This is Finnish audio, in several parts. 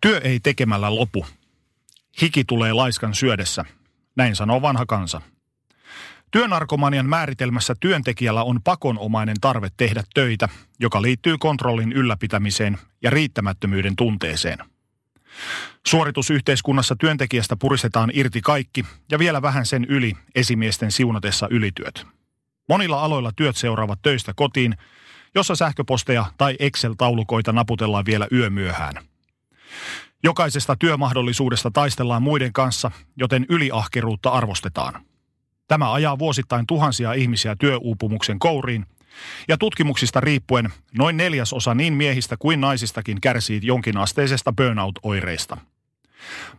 Työ ei tekemällä lopu. Hiki tulee laiskan syödessä. Näin sanoo vanha kansa. Työnarkomanian määritelmässä työntekijällä on pakonomainen tarve tehdä töitä, joka liittyy kontrollin ylläpitämiseen ja riittämättömyyden tunteeseen. Suoritusyhteiskunnassa työntekijästä puristetaan irti kaikki ja vielä vähän sen yli esimiesten siunatessa ylityöt. Monilla aloilla työt seuraavat töistä kotiin, jossa sähköposteja tai Excel-taulukoita naputellaan vielä yömyöhään. Jokaisesta työmahdollisuudesta taistellaan muiden kanssa, joten yliahkeruutta arvostetaan. Tämä ajaa vuosittain tuhansia ihmisiä työuupumuksen kouriin, ja tutkimuksista riippuen noin neljäsosa niin miehistä kuin naisistakin kärsii jonkinasteisesta burnout-oireista.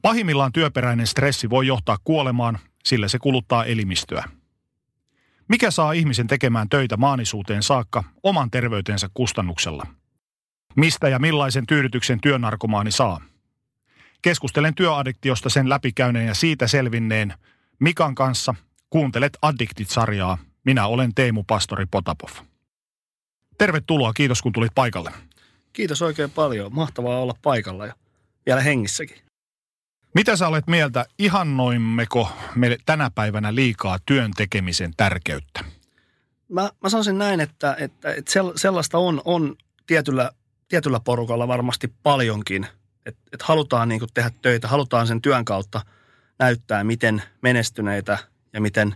Pahimmillaan työperäinen stressi voi johtaa kuolemaan, sillä se kuluttaa elimistöä. Mikä saa ihmisen tekemään töitä maanisuuteen saakka oman terveytensä kustannuksella? Mistä ja millaisen tyydytyksen työnarkomaani saa? Keskustelen työaddiktiosta sen läpikäyneen ja siitä selvinneen Mikan kanssa. Kuuntelet Addiktit-sarjaa. Minä olen Teemu Pastori Potapov. Tervetuloa, kiitos kun tulit paikalle. Kiitos oikein paljon. Mahtavaa olla paikalla ja vielä hengissäkin. Mitä sä olet mieltä, ihannoimmeko me tänä päivänä liikaa työn tekemisen tärkeyttä? Mä, mä sanoisin näin, että, että, että sellaista on, on tietyllä, tietyllä porukalla varmasti paljonkin. Että että halutaan niin tehdä töitä, halutaan sen työn kautta näyttää, miten menestyneitä ja miten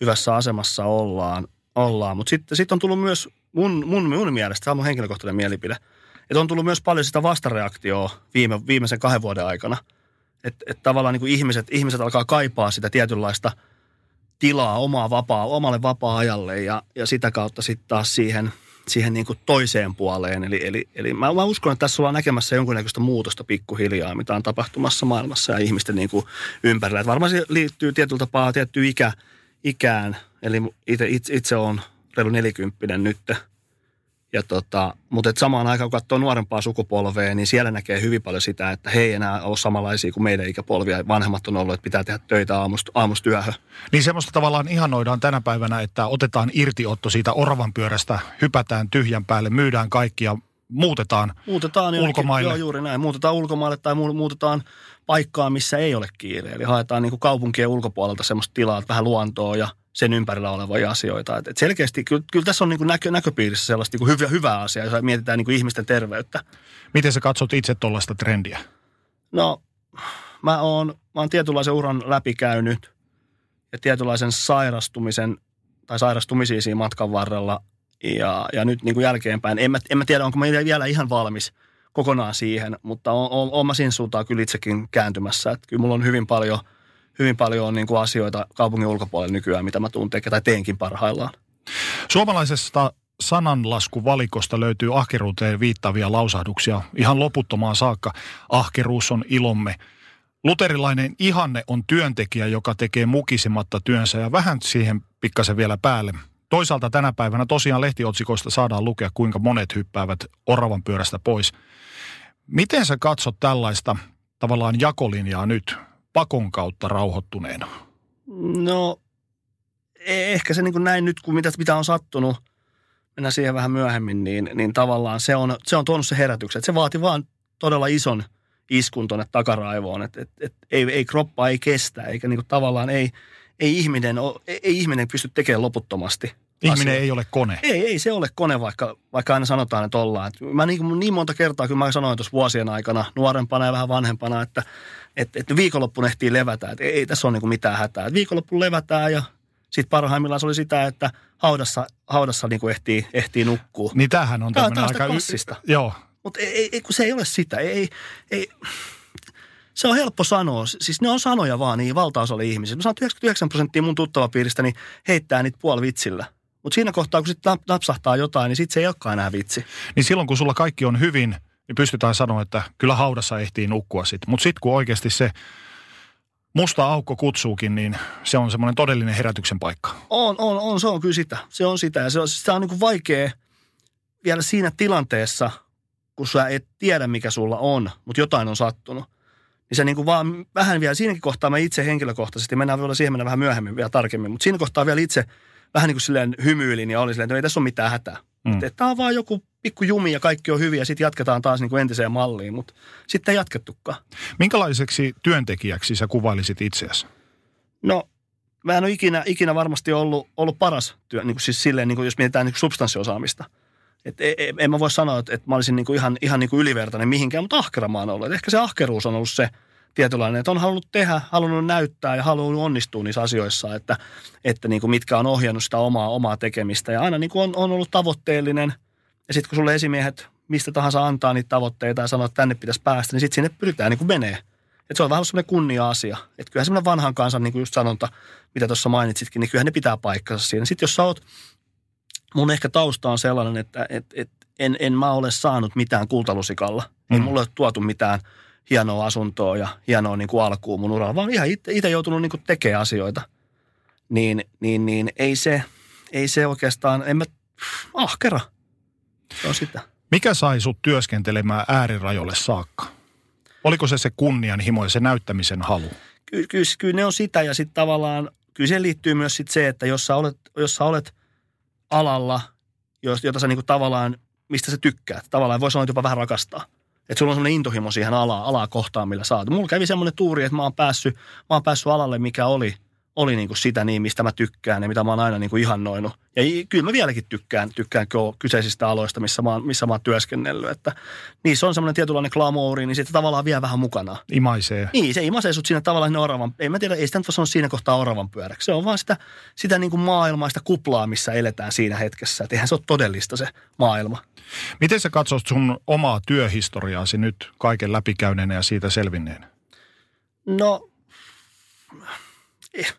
hyvässä asemassa ollaan. ollaan. Mutta sitten sit on tullut myös mun, mun, mun mielestä, tämä on mun henkilökohtainen mielipide, että on tullut myös paljon sitä vastareaktioa viime, viimeisen kahden vuoden aikana – että et tavallaan niin kuin ihmiset, ihmiset alkaa kaipaa sitä tietynlaista tilaa omaa vapaa, omalle vapaa-ajalle ja, ja sitä kautta sitten taas siihen, siihen niin kuin toiseen puoleen. Eli, eli, eli mä, mä uskon, että tässä ollaan näkemässä jonkunnäköistä muutosta pikkuhiljaa, mitä on tapahtumassa maailmassa ja ihmisten niin kuin ympärillä. Et varmaan se liittyy tietyllä tapaa tiettyyn ikä, ikään. Eli itse, itse, itse on reilu nelikymppinen nyt – ja tota, mutta et samaan aikaan, kun katsoo nuorempaa sukupolvea, niin siellä näkee hyvin paljon sitä, että he ei enää ole samanlaisia kuin meidän ikäpolvia. Vanhemmat on ollut, että pitää tehdä töitä aamusta, aamusta työhön. Niin semmoista tavallaan ihanoidaan tänä päivänä, että otetaan irtiotto siitä oravan pyörästä, hypätään tyhjän päälle, myydään kaikkia, muutetaan, muutetaan ulkomaille. Joo, juuri näin. Muutetaan ulkomaille tai muutetaan paikkaa, missä ei ole kiire. Eli haetaan niin kuin kaupunkien ulkopuolelta semmoista tilaa, vähän luontoa ja – sen ympärillä olevia asioita. Et, et selkeästi, kyllä, kyllä tässä on niin kuin näkö, näköpiirissä sellaista niin kuin hyvä, hyvää asiaa, jos mietitään niin kuin ihmisten terveyttä. Miten sä katsot itse tuollaista trendiä? No, mä oon, mä oon tietynlaisen uran läpikäynyt ja tietynlaisen sairastumisen tai sairastumisia siinä matkan varrella. Ja, ja nyt niin kuin jälkeenpäin, en mä, en mä tiedä, onko mä vielä ihan valmis kokonaan siihen, mutta on, on, on mä siinä suuntaan kyllä itsekin kääntymässä. Että kyllä mulla on hyvin paljon – hyvin paljon on niin kuin asioita kaupungin ulkopuolella nykyään, mitä mä tuun tekemään tai teenkin parhaillaan. Suomalaisesta sananlaskuvalikosta löytyy ahkeruuteen viittaavia lausahduksia ihan loputtomaan saakka. Ahkeruus on ilomme. Luterilainen ihanne on työntekijä, joka tekee mukisematta työnsä ja vähän siihen pikkasen vielä päälle. Toisaalta tänä päivänä tosiaan lehtiotsikoista saadaan lukea, kuinka monet hyppäävät oravan pyörästä pois. Miten sä katsot tällaista tavallaan jakolinjaa nyt? Pakon kautta rauhoittuneena? No, e- ehkä se niin kuin näin nyt, kun mitä, mitä on sattunut, mennään siihen vähän myöhemmin, niin, niin tavallaan se on, se on tuonut se herätyksen. Että se vaati vaan todella ison iskun tuonne takaraivoon, että et, et, ei, ei kroppa ei kestä, eikä niin kuin tavallaan ei, ei, ihminen, ei, ei ihminen pysty tekemään loputtomasti – Ihminen asia. ei ole kone. Ei, ei se ole kone, vaikka, vaikka aina sanotaan, että ollaan. Et mä niin, niin monta kertaa, kun mä sanoin tuossa vuosien aikana, nuorempana ja vähän vanhempana, että, että, että viikonloppuun ehtii levätä. Että ei, tässä ole niin mitään hätää. Että viikonloppuun levätään ja sitten parhaimmillaan se oli sitä, että haudassa, haudassa niin ehtii, ehtii nukkua. Niin tämähän on tämmöinen aika... klassista. Y- joo. Mutta ei, ei, kun se ei ole sitä. Ei, ei, se on helppo sanoa. Siis ne on sanoja vaan niin valtaosalle ihmisille. Mä sanon, 99 prosenttia mun tuttavapiiristäni heittää niitä puoli vitsillä. Mutta siinä kohtaa, kun sitten napsahtaa jotain, niin sitten se ei olekaan enää vitsi. Niin silloin, kun sulla kaikki on hyvin, niin pystytään sanoa, että kyllä haudassa ehtii nukkua sitten. Mutta sitten kun oikeasti se musta aukko kutsuukin, niin se on semmoinen todellinen herätyksen paikka. On, on, on, se on kyllä sitä. Se on sitä ja se on, sitä on niin kuin vaikea vielä siinä tilanteessa, kun sä et tiedä, mikä sulla on, mutta jotain on sattunut. Niin se niin kuin vaan vähän vielä, siinäkin kohtaa mä itse henkilökohtaisesti, mennään vielä siihen mennä vähän myöhemmin vielä tarkemmin, mutta siinä kohtaa vielä itse – vähän niin kuin silleen hymyilin ja oli silleen, että no ei tässä ole mitään hätää. Mm. Että, tämä on vaan joku pikku jumi ja kaikki on hyviä ja sitten jatketaan taas niin kuin entiseen malliin, mutta sitten ei jatkettukaan. Minkälaiseksi työntekijäksi sä kuvailisit itseäsi? No, mä en ole ikinä, ikinä varmasti ollut, ollut paras työ, niin kuin siis silleen, niin kuin jos mietitään niin kuin substanssiosaamista. Et en, e, en mä voi sanoa, että, että mä olisin niin kuin ihan, ihan niin kuin ylivertainen mihinkään, mutta ahkera mä oon ollut. Et ehkä se ahkeruus on ollut se tietynlainen, että on halunnut tehdä, halunnut näyttää ja halunnut onnistua niissä asioissa, että, että niin kuin mitkä on ohjannut sitä omaa, omaa tekemistä. Ja aina niin kuin on, on ollut tavoitteellinen – ja sitten kun sulle esimiehet mistä tahansa antaa niitä tavoitteita ja sanoo, että tänne pitäisi päästä, niin sitten sinne pyritään niin kuin menee. Et se on vähän semmoinen kunnia-asia. Että kyllähän semmoinen vanhan kansan niin kuin just sanonta, mitä tuossa mainitsitkin, niin kyllähän ne pitää paikkansa siinä. Sitten jos sä oot, mun ehkä tausta on sellainen, että et, et, en, en mä ole saanut mitään kultalusikalla. Mm. Ei mulle ole tuotu mitään hienoa asuntoa ja hienoa niin kuin alkuun mun uralla, vaan ihan itse joutunut niin kuin tekemään asioita. Niin, niin, niin ei se, ei se oikeastaan, en mä, ahkera – se on sitä. Mikä sai sut työskentelemään äärirajoille saakka? Oliko se se kunnianhimo ja se näyttämisen halu? Ky- kyllä, kyllä ne on sitä ja sitten tavallaan, kyllä siihen liittyy myös sit se, että jos sä olet, jos sä olet alalla, jota sä niinku tavallaan, mistä sä tykkäät, tavallaan voi sanoa jopa vähän rakastaa. Että sulla on semmoinen intohimo siihen alaa, alaa kohtaan, millä saat. Mulla kävi semmoinen tuuri, että mä oon päässyt, mä oon päässyt alalle, mikä oli – oli niin kuin sitä niin, mistä mä tykkään ja mitä mä oon aina niin kuin ihannoinut. Ja kyllä mä vieläkin tykkään, tykkään kyseisistä aloista, missä mä, oon, missä mä oon työskennellyt. Että niissä on semmoinen tietynlainen glamouri, niin sitten tavallaan vie vähän mukana. Imaisee. Niin, se imaisee sut siinä tavallaan sinne oravan, ei mä tiedä, ei sitä nyt voi sanoa siinä kohtaa oravan pyöräksi. Se on vaan sitä, sitä niin kuin maailmaa, sitä kuplaa, missä eletään siinä hetkessä. Että eihän se ole todellista se maailma. Miten sä katsot sun omaa työhistoriaasi nyt kaiken läpikäyneenä ja siitä selvinneen? No, eh,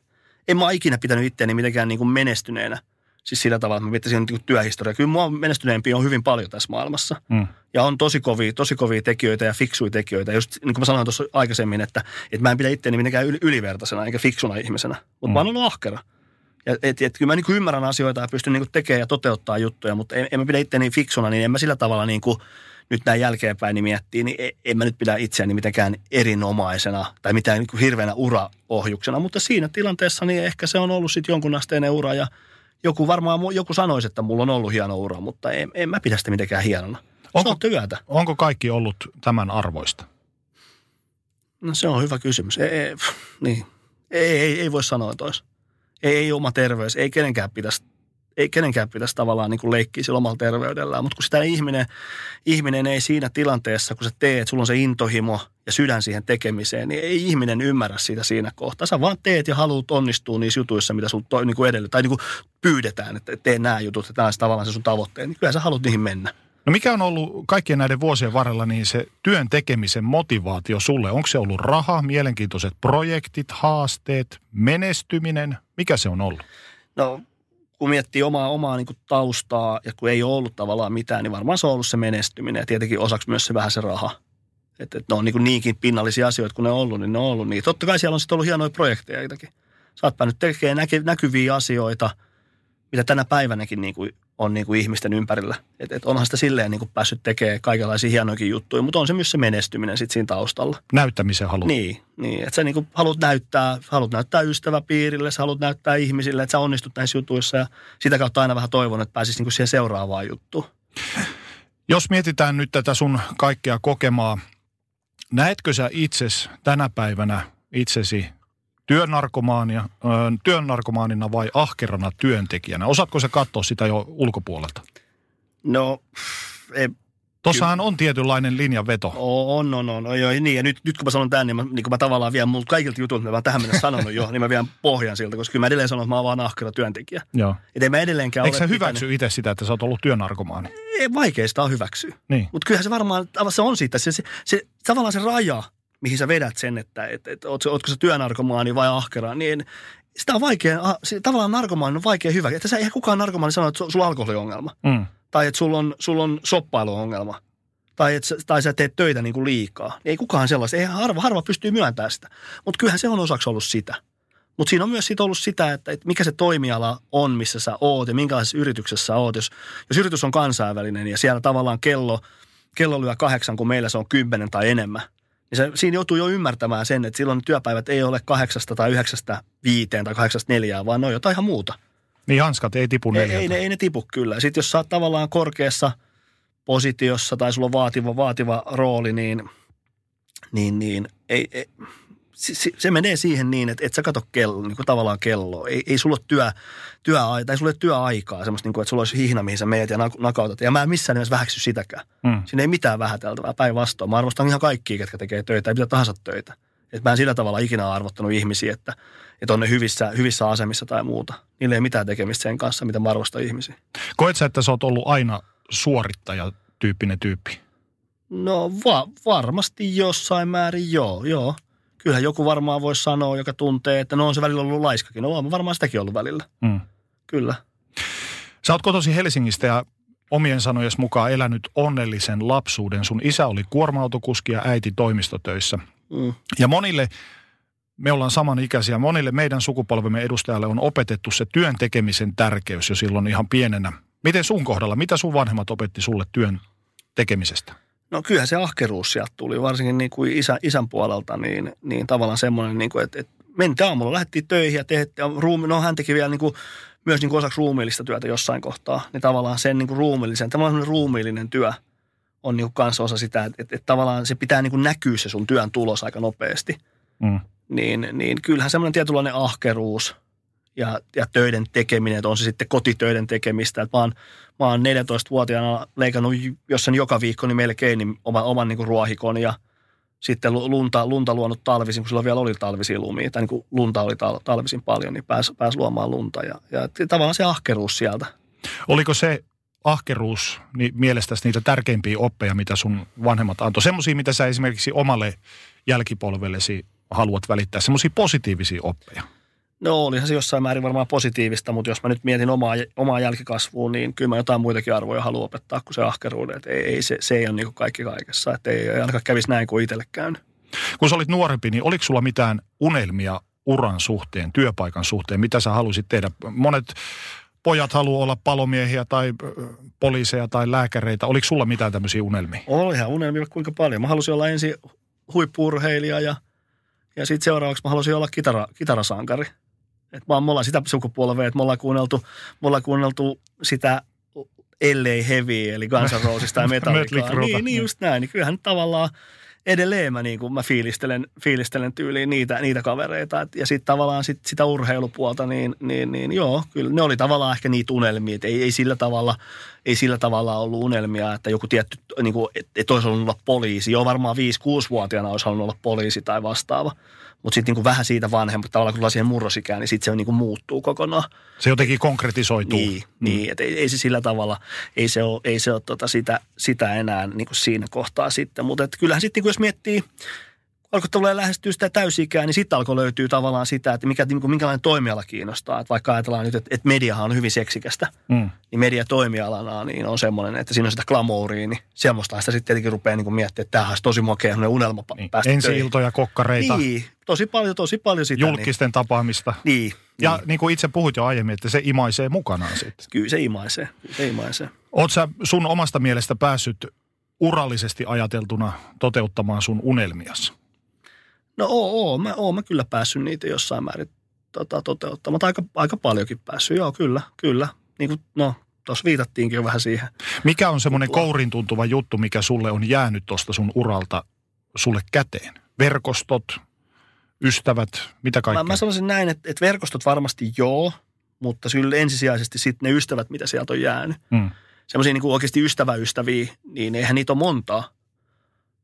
en mä ikinä pitänyt itseäni mitenkään niin kuin menestyneenä. Siis sillä tavalla, että mä miettisin niin työhistoria. Kyllä mua menestyneempi on hyvin paljon tässä maailmassa. Mm. Ja on tosi kovia, tosi kovia tekijöitä ja fiksuja tekijöitä. Just niin kuin mä sanoin tuossa aikaisemmin, että, että mä en pidä itseäni mitenkään ylivertaisena eikä fiksuna ihmisenä. Mutta mm. mä oon ollut ahkera. Ja et, et, kyllä mä niin ymmärrän asioita ja pystyn niin tekemään ja toteuttaa juttuja, mutta en, en mä pidä itseäni fiksuna, niin en mä sillä tavalla niin kuin – nyt näin jälkeenpäin niin miettii, niin e, en mä nyt pidä itseäni mitenkään erinomaisena tai mitään niin kuin hirveänä uraohjuksena, mutta siinä tilanteessa niin ehkä se on ollut sitten jonkun asteinen ura ja joku varmaan joku sanoisi, että mulla on ollut hieno ura, mutta en, en mä pidä sitä mitenkään hienona. Onko, se on työtä. Onko kaikki ollut tämän arvoista? No se on hyvä kysymys. Ei, ei, niin. ei, ei, ei voi sanoa tois. Ei, ei oma terveys, ei kenenkään pitäisi ei kenenkään pitäisi tavallaan niin kuin leikkiä sillä omalla terveydellään, mutta kun sitä ihminen, ihminen ei siinä tilanteessa, kun sä teet, sulla on se intohimo ja sydän siihen tekemiseen, niin ei ihminen ymmärrä sitä siinä kohtaa. Sä vaan teet ja haluat onnistua niissä jutuissa, mitä sun to, niin kuin edellä, tai niin kuin pyydetään, että tee nämä jutut, että tämä on tavallaan se sun tavoitteen, niin kyllä sä haluat niihin mennä. No mikä on ollut kaikkien näiden vuosien varrella niin se työn tekemisen motivaatio sulle? Onko se ollut raha, mielenkiintoiset projektit, haasteet, menestyminen? Mikä se on ollut? No kun miettii omaa, omaa niin kuin taustaa ja kun ei ole ollut tavallaan mitään, niin varmaan se on ollut se menestyminen ja tietenkin osaksi myös se vähän se raha. Että et ne on niin kuin niinkin pinnallisia asioita, kun ne on ollut, niin ne on ollut niin. Totta kai siellä on sitten ollut hienoja projekteja jotakin. Sä oot nyt tekemään näky, näkyviä asioita, mitä tänä päivänäkin niin kuin on niin kuin ihmisten ympärillä. Et, et onhan sitä silleen niin kuin päässyt tekemään kaikenlaisia hienoja juttuja, mutta on se myös se menestyminen sit siinä taustalla. Näyttämisen halu. Niin, niin että sä niin kuin haluat näyttää, haluat näyttää ystäväpiirille, sä haluat näyttää ihmisille, että sä onnistut näissä jutuissa ja sitä kautta aina vähän toivon, että pääsisi niin kuin siihen seuraavaan juttuun. Jos mietitään nyt tätä sun kaikkea kokemaa, näetkö sä itses tänä päivänä itsesi työnarkomaania, työnarkomaanina vai ahkerana työntekijänä? Osaatko se katsoa sitä jo ulkopuolelta? No, ei, Tuossahan on tietynlainen linjanveto. On, on, on. on joo, niin, ja nyt, nyt kun mä sanon tämän, niin mä, niin kun mä tavallaan vien mun kaikilta jutuilta, mä tähän mennessä sanonut jo, niin mä vien pohjan siltä, koska kyllä mä edelleen sanon, että mä oon vaan ahkera työntekijä. Joo. Et ei mä edelleenkään Eikö sä hyväksy itse sitä, että sä oot ollut työnarkomaani? Ei, vaikea sitä on hyväksyä. Niin. Mutta kyllähän se varmaan, se on siitä, se, se, se, tavallaan se raja, mihin sä vedät sen, että et, et, ootko, ootko sä työnarkomaani vai ahkera, niin sitä on vaikea, tavallaan narkomaani on vaikea hyvä. Että sä eihän kukaan narkomaani sano, että sulla on alkoholiongelma. Mm. Tai että sulla on, sulla on soppailuongelma. Tai, että, tai sä teet töitä niin kuin liikaa. Ei kukaan sellaista. Ei harva, harva pystyy myöntämään sitä. Mutta kyllähän se on osaksi ollut sitä. Mutta siinä on myös sit ollut sitä, että, että mikä se toimiala on, missä sä oot ja minkälaisessa yrityksessä sä oot. Jos, jos yritys on kansainvälinen ja siellä tavallaan kello, kello lyö kahdeksan, kun meillä se on kymmenen tai enemmän – niin se, siinä joutuu jo ymmärtämään sen, että silloin työpäivät ei ole kahdeksasta tai yhdeksästä viiteen tai kahdeksasta neljään, vaan ne on jotain ihan muuta. Niin hanskat ei tipu Ei, ei, ne, ei ne tipu kyllä. Sitten jos sä oot tavallaan korkeassa positiossa tai sulla on vaativa, vaativa rooli, niin, niin, niin ei, ei, se, se menee siihen niin, että et sä kato kello, niin kuin tavallaan kelloa. Ei, ei sulla ole työ, työ, tai sulla ole työaikaa, semmoista niin kuin, että sulla olisi hihna, mihin sä meet ja nak- nakautat. Ja mä en missään nimessä vähäksy sitäkään. Mm. Siinä ei mitään vähäteltävää, päinvastoin. Mä arvostan ihan kaikkia, ketkä tekee töitä, ei mitä tahansa töitä. Et mä en sillä tavalla ikinä arvottanut ihmisiä, että, että on ne hyvissä, hyvissä asemissa tai muuta. Niillä ei mitään tekemistä sen kanssa, mitä mä arvostan ihmisiä. Koet sä, että sä oot ollut aina suorittaja-tyyppinen tyyppi? No va- varmasti jossain määrin joo, joo. Kyllähän joku varmaan voisi sanoa, joka tuntee, että no on se välillä ollut laiskakin. No on varmaan sitäkin ollut välillä. Mm. Kyllä. Sä oot kotosi Helsingistä ja omien sanojes mukaan elänyt onnellisen lapsuuden. Sun isä oli kuorma-autokuski ja äiti toimistotöissä. Mm. Ja monille, me ollaan samanikäisiä, monille meidän sukupolvemme edustajalle on opetettu se työn tekemisen tärkeys jo silloin ihan pienenä. Miten sun kohdalla, mitä sun vanhemmat opetti sulle työn tekemisestä? No kyllähän se ahkeruus sieltä tuli, varsinkin niin kuin isä, isän puolelta, niin, niin tavallaan semmoinen, niin kuin, että, että mentiin aamulla, lähdettiin töihin ja tehtiin, ruumi, no hän teki vielä niin kuin, myös niin kuin osaksi ruumiillista työtä jossain kohtaa, niin tavallaan sen niin kuin ruumiillisen, tavallaan semmoinen ruumiillinen työ on niin kuin kanssa osa sitä, että, että, että tavallaan se pitää niin kuin näkyä se sun työn tulos aika nopeasti. Mm. Niin, niin kyllähän semmoinen tietynlainen ahkeruus ja, ja töiden tekeminen, että on se sitten kotitöiden tekemistä. Että mä oon, mä oon 14-vuotiaana leikannut jossain joka viikko niin melkein niin oman, oman niin kuin ruohikon ja sitten lu- lunta, lunta luonut talvisin, kun silloin vielä oli talvisia lumia, tai niin kuin lunta oli tal, talvisin paljon, niin pääsi pääs luomaan lunta. Ja, ja tavallaan se ahkeruus sieltä. Oliko se ahkeruus niin mielestäsi niitä tärkeimpiä oppeja, mitä sun vanhemmat antoi? Semmoisia, mitä sä esimerkiksi omalle jälkipolvellesi haluat välittää, semmoisia positiivisia oppeja. No olihan se jossain määrin varmaan positiivista, mutta jos mä nyt mietin omaa, omaa jälkikasvua, niin kyllä mä jotain muitakin arvoja haluan opettaa kuin se ahkeruuden. Että ei, ei se, se ei ole niin kaikki kaikessa, että ei, ei ainakaan kävisi näin kuin itselle käynyt. Kun sä olit nuorempi, niin oliko sulla mitään unelmia uran suhteen, työpaikan suhteen, mitä sä halusit tehdä? Monet pojat haluaa olla palomiehiä tai poliiseja tai lääkäreitä. Oliko sulla mitään tämmöisiä unelmia? Olihan unelmia kuinka paljon. Mä halusin olla ensin huippuurheilija ja, ja sitten seuraavaksi mä halusin olla kitara, kitarasankari. Et mä, me ollaan sitä sukupolvea, että me ollaan kuunneltu, me ollaan kuunneltu sitä ellei heavy, eli Guns N' Rosesta ja Metallicaa. Niin, niin just näin. Niin kyllähän tavallaan edelleen mä, niin kuin, mä fiilistelen, fiilistelen tyyliin niitä, niitä kavereita. Et, ja sitten tavallaan sit, sitä urheilupuolta, niin, niin, niin joo, kyllä ne oli tavallaan ehkä niitä unelmia. Et ei, ei, sillä tavalla, ei sillä tavalla ollut unelmia, että joku tietty, niin kuin, että et olisi halunnut olla poliisi. Joo, varmaan 5-6-vuotiaana olisi halunnut olla poliisi tai vastaava. Mutta sitten niin vähän siitä vanhemmat, tavallaan kun tullaan siihen murrosikään, niin sitten se niin kuin muuttuu kokonaan. Se jotenkin konkretisoituu. Niin, mm. niin että ei, ei, se sillä tavalla, ei se ole, ei se ole tota sitä, sitä enää niin kuin siinä kohtaa sitten. Mutta kyllähän sitten, niin jos miettii, alkoi tulee lähestyä sitä täysikää, niin sitten alkoi löytyä tavallaan sitä, että mikä, niin kuin, minkälainen toimiala kiinnostaa. Että vaikka ajatellaan nyt, että, että mediahan on hyvin seksikästä, Mm. niin media toimialana niin on semmoinen, että siinä on sitä glamouria, niin semmoista sitä sitten tietenkin rupeaa niin miettimään, että tämähän olisi tosi makea unelma Niin. päästä töihin. Ensi-iltoja, kokkareita, Niin, tosi paljon, tosi paljon sitä. julkisten tapaamista. Niin, niin, Ja niin. niin kuin itse puhut jo aiemmin, että se imaisee mukanaan sitten. Kyllä se imaisee, kyllä se imaisee. Oot sä sun omasta mielestä päässyt urallisesti ajateltuna toteuttamaan sun unelmias? No oo, oo, mä, oo, mä kyllä päässyt niitä jossain määrin tota, toteuttamaan. Mutta aika, aika paljonkin päässyt, joo kyllä, kyllä. Niin kuin, no, tuossa viitattiinkin jo vähän siihen. Mikä on semmoinen kourin tuntuva juttu, mikä sulle on jäänyt tuosta sun uralta sulle käteen? Verkostot, ystävät, mitä kaikkea? Mä, mä sanoisin näin, että, että verkostot varmasti joo, mutta kyllä ensisijaisesti sitten ne ystävät, mitä sieltä on jäänyt. Mm. Semmoisia niin oikeasti ystäväystäviä, niin eihän niitä ole montaa.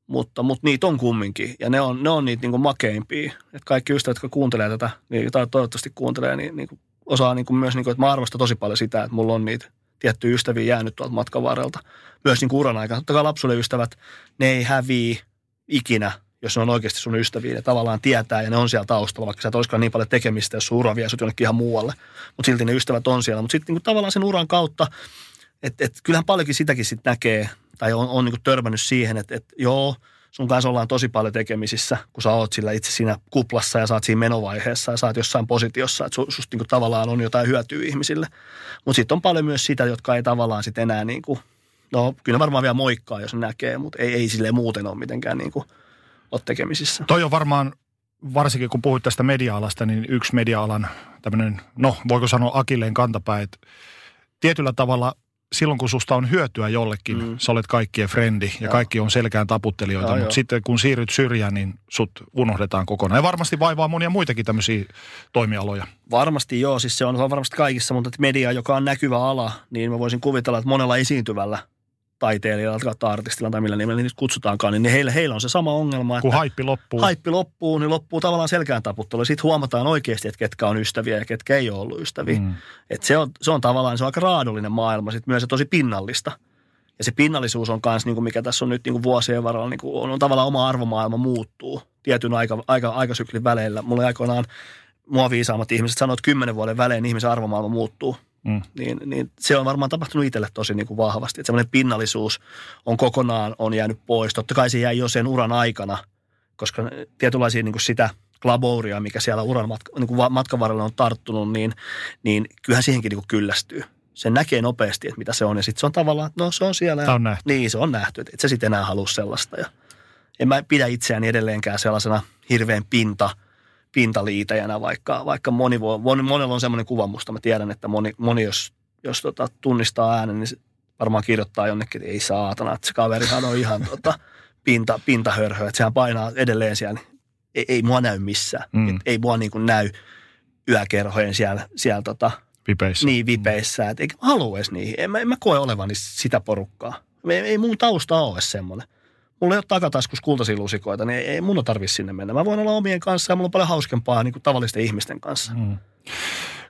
Mutta, mutta niitä on kumminkin. Ja ne on, ne on niitä niin kuin makeimpia. Että kaikki ystävät, jotka kuuntelee tätä, niin, tai toivottavasti kuuntelee, niin, niin kuin osaa niin kuin myös, niin kuin, että mä arvostan tosi paljon sitä, että mulla on niitä tiettyjä ystäviä jäänyt tuolta matkan varrelta. Myös niin kuin uran aikana. Totta kai lapsuuden ystävät, ne ei häviä ikinä, jos ne on oikeasti sun ystäviä. Ne tavallaan tietää ja ne on siellä taustalla, vaikka sä et olisikaan niin paljon tekemistä, jos sun ura vie sut jonnekin ihan muualle. Mutta silti ne ystävät on siellä. Mutta sitten niin tavallaan sen uran kautta, että et, kyllähän paljonkin sitäkin sitten näkee, tai on, on niin kuin törmännyt siihen, että et, joo, sun kanssa ollaan tosi paljon tekemisissä, kun sä oot sillä itse siinä kuplassa ja saat siinä menovaiheessa ja saat jossain positiossa, että su, susta niin kuin tavallaan on jotain hyötyä ihmisille. Mutta sitten on paljon myös sitä, jotka ei tavallaan sitten enää niin kuin, no kyllä varmaan vielä moikkaa, jos ne näkee, mutta ei, ei silleen muuten ole mitenkään niin kuin, ole tekemisissä. Toi on varmaan, varsinkin kun puhuit tästä media-alasta, niin yksi media-alan tämmöinen, no voiko sanoa akilleen kantapää, että tietyllä tavalla silloin kun susta on hyötyä jollekin, mm. sä olet kaikkien frendi ja Joo. kaikki on selkään taputtelijoita, Joo, mutta jo. sitten kun siirryt syrjään, niin sut unohdetaan kokonaan. Ja varmasti vaivaa monia muitakin tämmöisiä toimialoja. Varmasti joo, siis se on varmasti kaikissa, mutta media, joka on näkyvä ala, niin mä voisin kuvitella, että monella esiintyvällä taiteilijalla tai artistilla tai millä nimellä niitä kutsutaankaan, niin heillä, heillä on se sama ongelma. Kun haippi loppuu. Haippi loppuu, niin loppuu tavallaan selkään taputtelu. Sitten huomataan oikeasti, että ketkä on ystäviä ja ketkä ei ole ollut ystäviä. Mm. Et se, on, se on tavallaan se on aika raadollinen maailma, sitten myös se tosi pinnallista. Ja se pinnallisuus on myös, niin kuin mikä tässä on nyt niin kuin vuosien varrella, niin kuin on, on tavallaan oma arvomaailma muuttuu tietyn aika, aika, aikasyklin väleillä. Mulla aikoinaan mua viisaammat ihmiset sanoo, että kymmenen vuoden välein ihmisen arvomaailma muuttuu – Mm. Niin, niin se on varmaan tapahtunut itselle tosi niin kuin vahvasti. Että semmoinen pinnallisuus on kokonaan on jäänyt pois. Totta kai se jäi jo sen uran aikana, koska tietynlaisia niin kuin sitä glabouria, mikä siellä uran matka, niin kuin matkan varrella on tarttunut, niin, niin kyllähän siihenkin niin kuin kyllästyy. Se näkee nopeasti, että mitä se on. Ja sitten se on tavallaan, no se on siellä. Tämä on nähty. Niin, se on nähty. Että et se sitten enää halua sellaista. Ja en mä pidä itseäni edelleenkään sellaisena hirveän pinta – pintaliitäjänä, vaikka, vaikka moni, voi, moni, monella on semmoinen kuva musta. Mä tiedän, että moni, moni jos, jos tota, tunnistaa äänen, niin varmaan kirjoittaa jonnekin, että ei saatana, että se kaverihan on ihan tota, pinta, pintahörhö, että sehän painaa edelleen siellä. Ei, ei mua näy missään. Mm. Et ei mua niin kuin näy yökerhojen siellä, siellä tota, vipeissä. Niin, vipeissä. Et eikä mä halua edes niihin. En mä, en mä koe olevani sitä porukkaa. Ei, ei mun tausta ole semmoinen mulla ei ole takataskus kultaisia lusikoita, niin ei, mun tarvitse sinne mennä. Mä voin olla omien kanssa ja mulla on paljon hauskempaa niin kuin tavallisten ihmisten kanssa. Mm.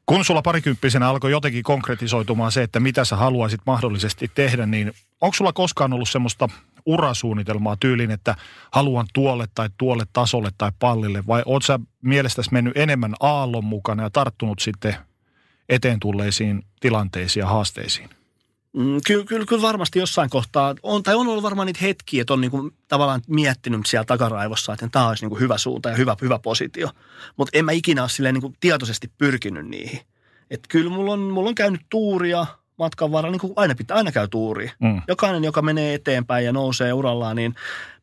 Kun sulla parikymppisenä alkoi jotenkin konkretisoitumaan se, että mitä sä haluaisit mahdollisesti tehdä, niin onko sulla koskaan ollut semmoista urasuunnitelmaa tyyliin, että haluan tuolle tai tuolle tasolle tai pallille, vai oot sä mielestäsi mennyt enemmän aallon mukana ja tarttunut sitten eteen tulleisiin tilanteisiin ja haasteisiin? Mm, kyllä, kyllä, kyllä varmasti jossain kohtaa on, tai on ollut varmaan niitä hetkiä, että on niin kuin tavallaan miettinyt siellä takaraivossa, että tämä olisi niin kuin hyvä suunta ja hyvä, hyvä positio. Mutta en mä ikinä ole silleen niin kuin tietoisesti pyrkinyt niihin. Että kyllä mulla on, mulla on käynyt tuuria matkan varrella, niin kuin aina pitää, aina käy tuuri. Mm. Jokainen, joka menee eteenpäin ja nousee urallaan, niin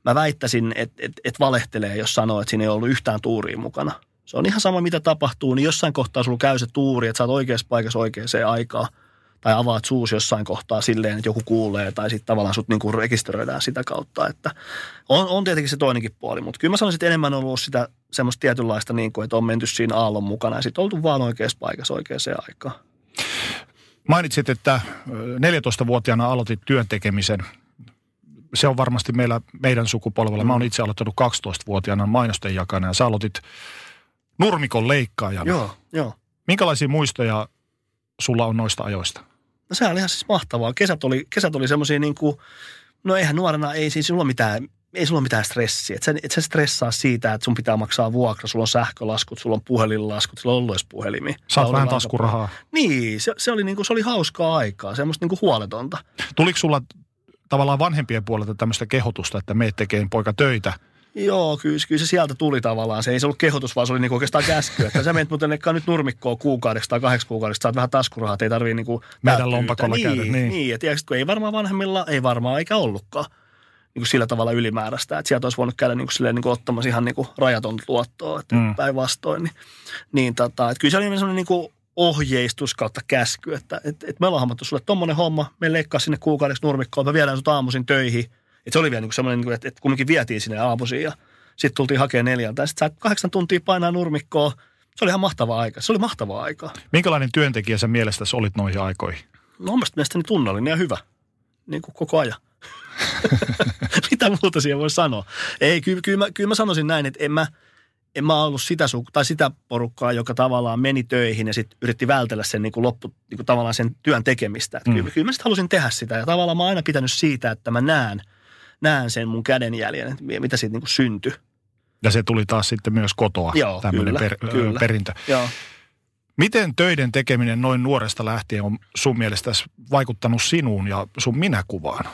mä väittäisin, että et, et valehtelee, jos sanoo, että siinä ei ollut yhtään tuuria mukana. Se on ihan sama, mitä tapahtuu, niin jossain kohtaa sulla käy se tuuri, että sä oot oikeassa paikassa oikeaan aikaan – tai avaat suus jossain kohtaa silleen, että joku kuulee tai sitten tavallaan sut niin kuin rekisteröidään sitä kautta. Että on, on tietenkin se toinenkin puoli, mutta kyllä mä sanoisin, että enemmän on ollut sitä semmoista tietynlaista, niin kuin, että on menty siinä aallon mukana ja sitten oltu vaan oikeassa paikassa oikeaan aikaan. Mainitsit, että 14-vuotiaana aloitit työn tekemisen. Se on varmasti meillä, meidän sukupolvella. Mä oon itse aloittanut 12-vuotiaana mainosten jakana ja sä aloitit nurmikon leikkaajana. Joo, joo. Minkälaisia muistoja sulla on noista ajoista? No se oli ihan siis mahtavaa. Kesät oli, kesät oli semmoisia niin kuin, no eihän nuorena, ei siis sulla mitään, ei sulla mitään stressiä. Et sä, et sä stressaa siitä, että sun pitää maksaa vuokra, sulla on sähkölaskut, sulla on puhelinlaskut, sulla on puhelimia. Saat vähän taskurahaa. Niin, se, se, oli, niin kuin, se oli hauskaa aikaa, semmoista niin kuin huoletonta. Tuliko sulla tavallaan vanhempien puolelta tämmöistä kehotusta, että me tekee poika töitä – Joo, kyllä, kyllä se sieltä tuli tavallaan. Se ei se ollut kehotus, vaan se oli niinku oikeastaan käsky. Että sä menet muuten nyt nurmikkoon kuukaudeksi tai kahdeksi kuukaudeksi, saat vähän taskurahaa, ei tarvii niinku Meidän lompakolla niin, käydä. Niin, niin että kun ei varmaan vanhemmilla, ei varmaan eikä ollutkaan niin kuin sillä tavalla ylimääräistä. Että sieltä olisi voinut käydä niin kuin silleen, niin kuin ottamassa ihan niin kuin rajaton luottoa, että mm. päinvastoin. Niin, niin tota, että kyllä se oli sellainen niin kuin ohjeistus kautta käsky, että et, et me ollaan hammattu sulle tommonen homma, me leikkaa sinne kuukaudeksi nurmikkoon, me viedään sut aamuisin töihin – et se oli vielä niin semmoinen, että, että kumminkin vietiin sinne aamuisin ja sitten tultiin hakemaan neljältä. Sitten kahdeksan tuntia painaa nurmikkoa. Se oli ihan mahtavaa aika. Se oli mahtavaa aikaa. Minkälainen työntekijä sä mielestäsi olit noihin aikoihin? No omasta mielestäni tunnollinen ja hyvä. Niin kuin koko ajan. Mitä muuta siihen voi sanoa? Ei, kyllä, kyllä, mä, kyllä mä sanoisin näin, että en mä, en mä ollut sitä, su- tai sitä porukkaa, joka tavallaan meni töihin ja sitten yritti vältellä sen niin kuin loppu, niin kuin tavallaan sen työn tekemistä. mm. kyllä, kyllä mä sitten halusin tehdä sitä ja tavallaan mä oon aina pitänyt siitä, että mä näen – näen sen mun kädenjäljen, että mitä siitä niin kuin syntyi. Ja se tuli taas sitten myös kotoa, Joo, tämmöinen kyllä, per, kyllä. perintö. Joo. Miten töiden tekeminen noin nuoresta lähtien on sun mielestä vaikuttanut sinuun ja sun minäkuvaan?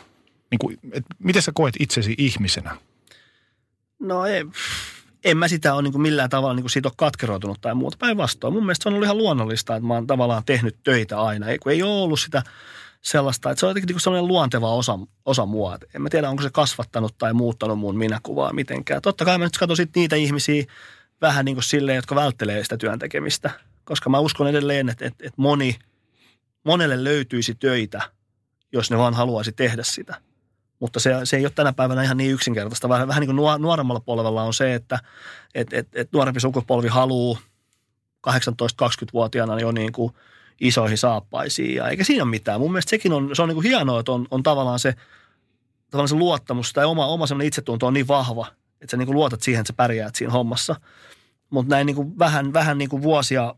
Niin kuin, et miten sä koet itsesi ihmisenä? No ei, en mä sitä ole niin kuin millään tavalla niin kuin siitä ole katkeroitunut tai muuta. Päinvastoin. Mun mielestä se on ollut ihan luonnollista, että mä oon tavallaan tehnyt töitä aina. Ei, kun ei ole ollut sitä sellaista, että se on jotenkin niin sellainen luonteva osa, osa mua. En mä tiedä, onko se kasvattanut tai muuttanut mun minäkuvaa mitenkään. Totta kai mä nyt katson niitä ihmisiä vähän niin kuin silleen, jotka välttelee sitä työn tekemistä. koska mä uskon edelleen, että, että, että moni, monelle löytyisi töitä, jos ne vaan haluaisi tehdä sitä. Mutta se, se ei ole tänä päivänä ihan niin yksinkertaista. Vähän, vähän niin kuin nuoremmalla polvella on se, että et, et, et nuorempi sukupolvi haluaa 18-20-vuotiaana jo niin kuin isoihin saappaisiin. Ja eikä siinä ole mitään. Mun mielestä sekin on, se on niin kuin hienoa, että on, on tavallaan se, tavallaan se luottamus tai oma, oma semmoinen itsetunto on niin vahva, että sä niin kuin luotat siihen, että sä pärjäät siinä hommassa. Mutta näin niin kuin vähän, vähän niin kuin vuosia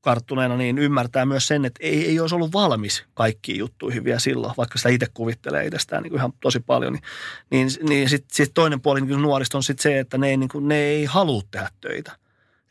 karttuneena, niin ymmärtää myös sen, että ei, ei olisi ollut valmis kaikkiin juttuihin vielä silloin, vaikka sitä itse kuvittelee itsestään niin ihan tosi paljon. Niin, niin, niin sitten sit toinen puoli niin nuorista on sitten se, että ne ei, niin kuin, ne ei halua tehdä töitä.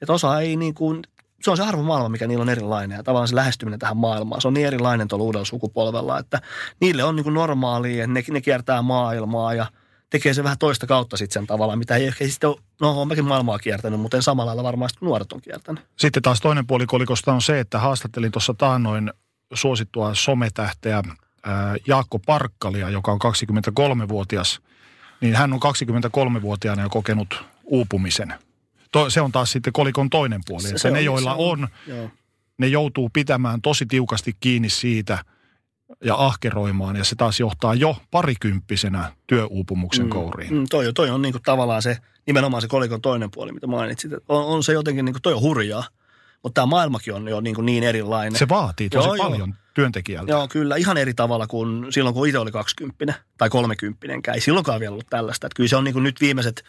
Että osa ei niin kuin, se on se arvomaailma, mikä niillä on erilainen ja tavallaan se lähestyminen tähän maailmaan. Se on niin erilainen tuolla uudella sukupolvella, että niille on niin normaalia, että ne, ne kiertää maailmaa ja – tekee se vähän toista kautta sitten sen tavalla, mitä ei ehkä sitten ole, no on mäkin maailmaa kiertänyt, mutta en samalla lailla varmaan kuin nuoret on kiertänyt. Sitten taas toinen puoli kolikosta on se, että haastattelin tuossa taannoin suosittua sometähteä Jaakko Parkkalia, joka on 23-vuotias, niin hän on 23-vuotiaana jo kokenut uupumisen. To, se on taas sitten kolikon toinen puoli. Se, se ne, on, joilla on, on ne joutuu pitämään tosi tiukasti kiinni siitä – ja ahkeroimaan, ja se taas johtaa jo parikymppisenä työuupumuksen mm, kouriin. Mm, toi, toi on niinku tavallaan se, nimenomaan se kolikon toinen puoli, mitä mainitsit. On, on se jotenkin, niinku, toi on hurjaa, mutta tämä maailmakin on jo niinku niin erilainen. Se vaatii tosi joo, paljon joo. työntekijältä. Joo, kyllä, ihan eri tavalla kuin silloin, kun itse oli 20 tai 30 Ei silloinkaan vielä ollut tällaista. Että kyllä se on niinku nyt viimeiset,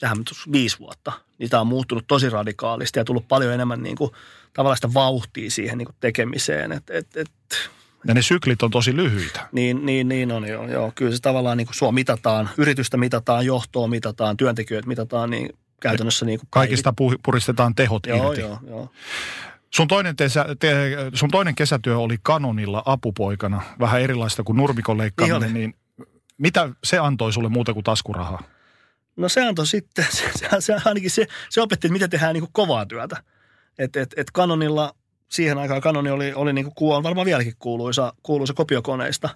tähän viisi vuotta, niin tämä on muuttunut tosi radikaalisti ja tullut paljon enemmän niinku, tavallaan sitä vauhtia siihen niinku tekemiseen. Et, et, et, ja ne syklit on tosi lyhyitä. Niin, niin, niin on joo, joo. Kyllä se tavallaan niin kuin sua mitataan, yritystä mitataan, johtoa mitataan, työntekijöitä mitataan, niin käytännössä niin kuin Kaikista pu- puristetaan tehot joo, irti. Joo, joo. Sun toinen, tesä, te, sun toinen kesätyö oli Kanonilla apupoikana, vähän erilaista kuin nurmikon leikkaaminen, niin, niin mitä se antoi sulle muuta kuin taskurahaa? No se antoi sitten, se, se, ainakin se, se opetti, että miten tehdään niin kuin kovaa työtä. että et, et Kanonilla siihen aikaan Canoni oli, oli niin kuin varmaan vieläkin kuuluisa, kuuluisa kopiokoneista.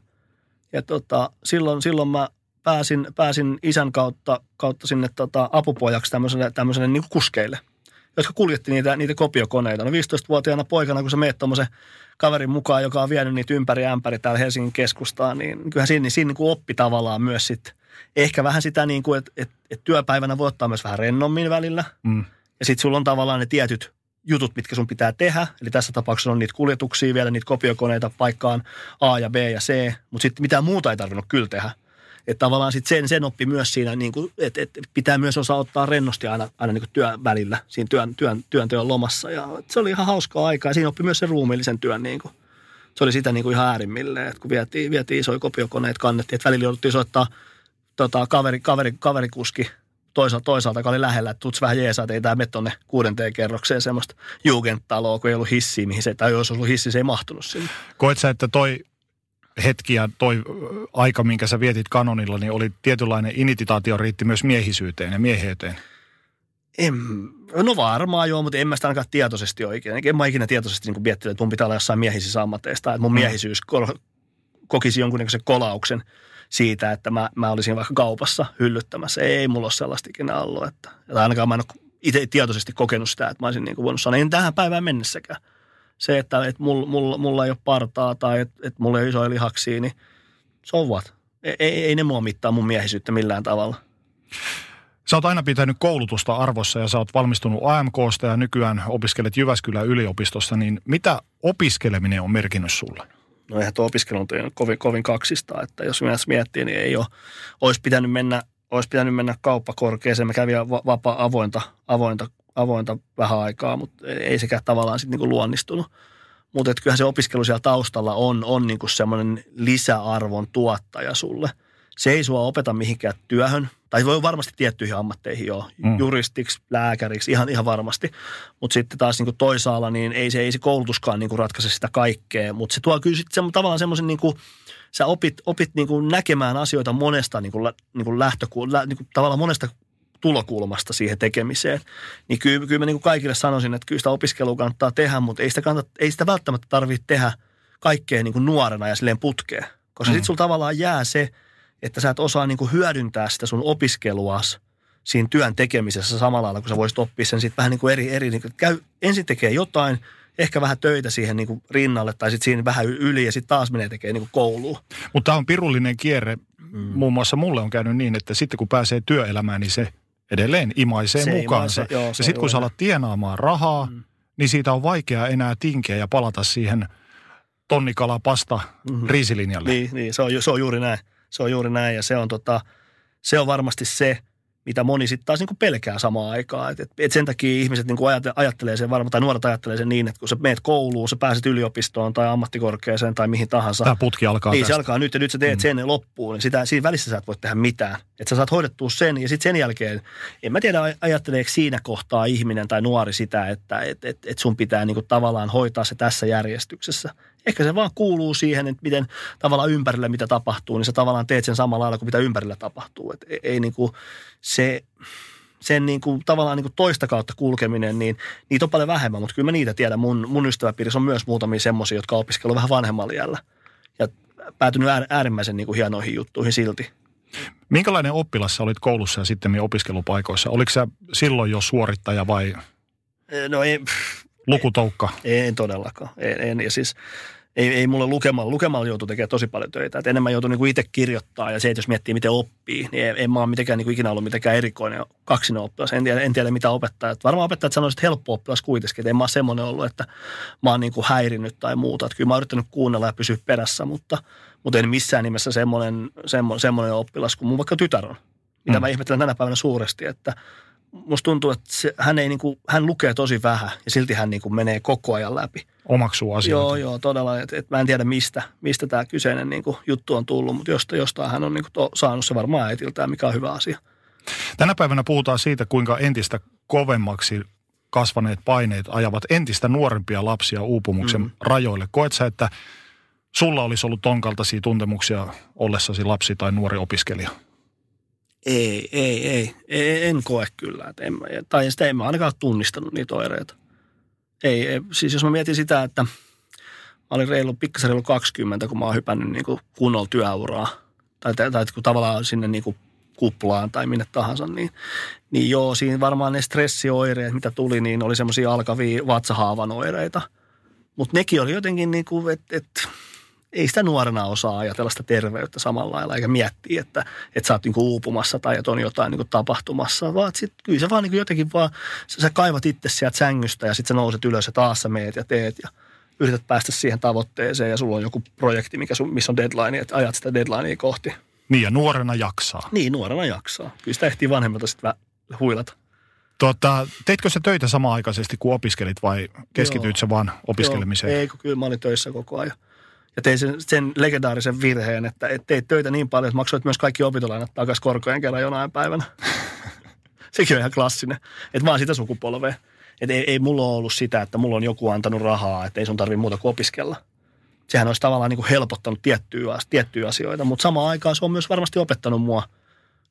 Ja tota, silloin, silloin mä pääsin, pääsin isän kautta, kautta sinne tota, apupojaksi tämmöiselle, tämmöiselle niin kuskeille, jotka kuljetti niitä, niitä kopiokoneita. No 15-vuotiaana poikana, kun sä meet tuommoisen kaverin mukaan, joka on vienyt niitä ympäri ämpäri täällä Helsingin keskustaan, niin kyllähän siinä, siinä niin kuin oppi tavallaan myös sitten ehkä vähän sitä, niin kuin, että, että, että työpäivänä voi ottaa myös vähän rennommin välillä. Mm. Ja sitten sulla on tavallaan ne tietyt jutut, mitkä sun pitää tehdä. Eli tässä tapauksessa on niitä kuljetuksia vielä, niitä kopiokoneita paikkaan A ja B ja C, mutta sitten mitään muuta ei tarvinnut kyllä tehdä. Että tavallaan sit sen, sen oppi myös siinä, niin kuin, että, että pitää myös osaa ottaa rennosti aina, aina niin kuin työn välillä siinä työn, työn, työnteon lomassa. Ja se oli ihan hauskaa aikaa ja siinä oppi myös sen ruumiillisen työn. Niin kuin. Se oli sitä niin kuin ihan äärimmilleen, että kun vietiin, vietiin isoja kopiokoneet, kannettiin, että välillä jouduttiin soittaa tota, kaveri, kaveri, kaverikuski – toisaalta, toisaalta joka oli lähellä, että tuts vähän jeesaa, että ei tämä mene tuonne kuudenteen kerrokseen semmoista jugendtaloa, kun ei ollut hissiä, mihin se, tai jos olisi ollut hissi, se ei mahtunut sinne. Koet sä, että toi hetki ja toi aika, minkä sä vietit kanonilla, niin oli tietynlainen inititaatio riitti myös miehisyyteen ja mieheyteen? En, no varmaan joo, mutta en mä sitä ainakaan tietoisesti oikein. En mä ikinä tietoisesti niin miettinyt, että mun pitää olla jossain miehisissä ammateista, että mun mm. miehisyys kokisi jonkunnäköisen kolauksen – siitä, että mä, mä olisin vaikka kaupassa hyllyttämässä. Ei mulla ole sellaista ikinä ollut. Että, että ainakaan mä en ole itse tietoisesti kokenut sitä, että mä olisin niin kuin voinut sanoa, en tähän päivään mennessäkään. Se, että, että mulla, mulla, mulla ei ole partaa tai että, että mulla ei ole isoja lihaksia, niin so what? Ei, ei, ei ne mua mittaa mun miehisyyttä millään tavalla. Sä oot aina pitänyt koulutusta arvossa ja sä oot valmistunut AMKsta ja nykyään opiskelet Jyväskylän yliopistossa, niin mitä opiskeleminen on merkinnyt sulle? No eihän tuo on kovin, kovin kaksista, että jos myös miettii, niin ei ole, olisi pitänyt mennä, olisi pitänyt mennä kauppakorkeeseen. Mä kävin vapaa avointa, avointa, avointa vähän aikaa, mutta ei sekään tavallaan sitten niin luonnistunut. Mutta kyllähän se opiskelu siellä taustalla on, on niin semmoinen lisäarvon tuottaja sulle – se ei sua opeta mihinkään työhön, tai voi varmasti tiettyihin ammatteihin jo, mm. juristiksi, lääkäriksi, ihan, ihan varmasti. Mutta sitten taas niin kuin toisaalla, niin ei se, ei se koulutuskaan niin kuin ratkaise sitä kaikkea, mutta se tuo kyllä sitten se, tavallaan semmoisen niin kuin, sä opit, opit niin kuin näkemään asioita monesta niin kuin, niin kuin lähtöku, lä, niin kuin tavallaan monesta tulokulmasta siihen tekemiseen. Niin kyllä, kyllä mä niin kuin kaikille sanoisin, että kyllä sitä opiskelua kannattaa tehdä, mutta ei sitä, kannata, ei sitä välttämättä tarvitse tehdä kaikkea niin kuin nuorena ja silleen putkeen. Koska mm. sitten sulla tavallaan jää se – että sä et osaa niin kuin hyödyntää sitä sun opiskeluas siinä työn tekemisessä samalla lailla, kun sä voisit oppia sen sitten vähän niin kuin eri, eri niin kuin, käy, ensin tekee jotain, ehkä vähän töitä siihen niin kuin rinnalle tai sitten siinä vähän yli ja sitten taas menee tekemään niin kouluun. Mutta tämä on pirullinen kierre. Mm. Muun muassa mulle on käynyt niin, että sitten kun pääsee työelämään, niin se edelleen imaisee se mukaansa. Imaise, joo, ja sitten kun sä alat tienaamaan rahaa, mm. niin siitä on vaikea enää tinkiä ja palata siihen tonnikala pasta mm-hmm. riisilinjalle. Niin, niin se, on, se on juuri näin. Se on juuri näin ja se on, tota, se on varmasti se, mitä moni sitten taas niin pelkää samaan aikaan. Et, et, et sen takia ihmiset niin ajattelee sen varmaan, tai nuoret ajattelee sen niin, että kun sä meet kouluun, sä pääset yliopistoon tai ammattikorkeaseen tai mihin tahansa. Tämä putki alkaa Niin, tästä. se alkaa nyt ja nyt sä teet mm. sen loppuun. Niin sitä, siinä välissä sä et voi tehdä mitään. Että sä saat hoidettua sen ja sitten sen jälkeen, en mä tiedä ajatteleeko siinä kohtaa ihminen tai nuori sitä, että et, et, et sun pitää niin kuin tavallaan hoitaa se tässä järjestyksessä. Ehkä se vaan kuuluu siihen, että miten tavallaan ympärillä mitä tapahtuu, niin sä tavallaan teet sen samalla lailla kuin mitä ympärillä tapahtuu. Et ei, ei niin kuin se, sen niin kuin, tavallaan niin kuin toista kautta kulkeminen, niin niitä on paljon vähemmän, mutta kyllä mä niitä tiedän. Mun, mun ystäväpiirissä on myös muutamia semmoisia, jotka on vähän vanhemmalla iällä ja päätynyt äärimmäisen niin kuin hienoihin juttuihin silti. Minkälainen oppilas sä olit koulussa ja sitten opiskelupaikoissa? Oliko sä silloin jo suorittaja vai no ei, lukutoukka? Ei, en todellakaan. En, en. Ja siis ei, ei mulle lukemalla, lukemalla joutuu tekemään tosi paljon töitä. Et enemmän joutuu niinku itse kirjoittaa ja se, että jos miettii, miten oppii, niin en, en mä ole mitenkään niinku ikinä ollut mitenkään erikoinen kaksinen oppilas. En tiedä, en tiedä mitä opettajat. Varmaan opettajat sanoisivat, että helppo oppilas kuitenkin. Että en mä ole semmoinen ollut, että mä oon niinku häirinnyt tai muuta. Että kyllä mä oon yrittänyt kuunnella ja pysyä perässä, mutta, mutta en missään nimessä semmoinen, semmoinen, semmoinen oppilas kuin mun vaikka tytär on. Mitä mm. mä ihmettelen tänä päivänä suuresti, että musta tuntuu, että se, hän, ei niinku, hän lukee tosi vähän ja silti hän niinku menee koko ajan läpi. Omaksuu asioita. Joo, joo, todella. Et, et mä en tiedä, mistä, mistä tämä kyseinen niinku, juttu on tullut, mutta jostain, jostain hän on niinku, to, saanut se varmaan äitiltään, mikä on hyvä asia. Tänä päivänä puhutaan siitä, kuinka entistä kovemmaksi kasvaneet paineet ajavat entistä nuorempia lapsia uupumuksen mm. rajoille. Koet sä, että sulla olisi ollut ton kaltaisia tuntemuksia ollessasi lapsi tai nuori opiskelija? Ei, ei, ei. ei en koe kyllä. Et en, tai sitä en mä ainakaan tunnistanut niitä oireita. Ei, ei, siis jos mä mietin sitä, että mä olin reilu, pikkasen reilu 20, kun mä oon hypännyt niin kuin kunnolla työuraa. Tai, tai, tai kun tavallaan sinne niin kuin kuplaan tai minne tahansa, niin, niin joo, siinä varmaan ne stressioireet, mitä tuli, niin oli semmoisia alkavia vatsahaavan oireita. Mutta nekin oli jotenkin niin kuin, että et, ei sitä nuorena osaa ajatella sitä terveyttä samalla lailla, eikä miettiä, että, että sä oot niinku uupumassa tai että on jotain niinku tapahtumassa, vaan sit, kyllä sä vaan niinku jotenkin vaan, sä, sä kaivat itse sieltä sängystä ja sitten sä nouset ylös ja taas sä meet ja teet ja yrität päästä siihen tavoitteeseen ja sulla on joku projekti, mikä sun, missä on deadline, että ajat sitä deadlinea kohti. Niin ja nuorena jaksaa. Niin, nuorena jaksaa. Kyllä sitä ehtii vanhemmalta sitten huilata. Tota, teitkö sä töitä samaan-aikaisesti kuin opiskelit vai keskityit sä vaan opiskelemiseen? Joo, ei, kun kyllä mä olin töissä koko ajan ja tein sen, sen legendaarisen virheen, että et teit töitä niin paljon, että maksoit myös kaikki opintolainat takaisin korkojen kerran jonain päivänä. Sekin on ihan klassinen. Että vaan sitä sukupolvea. Että ei, ei mulla ole ollut sitä, että mulla on joku antanut rahaa, että ei sun tarvitse muuta kuin opiskella. Sehän olisi tavallaan niin kuin helpottanut tiettyjä, tiettyjä asioita, mutta samaan aikaan se on myös varmasti opettanut mua,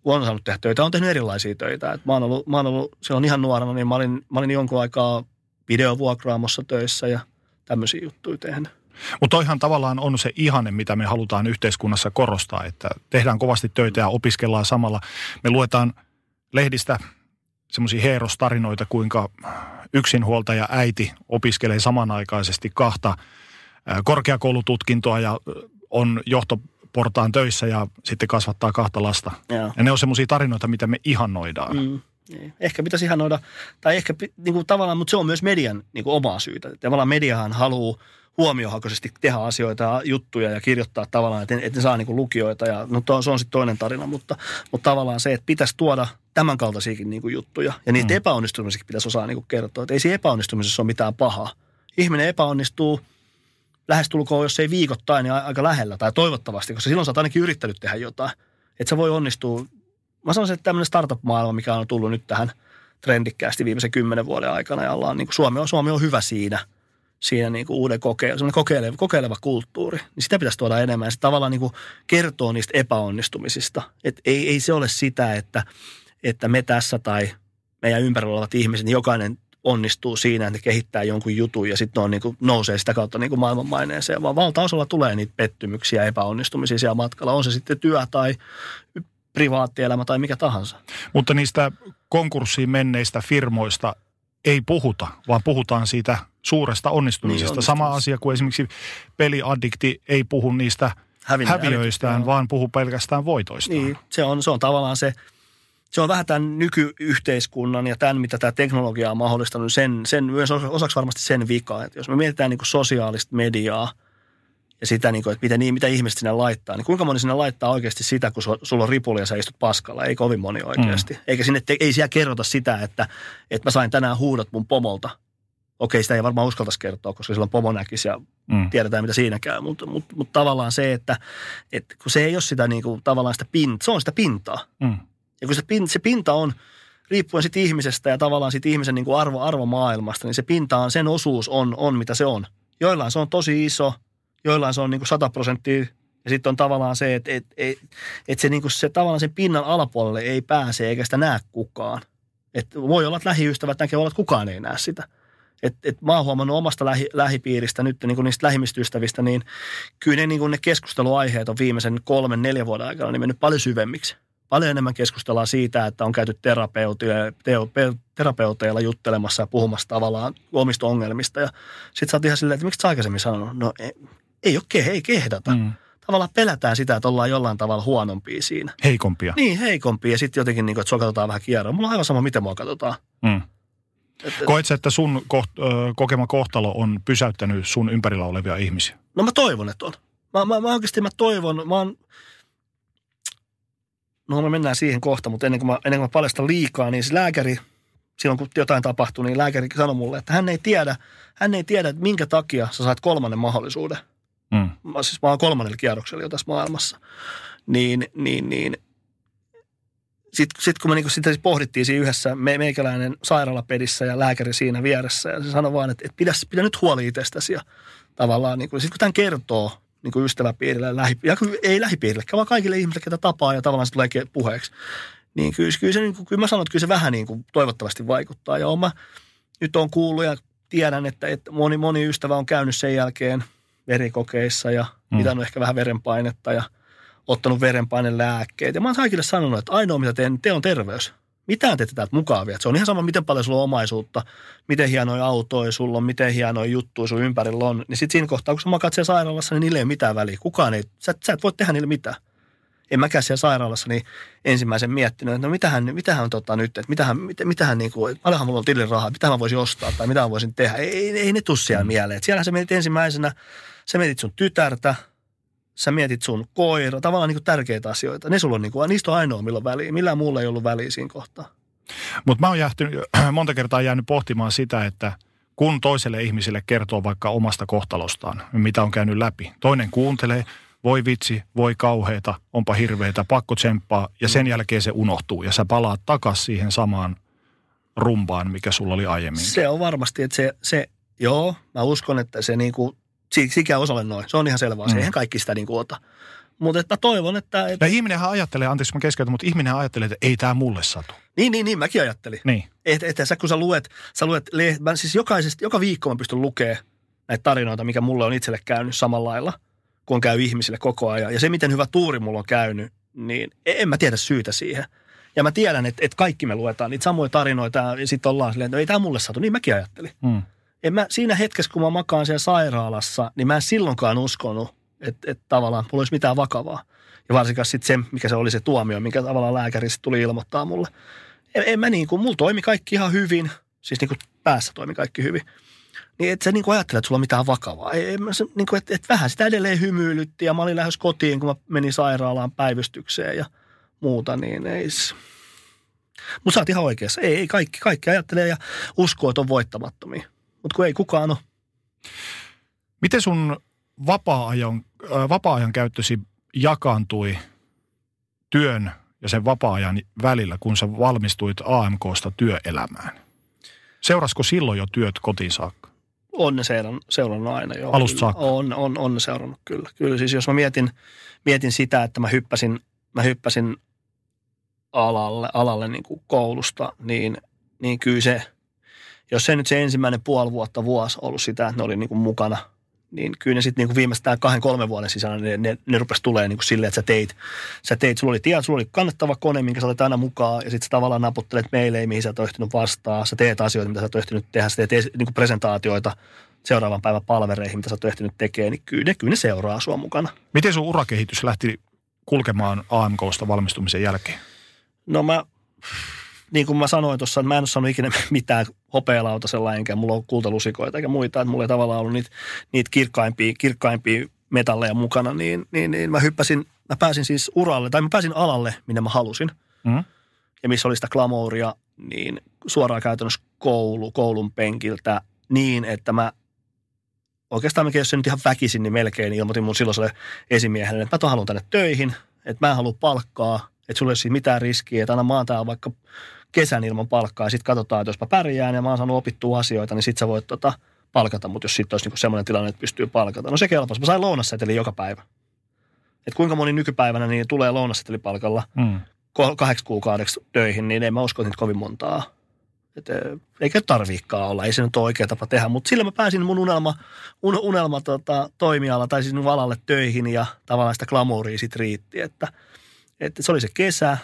kun on saanut tehdä töitä. on tehnyt erilaisia töitä. Et mä, oon ollut, mä oon ollut silloin ihan nuorena, niin mä olin, mä olin jonkun aikaa videovuokraamossa töissä ja tämmöisiä juttuja tehnyt. Mutta toihan tavallaan on se ihanne, mitä me halutaan yhteiskunnassa korostaa, että tehdään kovasti töitä ja opiskellaan samalla. Me luetaan lehdistä semmoisia heerostarinoita, kuinka yksinhuoltaja äiti opiskelee samanaikaisesti kahta korkeakoulututkintoa ja on johtoportaan töissä ja sitten kasvattaa kahta lasta. Joo. Ja ne on semmoisia tarinoita, mitä me ihannoidaan. Mm. Niin. Ehkä pitäisi ihannoida, tai ehkä niin kuin tavallaan, mutta se on myös median niin kuin omaa syytä. Tavallaan mediahan haluaa huomiohakoisesti tehdä asioita ja juttuja ja kirjoittaa tavallaan, että, että ne saa niin lukijoita. Ja, no to, se on sitten toinen tarina, mutta, mutta tavallaan se, että pitäisi tuoda tämän kaltaisiakin niin juttuja. Ja niitä mm. epäonnistumisikin pitäisi osaa niin kertoa. Että ei siinä epäonnistumisessa ole mitään pahaa. Ihminen epäonnistuu lähestulkoon, jos ei viikoittain, niin aika lähellä tai toivottavasti, koska silloin sä oot ainakin yrittänyt tehdä jotain. Että se voi onnistua. Mä sanoisin, että tämmöinen startup-maailma, mikä on tullut nyt tähän trendikkäästi viimeisen kymmenen vuoden aikana ja ollaan, niin kuin Suomi, on, Suomi on hyvä siinä – siinä niin kuin uuden kokeilun, kokeileva, kokeileva kulttuuri, niin sitä pitäisi tuoda enemmän. Se tavallaan niin kuin kertoo niistä epäonnistumisista. Et ei, ei se ole sitä, että, että me tässä tai meidän ympärillä olevat ihmiset, niin jokainen onnistuu siinä, että ne kehittää jonkun jutun ja sitten on niin kuin, nousee sitä kautta niin kuin maailmanmaineeseen, vaan valtaosalla tulee niitä pettymyksiä ja epäonnistumisia siellä matkalla. On se sitten työ tai privaattielämä tai mikä tahansa. Mutta niistä konkurssiin menneistä firmoista ei puhuta, vaan puhutaan siitä suuresta onnistumisesta. Niin, Sama asia kuin esimerkiksi peliaddikti ei puhu niistä Hävin- häviöistään, hävitty, vaan puhu pelkästään voitoistaan. Niin, se on, se on tavallaan se, se on vähän tämän nykyyhteiskunnan ja tämän, mitä tämä teknologia on mahdollistanut, sen, sen myös osaksi varmasti sen vika. Että jos me mietitään niin kuin sosiaalista mediaa ja sitä, niin kuin, että mitä, mitä ihmiset sinne laittaa, niin kuinka moni sinne laittaa oikeasti sitä, kun su- sulla on ripuli ja sä istut paskalla? Ei kovin moni oikeasti. Mm. Eikä sinne, ei siellä kerrota sitä, että, että mä sain tänään huudot mun pomolta. Okei, sitä ei varmaan uskaltaisi kertoa, koska silloin pomo näkisi ja Mm. tiedetään, mitä siinä käy. Mutta mut, mut tavallaan se, että, että kun se ei ole sitä niin kuin, tavallaan sitä pintaa, se on sitä pintaa. Mm. Ja kun se, pin, se pinta on, riippuen siitä ihmisestä ja tavallaan siitä ihmisen niin kuin arvo, arvomaailmasta, niin se pinta on, sen osuus on, on mitä se on. Joillain se on tosi iso, joillain se on niin kuin 100 prosenttia. Ja sitten on tavallaan se, että et, et, et se, niin kuin se tavallaan sen pinnan alapuolelle ei pääse eikä sitä näe kukaan. Et voi olla, että lähiystävät näkee, voi olla, että kukaan ei näe sitä. Et, et mä oon huomannut omasta lähi, lähipiiristä nyt niin kuin niistä lähimmistä ystävistä, niin kyllä ne, niin kuin ne keskusteluaiheet on viimeisen kolmen, neljän vuoden aikana niin mennyt paljon syvemmiksi. Paljon enemmän keskustellaan siitä, että on käyty terapeuteilla, juttelemassa ja puhumassa tavallaan omista ongelmista. Ja sit sä oot ihan silleen, että miksi sä aikaisemmin sanonut? No ei, ei ole ke, ei kehdata. Mm. Tavallaan pelätään sitä, että ollaan jollain tavalla huonompia siinä. Heikompia. Niin, heikompia ja sitten jotenkin, niin kuin, että sua katsotaan vähän kierroon. Mulla on aivan sama, miten mua katsotaan. Mm. Et, Koet sä, että sun koht, kokema kohtalo on pysäyttänyt sun ympärillä olevia ihmisiä? No mä toivon, että on. Mä, mä, mä oikeasti mä toivon, mä oon, no me mennään siihen kohta, mutta ennen kuin mä, ennen kuin mä paljastan liikaa, niin se lääkäri, silloin kun jotain tapahtui, niin lääkäri sanoi mulle, että hän ei tiedä, hän ei tiedä, että minkä takia sä saat kolmannen mahdollisuuden. Mm. Mä, siis mä oon kolmannella kierroksella jo tässä maailmassa. Niin, niin, niin. Sitten sit kun me niinku sitä pohdittiin siinä yhdessä, me, meikäläinen sairaalapedissä ja lääkäri siinä vieressä, ja se sanoi vaan, että, että pidä, pidä nyt huoli itsestäsi. Ja tavallaan, niin sitten kun tämän kertoo niin kuin ystäväpiirille, ja, lähi, ja ei lähipiirille, vaan kaikille ihmisille, ketä tapaa, ja tavallaan se tulee puheeksi. Niin kyllä, kyllä, se, niin kuin, kyllä mä sanon, että kyllä se vähän niin kuin toivottavasti vaikuttaa. Ja mä nyt on kuullut ja tiedän, että, että moni, moni ystävä on käynyt sen jälkeen verikokeissa ja Mm. mitannut ehkä vähän verenpainetta ja ottanut verenpainelääkkeet. Ja mä oon kaikille sanonut, että ainoa mitä teen, te on terveys. Mitään te ette täältä mukaan viet. Se on ihan sama, miten paljon sulla on omaisuutta, miten hienoja autoja sulla on, miten hienoja juttuja sun ympärillä on. Niin sitten siinä kohtaa, kun sä makaat siellä sairaalassa, niin niille ei ole mitään väliä. Kukaan ei, sä, sä et voi tehdä niille mitään. En mäkään siellä sairaalassa niin ensimmäisen miettinyt, että no mitähän, mitähän tota nyt, että mitähän, mit, mitähän niin kuin, paljonhan mulla on tilin rahaa, mitä mä voisin ostaa tai mitä mä voisin tehdä. Ei, ei, ei ne tuu siellä mieleen. Et Siellä sä mietit ensimmäisenä, sä mietit sun tytärtä, sä mietit sun koira, tavallaan niin kuin tärkeitä asioita. Ne sulla on, niin kuin, niistä on ainoa milloin väliä. Millään muulla ei ollut väliä siinä kohtaa. Mutta mä oon jähtynyt, monta kertaa jäänyt pohtimaan sitä, että kun toiselle ihmiselle kertoo vaikka omasta kohtalostaan, mitä on käynyt läpi. Toinen kuuntelee, voi vitsi, voi kauheeta, onpa hirveetä, pakko tsemppaa ja sen jälkeen se unohtuu ja sä palaat takas siihen samaan rumbaan, mikä sulla oli aiemmin. Se on varmasti, että se, se joo, mä uskon, että se niin kuin, sikä osalle noin. Se on ihan selvä asia. Mm. Eihän kaikki sitä niin kuin ota. Mutta että mä toivon, että... että Ja ihminenhän ajattelee, anteeksi mä keskeytän, mutta ihminen ajattelee, että ei tämä mulle satu. niin, niin, niin, mäkin ajattelin. Niin. Että, että sä kun sä luet, sä luet mä siis jokaisesta, joka viikko mä pystyn lukemaan näitä tarinoita, mikä mulle on itselle käynyt samalla lailla, kun on käy ihmisille koko ajan. Ja se, miten hyvä tuuri mulla on käynyt, niin en mä tiedä syytä siihen. Ja mä tiedän, että, että kaikki me luetaan niitä samoja tarinoita ja sitten ollaan silleen, että no ei tämä mulle satu. Niin mäkin ajattelin. Mm. En mä, siinä hetkessä, kun mä makaan siellä sairaalassa, niin mä en silloinkaan uskonut, että, että tavallaan mulla olisi mitään vakavaa. Ja varsinkaan sitten se, mikä se oli se tuomio, mikä tavallaan lääkäri tuli ilmoittaa mulle. En, en mä niin kuin, mulla toimi kaikki ihan hyvin, siis niin kuin päässä toimi kaikki hyvin. Niin et sä niin kuin ajattele, että sulla on mitään vakavaa. Ei, mä se, niin kuin, että, että vähän sitä edelleen hymyilytti ja mä olin lähes kotiin, kun mä menin sairaalaan päivystykseen ja muuta, niin ei Mutta sä oot ihan oikeassa. Ei, ei kaikki, kaikki ajattelee ja uskoo, että on voittamattomia. Mutta kun ei kukaan ole. Miten sun vapaa-ajan, äh, vapaa-ajan käyttösi jakaantui työn ja sen vapaa-ajan välillä, kun sä valmistuit AMKsta työelämään? Seurasko silloin jo työt kotiin saakka? On ne seurannut, seurannut aina jo. Alusta saakka? On, on, on seurannut kyllä. Kyllä siis jos mä mietin, mietin sitä, että mä hyppäsin, mä hyppäsin alalle, alalle niin kuin koulusta, niin, niin kyllä se, jos se nyt se ensimmäinen puoli vuotta, vuosi ollut sitä, että ne oli niin kuin mukana, niin kyllä ne sitten niin viimeistään kahden, kolmen vuoden sisällä ne, ne, ne rupesi tulee niin kuin silleen, että sä teit, sä teit, sulla oli, tie, sulla oli kannettava kone, minkä sä olet aina mukaan, ja sitten sä tavallaan naputtelet meille, mihin sä et ole vastaa, sä teet asioita, mitä sä et ehtinyt tehdä, sä teet niin kuin presentaatioita seuraavan päivän palvereihin, mitä sä oot ehtinyt tekemään, niin kyllä ne, kyllä ne seuraa sua mukana. Miten sun urakehitys lähti kulkemaan AMKsta valmistumisen jälkeen? No mä, niin kuin mä sanoin tuossa, mä en ole saanut ikinä mitään hopealautasella, enkä mulla ole kultalusikoita eikä muita, että mulla ei tavallaan ollut niitä, niitä kirkkaimpia, kirkkaimpia metalleja mukana, niin, niin, niin mä hyppäsin, mä pääsin siis uralle, tai mä pääsin alalle, minne mä halusin. Mm. Ja missä oli sitä glamouria, niin suoraan käytännössä koulu, koulun penkiltä niin, että mä oikeastaan mikä jos se nyt ihan väkisin, niin melkein niin ilmoitin mun silloiselle esimiehelle, että mä haluan tänne töihin, että mä en halua palkkaa, että sulla ei ole mitään riskiä, että aina mä oon täällä vaikka kesän ilman palkkaa ja sitten katsotaan, että jos mä pärjään ja mä oon saanut opittua asioita, niin sit sä voit tota, palkata, mutta jos sitten olisi niinku sellainen tilanne, että pystyy palkata. No se kelpasi. Mä sain lounasseteli joka päivä. Et kuinka moni nykypäivänä niin tulee lounassetelipalkalla mm. kahdeksi kuukaudeksi töihin, niin ei mä usko, että kovin montaa. Et, eikä tarviikaan olla, ei se nyt ole oikea tapa tehdä, mutta sillä mä pääsin mun unelma, un, unelma tota, toimiala tai siis alalle töihin ja tavallaan sitä glamouria sit riitti, että, että se oli se kesä,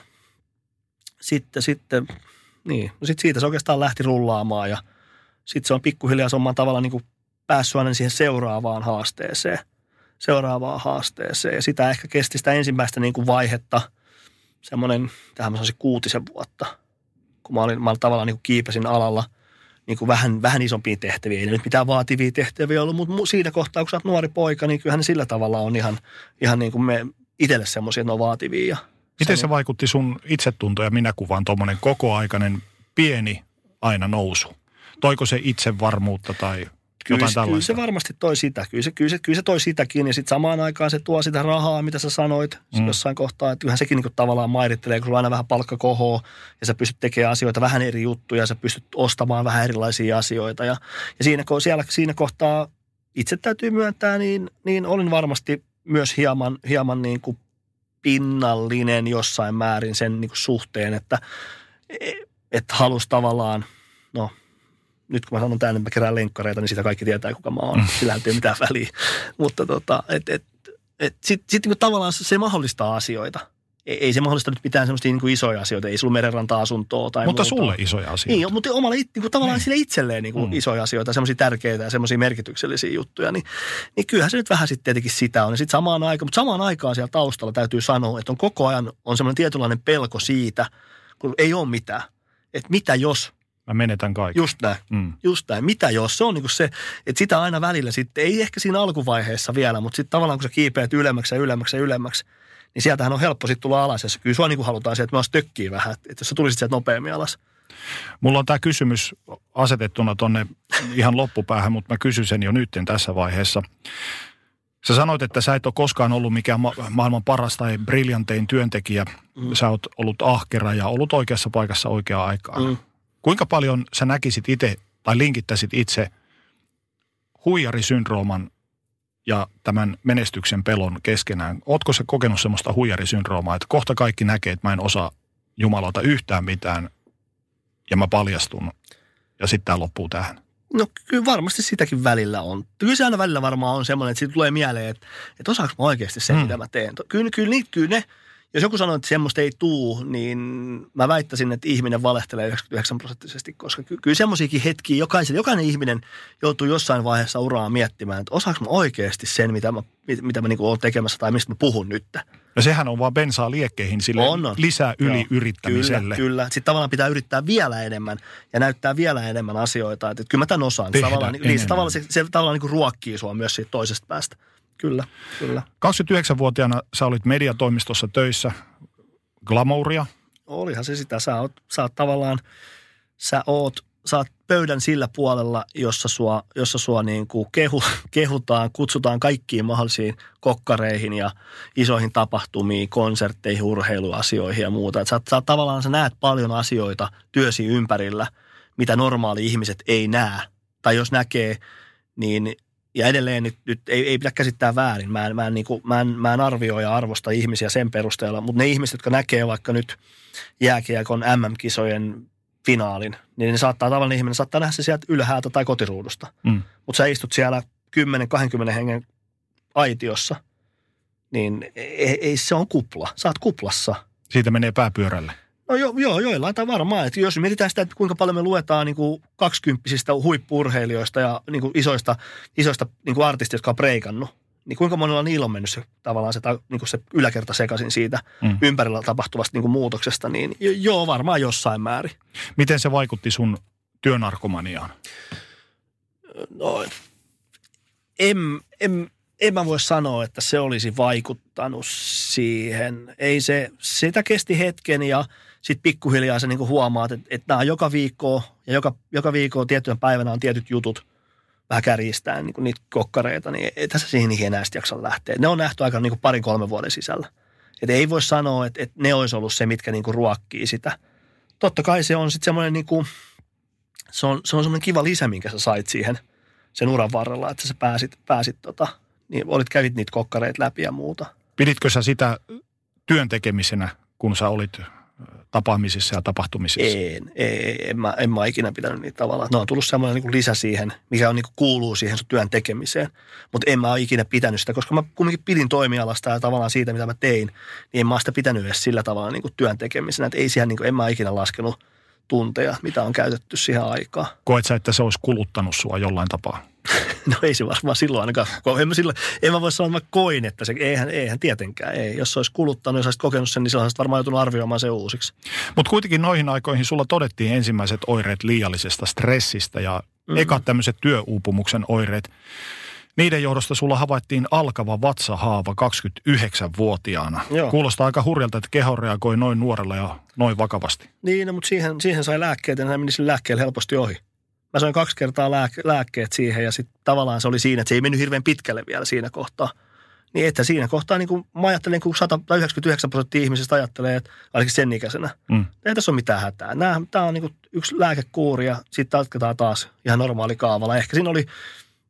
sitten, sitten, niin, no sitten siitä se oikeastaan lähti rullaamaan ja sitten se on pikkuhiljaa somman tavalla niin kuin päässyt aina siihen seuraavaan haasteeseen, seuraavaan haasteeseen. Ja sitä ehkä kesti sitä ensimmäistä niin kuin vaihetta, semmoinen, tähän mä sanoisin kuutisen vuotta, kun mä olin, mä olin tavallaan niin kuin kiipesin alalla niin kuin vähän, vähän isompiin tehtäviin. Ei nyt mitään vaativia tehtäviä ollut, mutta siinä kohtaa, kun sä oot nuori poika, niin kyllähän ne sillä tavalla on ihan, ihan niin kuin me itselle semmoisia, että ne on vaativia. Miten se vaikutti sun itsetunto ja minäkuvan tuommoinen kokoaikainen pieni aina nousu? Toiko se itsevarmuutta tai kyllä, jotain tällaista? Kyllä se varmasti toi sitä. Kyllä se, kyllä se, kyllä se toi sitäkin ja sitten samaan aikaan se tuo sitä rahaa, mitä sä sanoit mm. jossain kohtaa. Että kyllähän sekin niin tavallaan mairittelee, kun sulla aina vähän palkka kohoo ja sä pystyt tekemään asioita, vähän eri juttuja, sä pystyt ostamaan vähän erilaisia asioita. Ja, ja siinä, siellä, siinä kohtaa itse täytyy myöntää, niin, niin olin varmasti myös hieman, hieman niin kuin pinnallinen jossain määrin sen niin kuin suhteen, että, että halusi tavallaan, no nyt kun mä sanon tämän, että mä kerään lenkkareita, niin sitä kaikki tietää, kuka mä oon. Mm. Sillä ei ole mitään väliä. Mutta tota, et, et, et sitten sit, niin tavallaan se mahdollistaa asioita – ei se mahdollista nyt mitään semmoista niin kuin isoja asioita. Ei sulla merenranta-asuntoa tai Mutta muuta. sulle isoja asioita. Niin, mutta omalle, niin kuin tavallaan niin. sille itselleen niin kuin mm. isoja asioita, semmoisia tärkeitä ja semmoisia merkityksellisiä juttuja. Niin, niin kyllähän se nyt vähän sitten tietenkin sitä on. Ja sitten samaan aikaan, mutta samaan aikaan siellä taustalla täytyy sanoa, että on koko ajan on semmoinen tietynlainen pelko siitä, kun ei ole mitään. Että mitä jos Mä menetän kaiken. Just näin. Mm. Just näin. Mitä jos? Se on niin se, että sitä aina välillä sitten, ei ehkä siinä alkuvaiheessa vielä, mutta sitten tavallaan kun sä kiipeät ylemmäksi ja ylemmäksi ja ylemmäksi, niin sieltähän on helppo sitten tulla alas. Ja kyllä sua niin kuin halutaan se, että myös tökkii vähän, että jos sä tulisit sieltä nopeammin alas. Mulla on tämä kysymys asetettuna tonne ihan loppupäähän, mutta mä kysyn sen jo nyt tässä vaiheessa. Sä sanoit, että sä et ole koskaan ollut mikään ma- maailman paras tai briljantein työntekijä. Mm. Sä oot ollut ahkera ja ollut oikeassa paikassa oikeaan aikaan. Mm. Kuinka paljon sä näkisit itse tai linkittäisit itse huijarisyndrooman ja tämän menestyksen pelon keskenään. Ootko se kokenut semmoista huijarisyndroomaa, että kohta kaikki näkee, että mä en osaa Jumalalta yhtään mitään ja mä paljastun ja sitten tämä loppuu tähän? No kyllä varmasti sitäkin välillä on. Kyllä se aina välillä varmaan on semmoinen, että siitä tulee mieleen, että, että osaanko mä oikeasti sen, mm. mitä mä teen. Kyllä, kyllä, kyllä, kyllä ne jos joku sanoo, että semmoista ei tuu, niin mä väittäisin, että ihminen valehtelee 99 prosenttisesti, koska ky- kyllä semmoisiakin hetkiä, jokaisen, jokainen ihminen joutuu jossain vaiheessa uraa miettimään, että osaanko mä oikeasti sen, mitä mä, mitä mä niin olen tekemässä tai mistä mä puhun nyt. Ja sehän on vaan bensaa liekkeihin sille on, on. lisää yli yrittämiselle. Kyllä, kyllä. Sitten tavallaan pitää yrittää vielä enemmän ja näyttää vielä enemmän asioita. Että, että kyllä mä tämän osaan. Tehdä tavallaan, niin, se, tavallaan, se, se tavallaan niin kuin ruokkii sua myös siitä toisesta päästä. Kyllä, kyllä. 29-vuotiaana sä olit mediatoimistossa töissä, glamouria. Olihan se sitä. Sä oot, sä oot tavallaan, sä oot, sä oot pöydän sillä puolella, jossa sua, jossa sua niin kuin kehu, kehutaan, kutsutaan kaikkiin mahdollisiin kokkareihin ja isoihin tapahtumiin, konsertteihin, urheiluasioihin ja muuta. Et sä, sä tavallaan sä näet paljon asioita työsi ympärillä, mitä normaali ihmiset ei näe. Tai jos näkee, niin ja edelleen nyt, nyt ei, ei pidä käsittää väärin. Mä en, mä, en, niin kuin, mä, en, mä en arvioi ja arvosta ihmisiä sen perusteella, mutta ne ihmiset, jotka näkee vaikka nyt jääkiekon MM-kisojen finaalin, niin ne saattaa tavallaan ihminen saattaa nähdä se sieltä ylhäältä tai kotiruudusta. Mm. Mutta sä istut siellä 10-20 hengen aitiossa, niin ei, ei se on kupla. Saat kuplassa. Siitä menee pääpyörälle. No jo, joo, joillain tai varmaan. Että jos mietitään sitä, että kuinka paljon me luetaan niin kuin kaksikymppisistä huippurheilijoista ja niin kuin isoista, isoista niin kuin artisteista, jotka on preikannut, niin kuinka monella niillä on mennyt se, tavallaan se, niin kuin se yläkerta sekaisin siitä mm. ympärillä tapahtuvasta niin kuin muutoksesta, niin joo, varmaan jossain määrin. Miten se vaikutti sun työnarkomaniaan? No, en, en, en mä voi sanoa, että se olisi vaikuttanut siihen. Ei se, sitä kesti hetken ja sitten pikkuhiljaa sä niin huomaat, että, että nämä joka viikko ja joka, joka viikko tiettyjen päivänä on tietyt jutut vähän kärjistää niin niitä kokkareita, niin ei tässä siihen enää sitten jaksa lähteä. Ne on nähty aika niin parin kolmen vuoden sisällä. Et ei voi sanoa, että, että ne olisi ollut se, mitkä niin ruokkii sitä. Totta kai se on sitten semmoinen, niin kuin, se on, se on semmoinen kiva lisä, minkä sä sait siihen sen uran varrella, että sä pääsit, pääsit tota, niin olit, kävit niitä kokkareita läpi ja muuta. Piditkö sä sitä työn tekemisenä, kun sä olit tapaamisissa ja tapahtumisissa? En, ei, en, mä, en mä ikinä pitänyt niitä tavallaan. Ne on tullut semmoinen niin lisä siihen, mikä on niin kuin kuuluu siihen sun työn tekemiseen. Mutta en mä ole ikinä pitänyt sitä, koska mä kumminkin pidin toimialasta ja tavallaan siitä, mitä mä tein, niin en mä sitä pitänyt edes sillä tavalla niin kuin työn tekemisenä. Että ei siihen, niin kuin, en mä ikinä laskenut tunteja, mitä on käytetty siihen aikaan. Koet sä, että se olisi kuluttanut sua jollain tapaa? No ei se varmaan silloin ainakaan. En mä, silloin, en mä voi sanoa, että mä koin, että se, eihän, eihän tietenkään. Ei. Jos se olisi kuluttanut, jos olisit kokenut sen, niin silloin olisit varmaan joutunut arvioimaan se uusiksi. Mutta kuitenkin noihin aikoihin sulla todettiin ensimmäiset oireet liiallisesta stressistä ja mm-hmm. ekat tämmöiset työuupumuksen oireet. Niiden johdosta sulla havaittiin alkava vatsahaava 29-vuotiaana. Joo. Kuulostaa aika hurjalta, että keho reagoi noin nuorella ja noin vakavasti. Niin, no, mutta siihen, siihen sai lääkkeet ja nämä meni lääkkeelle helposti ohi. Mä sain kaksi kertaa lääke, lääkkeet siihen ja sitten tavallaan se oli siinä, että se ei mennyt hirveän pitkälle vielä siinä kohtaa. Niin että siinä kohtaa niin kuin mä ajattelen, kun 199 prosenttia ihmisistä ajattelee, että ainakin sen ikäisenä, mm. ei tässä ole mitään hätää. Tämä on niin kuin yksi lääkekuuri ja sitten jatketaan taas ihan normaali kaavalla. Ehkä siinä oli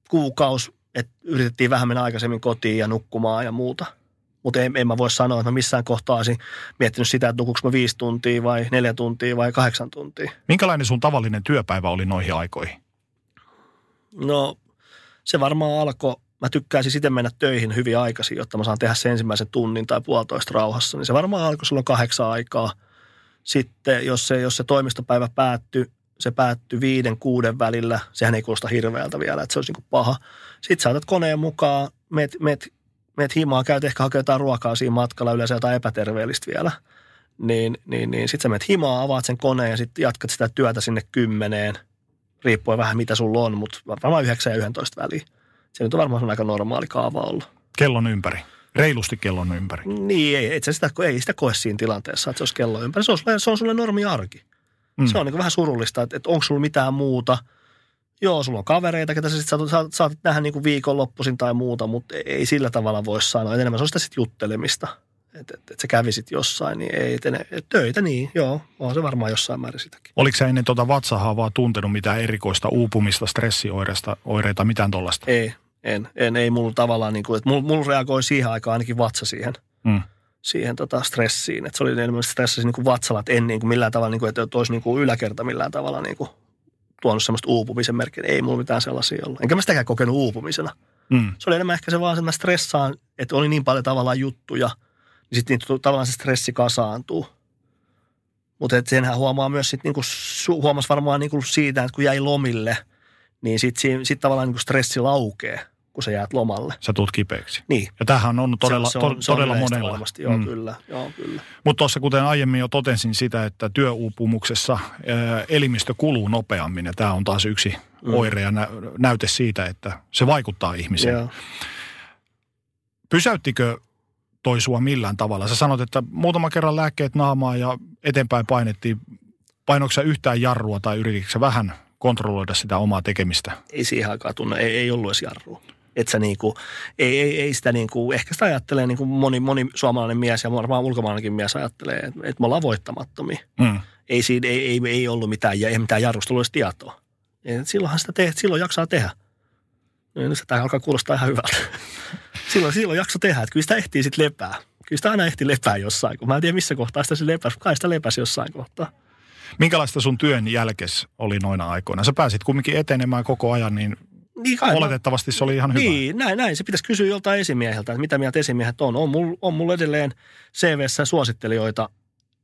kuukausi, että yritettiin vähän mennä aikaisemmin kotiin ja nukkumaan ja muuta – mutta en, en mä voi sanoa, että mä missään kohtaa olisin miettinyt sitä, että nukuks mä viisi tuntia vai neljä tuntia vai kahdeksan tuntia. Minkälainen sun tavallinen työpäivä oli noihin aikoihin? No se varmaan alkoi, mä tykkäisin sitten mennä töihin hyvin aikaisin, jotta mä saan tehdä sen ensimmäisen tunnin tai puolitoista rauhassa. Niin se varmaan alkoi silloin kahdeksan aikaa. Sitten jos se, jos se toimistopäivä päättyi, se päättyi viiden, kuuden välillä. Sehän ei kuulosta hirveältä vielä, että se olisi niin paha. Sitten saatat koneen mukaan, met, met meet himaan, käyt ehkä hakemaan jotain ruokaa siinä matkalla, yleensä jotain epäterveellistä vielä. Niin, niin, niin sitten sä menet himaan, avaat sen koneen ja sitten jatkat sitä työtä sinne kymmeneen, riippuen vähän mitä sulla on, mutta varmaan 9 ja 11 väliin. Se nyt on varmaan aika normaali kaava ollut. Kellon ympäri. Reilusti kellon ympäri. Niin, ei, itse sitä, ei sitä koe siinä tilanteessa, että se olisi kellon ympäri. Se on, se on sulle normi arki. Mm. Se on niin vähän surullista, että, että onko sulla mitään muuta – Joo, sulla on kavereita, ketä sä sit saat, saat, saat nähdä niin kuin viikonloppuisin tai muuta, mutta ei sillä tavalla voi sanoa. Enemmän se on sitä sitten juttelemista. Että et, et sä kävisit jossain, niin ei etene. Et töitä niin, joo, on se varmaan jossain määrin sitäkin. Oliko sä ennen tuota vatsahaavaa tuntenut mitään erikoista uupumista, stressioireita, oireita, mitään tuollaista? Ei, en, en, ei mulla tavallaan, niin kuin, että mulla, mulla reagoi siihen aikaan ainakin vatsa siihen. Mm siihen tota stressiin. Että se oli enemmän stressasi niin kuin vatsalla, että en niin kuin millään tavalla, niin kuin, että olisi niin kuin yläkerta millään tavalla niin kuin tuonut semmoista uupumisen merkkiä. Ei mulla mitään sellaisia ollut. Enkä mä sitäkään kokenut uupumisena. Mm. Se oli enemmän ehkä se vaan, että mä stressaan, että oli niin paljon tavallaan juttuja, niin sitten niin tavallaan se stressi kasaantuu. Mutta senhän huomaa myös sitten, niinku, huomasi varmaan niinku siitä, että kun jäi lomille, niin sitten sit tavallaan niinku stressi laukee kun sä jäät lomalle. Sä tulet kipeäksi. Niin. Ja tämähän on todella, se on, se on, to, todella se on monella. Varmasti, joo, mm. kyllä. Joo, kyllä. Mutta tuossa kuten aiemmin jo totesin sitä, että työuupumuksessa ää, elimistö kuluu nopeammin ja tämä on taas yksi mm. oire ja nä, näyte siitä, että se vaikuttaa ihmiseen. Joo. Pysäyttikö toi sua millään tavalla? Sä sanot, että muutama kerran lääkkeet naamaa ja eteenpäin painettiin. Painoiko yhtään jarrua tai yrititkö vähän kontrolloida sitä omaa tekemistä? Ei siihen aikaan tunne, ei, ei ollut edes jarrua että sä niinku, ei, ei, ei sitä niinku, ehkä sitä ajattelee niinku moni, moni suomalainen mies ja varmaan ulkomaalainenkin mies ajattelee, että, että me ollaan voittamattomia. Mm. Ei, siinä, ei, ei, ei, ollut mitään, ei mitään jarrusteluista tietoa. Ja silloinhan sitä teet, silloin jaksaa tehdä. No, nyt tämä alkaa kuulostaa ihan hyvältä. silloin, silloin jakso tehdä, että kyllä sitä ehtii sitten lepää. Kyllä sitä aina ehti lepää jossain, kun mä en tiedä missä kohtaa sitä se lepäsi, kai sitä lepäsi jossain kohtaa. Minkälaista sun työn jälkes oli noina aikoina? Sä pääsit kumminkin etenemään koko ajan, niin Niin kai, Oletettavasti se oli ihan hyvä. Niin, näin, näin. Se pitäisi kysyä joltain esimieheltä, että mitä mieltä esimiehet on. On mulla on mul edelleen CVssä suosittelijoita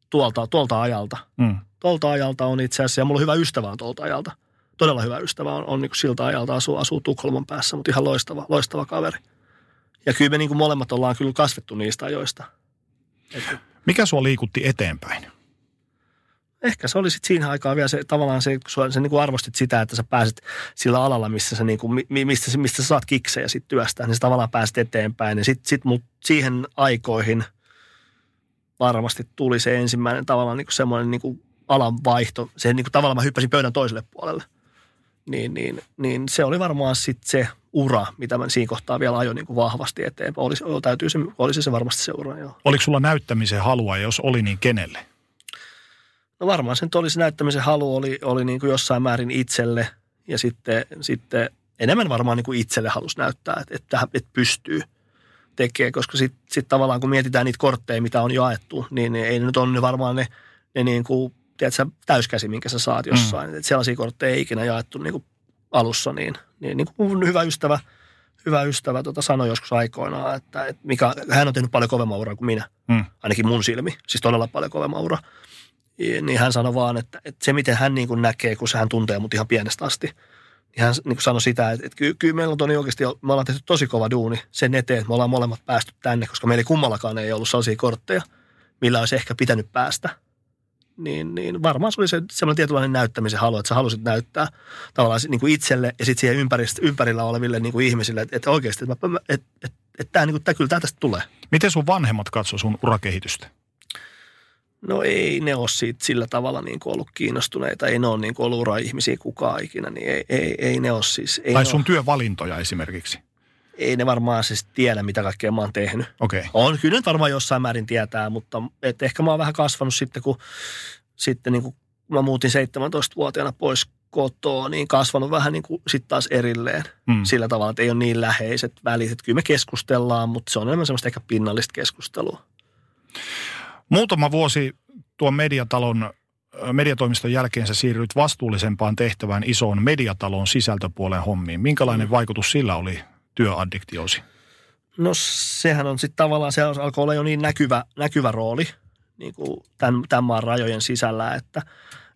tuolta, tuolta ajalta. Mm. Tuolta ajalta on itse asiassa, ja mulla on hyvä ystävä on tuolta ajalta. Todella hyvä ystävä on, on niin kuin siltä ajalta, asuu, asuu Tukholman päässä, mutta ihan loistava, loistava kaveri. Ja kyllä me niin kuin molemmat ollaan kyllä kasvettu niistä ajoista. Että Mikä sua liikutti eteenpäin? Ehkä se oli sitten siinä aikaa vielä se tavallaan se, kun sä, sä niin kuin arvostit sitä, että sä pääset sillä alalla, missä sä niin kuin, mi- mistä, mistä sä saat kiksejä sit työstä, niin sä tavallaan pääset eteenpäin. Ja sitten sit mut siihen aikoihin varmasti tuli se ensimmäinen tavallaan niin kuin semmoinen niin kuin alan vaihto. Se niin kuin tavallaan mä hyppäsin pöydän toiselle puolelle. Niin, niin, niin se oli varmaan sitten se ura, mitä mä siinä kohtaa vielä ajoin niin kuin vahvasti eteenpäin. Oli, se- täytyy se, oli se, varmasti se ura, joo. Oliko sulla näyttämisen halua jos oli, niin kenelle? No varmaan sen olisi näyttämisen halu oli, oli niin kuin jossain määrin itselle ja sitten, sitten enemmän varmaan niin kuin itselle halusi näyttää, että, että, että pystyy tekemään, koska sitten sit tavallaan kun mietitään niitä kortteja, mitä on jaettu, niin ne ei ne nyt ole ne varmaan ne, ne niin kuin, tiedätkö, täyskäsi, minkä sä saat jossain. Mm. Että sellaisia kortteja ei ikinä jaettu niin kuin alussa, niin, niin, niin kuin mun hyvä ystävä, hyvä ystävä tota, sanoi joskus aikoinaan, että, että mikä, hän on tehnyt paljon kovemman uraa kuin minä, Mm. ainakin mun silmi, siis todella paljon kovemman ura. Ja- Niin hän sanoi vaan, että, että se miten hän niin kuin näkee, kun hän tuntee mut ihan pienestä asti, niin hän niin kuin sanoi sitä, että, että kyllä, kyllä meillä on Toni oikeasti, me ollaan tehty tosi kova duuni sen eteen, että me ollaan molemmat päästy tänne, koska meillä ei kummallakaan ei ollut sellaisia kortteja, millä olisi ehkä pitänyt päästä. Niin, niin varmaan se oli se semmoinen tietynlainen näyttämisen halu, että sä halusit näyttää tavallaan niin kuin itselle ja sitten siihen ympärist, ympärillä oleville niin kuin ihmisille, että, että oikeasti, että, mä- että, että, että tämä, niin kuin, tämä, kyllä tämä tästä tulee. Miten sun vanhemmat katsoi sun urakehitystä? No ei ne ole siitä sillä tavalla niin kuin ollut kiinnostuneita. Ei ne ole niin kuin ollut ura-ihmisiä kukaan ikinä, niin ei, ei, ei ne ole siis. Ei, tai sun ole, työvalintoja esimerkiksi? ei ne varmaan siis tiedä, mitä kaikkea mä oon tehnyt. Okei. Okay. On, kyllä nyt varmaan jossain määrin tietää, mutta et ehkä mä oon vähän kasvanut sitten, kun sitten niin kuin mä muutin 17-vuotiaana pois kotoa, niin kasvanut vähän niin kuin sitten taas erilleen Mm. sillä tavalla, että ei ole niin läheiset välit. Että kyllä me keskustellaan, mutta se on enemmän semmoista ehkä pinnallista keskustelua. Muutama vuosi tuon mediatalon mediatoimiston jälkeen sä siirryit vastuullisempaan tehtävään isoon mediatalon sisältöpuolen hommiin. Minkälainen vaikutus sillä oli työaddiktiosi? No sehän on sitten tavallaan, se alkoi olla jo niin näkyvä, näkyvä rooli niin kuin tämän, tämän maan rajojen sisällä, että,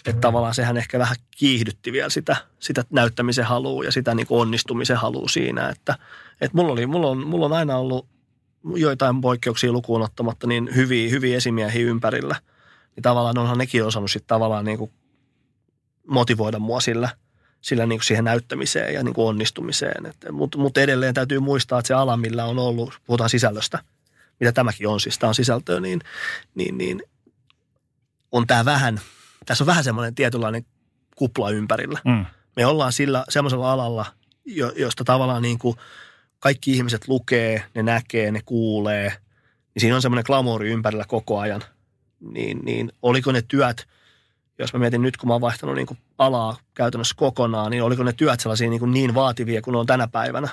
että tavallaan sehän ehkä vähän kiihdytti vielä sitä, sitä näyttämisen halua ja sitä niin kuin onnistumisen halua siinä, että, että mulla, oli, mulla, on, mulla on aina ollut joitain poikkeuksia lukuun ottamatta niin hyviä, hyviä esimiehiä ympärillä. Niin tavallaan onhan nekin osannut sitten tavallaan niin kuin motivoida mua sillä, sillä niin kuin siihen näyttämiseen ja niin kuin onnistumiseen. Mutta mut edelleen täytyy muistaa, että se ala, millä on ollut, puhutaan sisällöstä, mitä tämäkin on, siis tämä on sisältöä, niin, niin, niin on tämä vähän, tässä on vähän semmoinen tietynlainen kupla ympärillä. Mm. Me ollaan sillä semmoisella alalla, jo, josta tavallaan niin kuin kaikki ihmiset lukee, ne näkee, ne kuulee, niin siinä on semmoinen glamouri ympärillä koko ajan. Niin, niin oliko ne työt, jos mä mietin nyt, kun mä oon vaihtanut niin kuin alaa käytännössä kokonaan, niin oliko ne työt sellaisia niin, kuin niin vaativia kuin ne on tänä päivänä?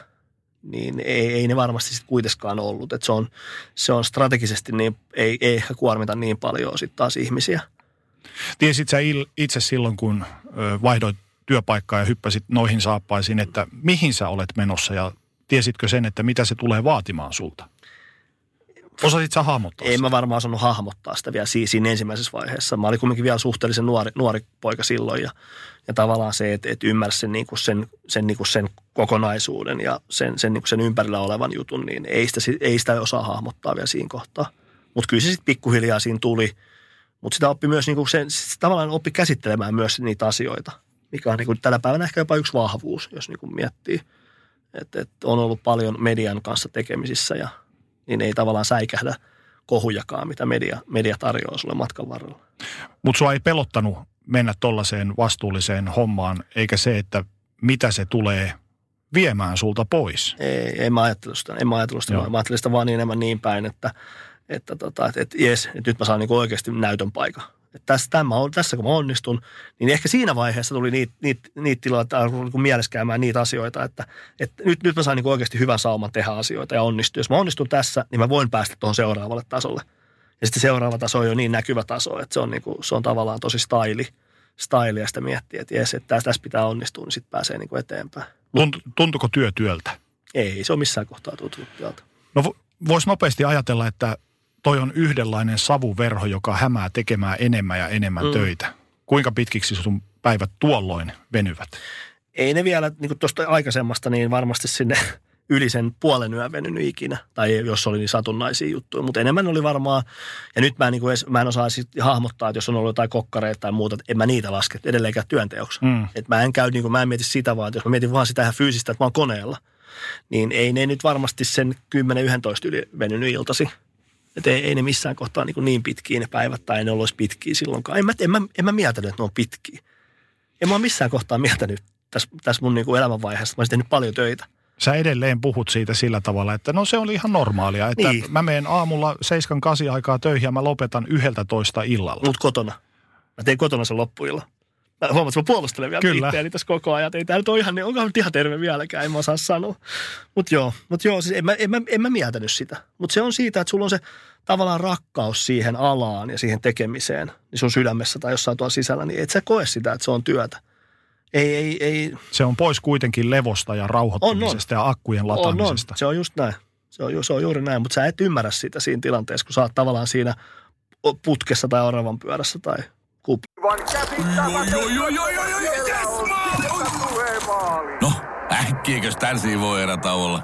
Niin ei, ei ne varmasti sitten kuitenkaan ollut. Et se, on, se on strategisesti niin, ei, ei ehkä kuormita niin paljon sitten taas ihmisiä. Tiesit sä itse silloin, kun vaihdoit työpaikkaa ja hyppäsit noihin saappaisiin, että mihin sä olet menossa ja tiesitkö sen, että mitä se tulee vaatimaan sulta? Osasit sä hahmottaa Ei sitä? mä varmaan osannut hahmottaa sitä vielä si- siinä ensimmäisessä vaiheessa. Mä olin kuitenkin vielä suhteellisen nuori, nuori poika silloin ja, ja tavallaan se, että, että ymmärsi sen, niin kuin sen, sen, niin kuin sen kokonaisuuden ja sen, sen, niin kuin sen ympärillä olevan jutun, niin ei sitä, si- ei sitä osaa hahmottaa vielä siinä kohtaa. Mutta kyllä se sitten pikkuhiljaa siinä tuli. Mutta sitä oppi myös, niin kuin sen, tavallaan oppi käsittelemään myös niitä asioita, mikä on niin kuin tänä päivänä ehkä jopa yksi vahvuus, jos niin kuin miettii. Että et on ollut paljon median kanssa tekemisissä ja niin ei tavallaan säikähdä kohujakaan, mitä media, media tarjoaa sulle matkan varrella. Mutta sua ei pelottanut mennä tollaiseen vastuulliseen hommaan, eikä se, että mitä se tulee viemään sulta pois. Ei, en mä ajatellut sitä, en mä ajatellut sitä, Joo. mä ajattelin sitä vaan niin enemmän niin päin, että, että, tota, että, että jes, että nyt mä saan niinku oikeasti näytön paikan. Että tässä, tämä on, tässä kun mä onnistun, niin ehkä siinä vaiheessa tuli niitä, niitä, niitä tiloja, että alkoi niinku mielessä käymään niitä asioita, että, että nyt, nyt mä saan niinku oikeasti hyvän sauman tehdä asioita ja onnistua. Jos mä onnistun tässä, niin mä voin päästä tuohon seuraavalle tasolle. Ja sitten seuraava taso on jo niin näkyvä taso, että se on, niinku, se on tavallaan tosi styli, styli ja sitä miettiä, että jes, että tässä, pitää onnistua, niin sitten pääsee niinku eteenpäin. Tunt, tuntuko työ työltä? Ei se ole missään kohtaa tuntunut työltä. No voisi nopeasti ajatella, että toi on yhdenlainen savuverho, joka hämää tekemään enemmän ja enemmän mm. töitä. Kuinka pitkiksi sun päivät tuolloin venyvät? Ei ne vielä, niin kuin tuosta aikaisemmasta, niin varmasti sinne yli sen puolen yön venynyt ikinä. Tai jos oli niin satunnaisia juttuja. Mutta enemmän oli varmaan, ja nyt mä en, niin kuin edes, mä en osaa sit hahmottaa, että jos on ollut jotain kokkareita tai muuta, että en mä niitä laske edelleenkään työnteoksi. Mm. Et mä en käy, niin kuin, mä en mieti sitä vaan, että jos mä mietin vaan sitä ihan fyysistä, että mä oon koneella, niin ei ne nyt varmasti sen 10-11 yli venynyt iltasi. Että ei, ei ne missään kohtaa niin, niin pitkiä ne päivät tai ne olisi pitkiä silloinkaan. En mä, en mä, en mä mieltänyt, että ne on pitkiä. En mä ole missään kohtaa mieltänyt tässä, tässä mun niin kuin elämänvaiheessa. Mä olisin tehnyt paljon töitä. Sä edelleen puhut siitä sillä tavalla, että no se oli ihan normaalia. Että niin. mä menen aamulla 7-8 aikaa töihin ja mä lopetan yhdeltä toista illalla. Mut kotona. Mä tein kotona sen loppuilla. Mä huomaan, että mä puolustelen vielä Kyllä. itseäni tässä koko ajan. Ei tämä nyt ole ihan, niin, onko ihan terve vieläkään, en mä osaa sanoa. Mutta joo, mut joo siis en, mä, en, mä, en mä mietänyt sitä. Mutta se on siitä, että sulla on se tavallaan rakkaus siihen alaan ja siihen tekemiseen, niin sun sydämessä tai jossain tuolla sisällä, niin et sä koe sitä, että se on työtä. Ei, ei, ei. Se on pois kuitenkin levosta ja rauhoittumisesta on, on. ja akkujen lataamisesta. On, on. Se on just näin. Se on, se on juuri näin, mutta sä et ymmärrä sitä siinä tilanteessa, kun sä oot tavallaan siinä putkessa tai oravan pyörässä tai kup. No, äkkiäkös tän voi erätä olla?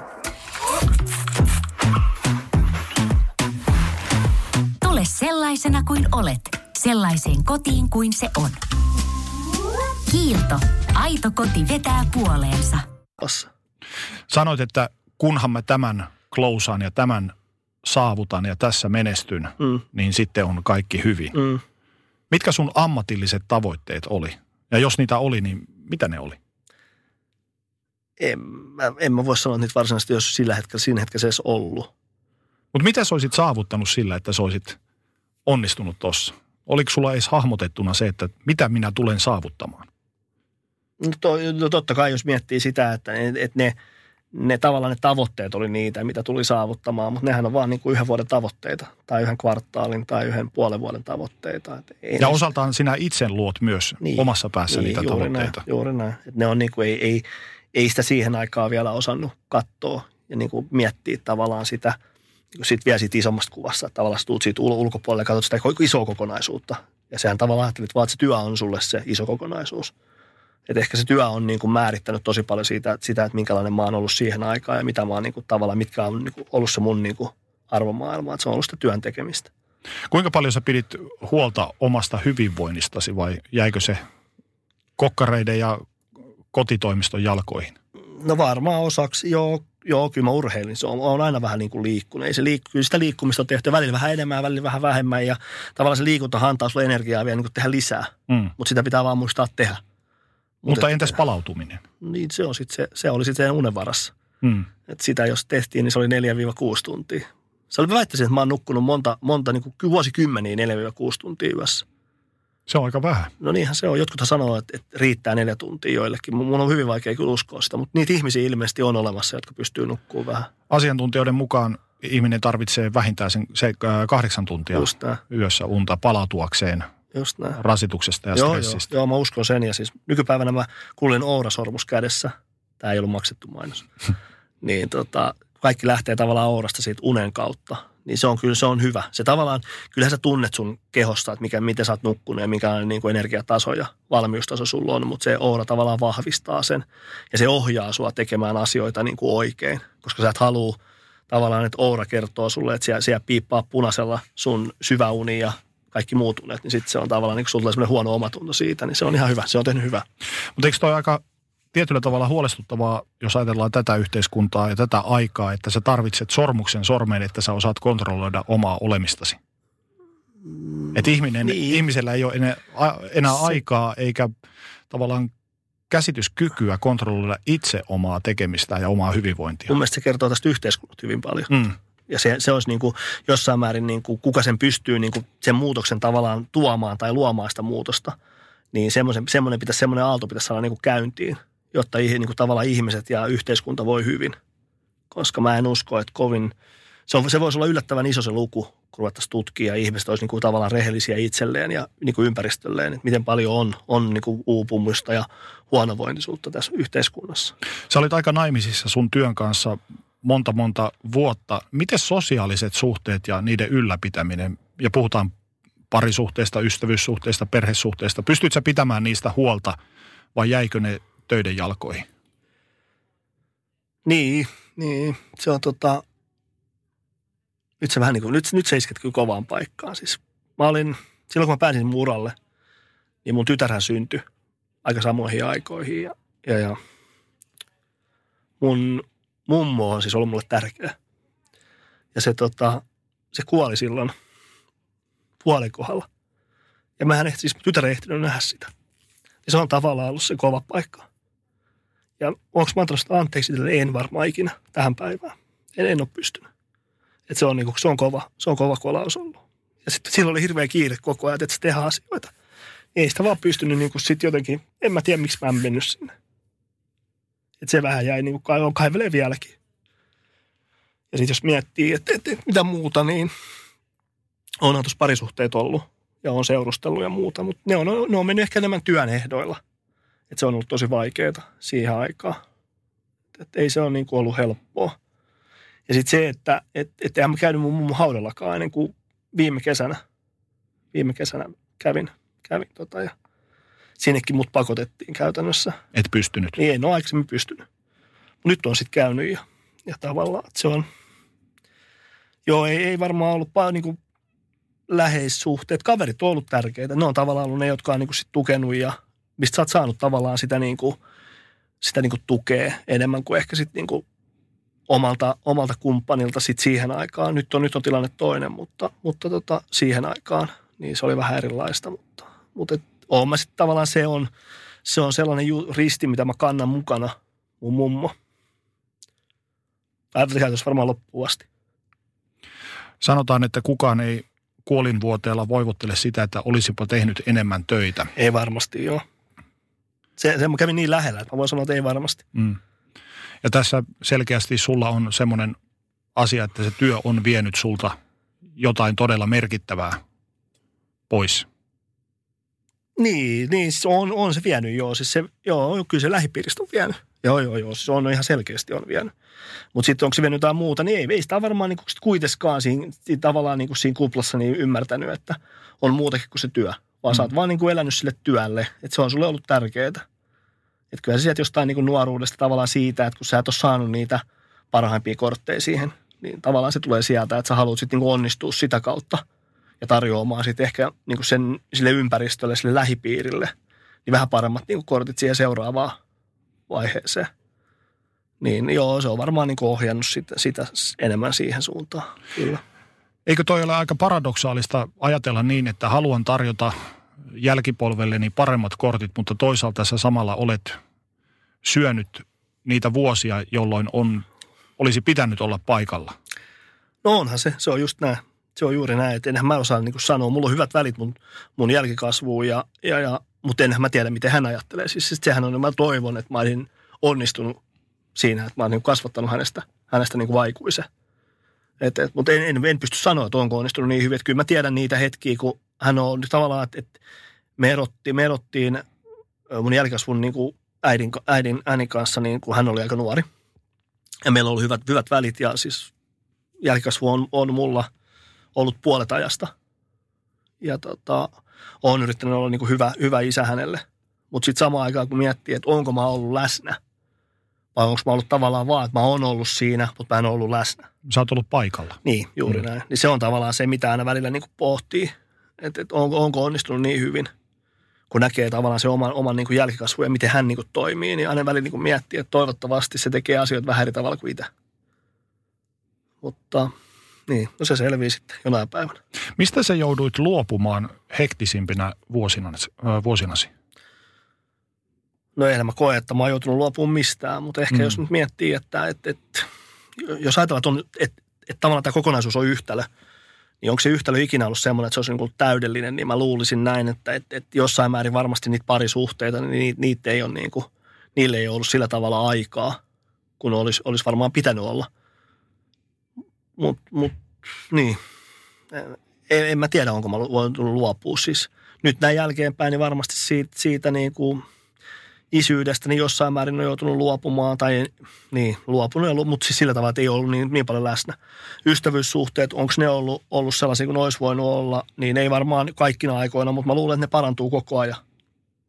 Tule sellaisena kuin olet, sellaiseen kotiin kuin se on. Kiilto. Aito koti vetää puoleensa. Sanoit, että kunhan mä tämän klousaan ja tämän saavutan ja tässä menestyn, mm. niin sitten on kaikki hyvin. Mm. Mitkä sun ammatilliset tavoitteet oli? Ja jos niitä oli, niin mitä ne oli? En mä, en mä voi sanoa niitä varsinaisesti, jos sillä hetkellä, siinä hetkellä se edes ollut. Mutta mitä sä olisit saavuttanut sillä, että sä olisit onnistunut tossa? Oliko sulla edes hahmotettuna se, että mitä minä tulen saavuttamaan? No, to, no totta kai, jos miettii sitä, että, että ne, ne tavallaan ne tavoitteet oli niitä, mitä tuli saavuttamaan, mutta nehän on vaan niin kuin yhden vuoden tavoitteita tai yhden kvartaalin tai yhden puolen vuoden tavoitteita. Et ei ja ne, osaltaan sinä itse luot myös niin, omassa päässä niin, niitä juuri tavoitteita. Näin, juuri näin. Et ne on niin kuin, ei, ei, ei sitä siihen aikaan vielä osannut katsoa ja niin kuin miettiä tavallaan sitä, niin sitten vielä siitä isommasta kuvassa, että tavallaan tulet siitä ulkopuolelle ja katsot sitä isoa kokonaisuutta. Ja sehän tavallaan ajattelit vaan, että se työ on sulle se iso kokonaisuus. Et ehkä se työ on niin kuin määrittänyt tosi paljon siitä, sitä, että minkälainen mä oon ollut siihen aikaan ja mitä mä oon niin kuin, tavallaan, mitkä on niin kuin, ollut se mun niin kuin, arvomaailma. Että se on ollut sitä työn tekemistä. Kuinka paljon sä pidit huolta omasta hyvinvoinnistasi vai jäikö se kokkareiden ja kotitoimiston jalkoihin? No varmaan osaksi, joo, joo kyllä mä urheilin. Se on, on aina vähän niin kuin liikkunut. Ei se liik, kyllä sitä liikkumista on tehty välillä vähän enemmän ja välillä vähän vähemmän. Ja tavallaan se liikunta antaa sulle energiaa vielä niin kuin tehdä lisää. Mm. Mutta sitä pitää vaan muistaa tehdä. Mutta entäs palautuminen? Niin se, on sit se, se oli sitten unen varassa. Hmm. Et sitä jos tehtiin, niin se oli 4-6 tuntia. Se oli väittäisin, että mä oon nukkunut monta, monta niin kuin vuosikymmeniä 4-6 tuntia yössä. Se on aika vähän. No niinhän se on. Jotkut sanoo, että, että riittää neljä tuntia joillekin. Mun on hyvin vaikea kyllä uskoa sitä, mutta niitä ihmisiä ilmeisesti on olemassa, jotka pystyy nukkumaan vähän. Asiantuntijoiden mukaan ihminen tarvitsee vähintään sen se, äh, kahdeksan tuntia yössä unta palautuakseen Just näin. rasituksesta ja joo, stressistä. Joo, joo, mä uskon sen. Ja siis nykypäivänä mä kuulin Oura-sormus kädessä. Tämä ei ollut maksettu mainos. niin tota, kaikki lähtee tavallaan Ourasta siitä unen kautta. Niin se on kyllä, se on hyvä. Se tavallaan, kyllähän sä tunnet sun kehosta, että mikä, miten sä oot nukkunut ja minkälainen niin kuin energiataso ja valmiustaso sulla on. Mutta se Oura tavallaan vahvistaa sen. Ja se ohjaa sua tekemään asioita niin kuin oikein. Koska sä et halua tavallaan, että Oura kertoo sulle, että siellä, siellä piippaa punaisella sun syväuni ja kaikki muut unet, niin sitten se on tavallaan, niin kun sulla tulee huono omatunto siitä, niin se on ihan hyvä. Se on tehnyt hyvää. Mutta eikö toi aika tietyllä tavalla huolestuttavaa, jos ajatellaan tätä yhteiskuntaa ja tätä aikaa, että sä tarvitset sormuksen sormeen, että sä osaat kontrolloida omaa olemistasi? Mm, että ihminen, niin. ihmisellä ei ole enää, enää se, aikaa eikä tavallaan käsityskykyä kontrolloida itse omaa tekemistä ja omaa hyvinvointia. Mun mielestä se kertoo tästä yhteiskunnasta hyvin paljon. Mm. Ja se, se olisi niin kuin jossain määrin, niin kuin, kuka sen pystyy niin kuin sen muutoksen tavallaan tuomaan tai luomaan sitä muutosta. Niin semmoinen, semmoinen, pitäisi, semmoinen aalto pitäisi saada niin kuin käyntiin, jotta niin kuin tavallaan ihmiset ja yhteiskunta voi hyvin. Koska mä en usko, että kovin, se, on, se voisi olla yllättävän iso se luku, kun ruvettaisiin tutkia ja ihmiset olisi niin kuin tavallaan rehellisiä itselleen ja niin kuin ympäristölleen, että miten paljon on, on niin kuin uupumusta ja huonovointisuutta tässä yhteiskunnassa. Sä olit aika naimisissa sun työn kanssa monta monta vuotta. Miten sosiaaliset suhteet ja niiden ylläpitäminen, ja puhutaan parisuhteista, ystävyyssuhteista, perhesuhteista, pystytkö pitämään niistä huolta vai jäikö ne töiden jalkoihin? Niin, niin. Se on tota, nyt se vähän niin kuin, nyt, nyt se isketky kovaan paikkaan. Siis mä olin, silloin kun mä pääsin muralle, niin mun tytärhän syntyi aika samoihin aikoihin ja, ja, ja mun mummo on siis ollut mulle tärkeä. Ja se, tota, se kuoli silloin puolen kohdalla. Ja mä en siis tytär ehtinyt nähdä sitä. Ja se on tavallaan ollut se kova paikka. Ja onko mä antanut anteeksi, että en varmaan ikinä tähän päivään. En, en ole pystynyt. Et se, on niinku, se, on kova, se on kova kolaus ollut. Ja sitten silloin oli hirveä kiire koko ajan, että se tehdään asioita. Ei sitä vaan pystynyt niinku sit jotenkin, en mä tiedä miksi mä en mennyt sinne. Et se vähän jäi niinku, on kaivelee vieläkin. Ja sitten jos miettii, että et, et, mitä muuta, niin onhan tuossa parisuhteet ollut ja on seurustellut ja muuta, mutta ne on, ne on mennyt ehkä enemmän työn ehdoilla. Että se on ollut tosi vaikeaa siihen aikaan. Että ei se ole niin kuin ollut helppoa. Ja sitten se, että et, et en mä käynyt mun mummun haudallakaan ennen kuin viime kesänä. Viime kesänä kävin, kävin tota ja sinnekin mut pakotettiin käytännössä. Et pystynyt? Niin, en ole aikaisemmin pystynyt. Nyt on sitten käynyt ja, ja tavallaan, että se on, joo, ei, ei varmaan ollut paljon niin kuin läheissuhteet. Kaverit on ollut tärkeitä. Ne on tavallaan ollut ne, jotka on niin kuin sit tukenut ja mistä sä oot saanut tavallaan sitä, niin kuin, sitä niin kuin tukea enemmän kuin ehkä sitten niin kuin omalta, omalta kumppanilta sit siihen aikaan. Nyt on, nyt on tilanne toinen, mutta, mutta tota, siihen aikaan niin se oli vähän erilaista. Mutta, mutta et, on mä sitten tavallaan se on, se on sellainen ju, risti, mitä mä kannan mukana, mun mummo. Ajatellaan varmaan loppuun asti. Sanotaan, että kukaan ei kuolinvuoteella voivottele sitä, että olisipa tehnyt enemmän töitä. Ei varmasti, joo. Se, se kävi niin lähellä, että mä voin sanoa, että ei varmasti. Mm. Ja tässä selkeästi sulla on semmoinen asia, että se työ on vienyt sulta jotain todella merkittävää pois. Niin, niin siis on, on se vienyt, joo. Siis se, joo, kyllä se lähipiiristä on vienyt. Joo, joo, joo. Se on ihan selkeästi on vienyt. Mutta sitten onko se vienyt jotain muuta, niin ei, ei sitä varmaan niin kuitenkaan siinä, siinä, tavallaan niin kuin siinä kuplassa niin ymmärtänyt, että on muutakin kuin se työ. Vaan mm. sä oot vaan niin kuin elänyt sille työlle, että se on sulle ollut tärkeää. Että kyllä se sieltä jostain niin kuin nuoruudesta tavallaan siitä, että kun sä et ole saanut niitä parhaimpia kortteja siihen, niin tavallaan se tulee sieltä, että sä haluat sitten niin onnistua sitä kautta ja tarjoamaan sitten ehkä niin kuin sen sille ympäristölle, sille lähipiirille, niin vähän paremmat niin kuin kortit siihen seuraavaan vaiheeseen. Niin joo, se on varmaan niin ohjannut sitä, sitä enemmän siihen suuntaan, kyllä. Eikö toi ole aika paradoksaalista ajatella niin, että haluan tarjota jälkipolvelleni paremmat kortit, mutta toisaalta sä samalla olet syönyt niitä vuosia, jolloin on, olisi pitänyt olla paikalla? No onhan se, se on just näin. Se on juuri näin, että enhän mä osaa niin sanoa. Mulla on hyvät välit mun, mun jälkikasvuun, ja, ja, ja, mutta enhän mä tiedä, miten hän ajattelee. Siis, siis sehän on, mä toivon, että mä olisin onnistunut siinä, että mä oon niin kasvattanut hänestä, hänestä niin vaikuisen. Et, et, mutta en, en, en, pysty sanoa, että onko onnistunut niin hyvin. Että kyllä mä tiedän niitä hetkiä, kun hän on tavallaan, että, että me, erotti, me erottiin mun jälkikasvun niin kuin äidin, äidin äänin kanssa, niin kuin hän oli aika nuori. Ja meillä ollut hyvät, hyvät välit ja siis jälkikasvu on, on mulla ollut puolet ajasta. Ja tota, olen yrittänyt olla niin kuin hyvä, hyvä isä hänelle. Mutta sitten samaan aikaan, kun miettii, että onko mä ollut läsnä – vai onko mä ollut tavallaan vaan, että mä oon ollut siinä, mutta mä en ollut läsnä. Sä oot ollut paikalla. Niin, juuri mm. näin. Niin se on tavallaan se, mitä aina välillä niin pohtii, että, että onko, onko onnistunut niin hyvin, kun näkee tavallaan se oman, oman niin jälkikasvu ja miten hän niin toimii, niin aina välillä niin miettii, että toivottavasti se tekee asioita vähän eri tavalla kuin itse. Mutta niin, no se selvii sitten jonain päivänä. Mistä sä jouduit luopumaan hektisimpinä vuosinasi? vuosinasi? No eihän mä koe, että mä oon joutunut luopumaan mistään, mutta ehkä mm. jos nyt miettii, että, että, että jos ajatellaan, että, on, että, että tavallaan tämä kokonaisuus on yhtälö, niin onko se yhtälö ikinä ollut semmoinen, että se olisi niin täydellinen, niin mä luulisin näin, että, että, että jossain määrin varmasti niitä parisuhteita, niin niitä, niitä ei ole niin kuin, niille ei ole ollut sillä tavalla aikaa, kun olisi, olisi varmaan pitänyt olla. Mut, mut, niin. En, en mä tiedä, onko mä voinut luopua siis. Nyt näin jälkeenpäin, niin varmasti siitä, siitä niin kuin isyydestä, niin jossain määrin on joutunut luopumaan, tai niin, luopunut, mutta siis sillä tavalla, että ei ollut niin, niin paljon läsnä. Ystävyyssuhteet, onko ne ollut, ollut sellaisia kuin olisi voinut olla, niin ei varmaan kaikkina aikoina, mutta mä luulen, että ne parantuu koko ajan.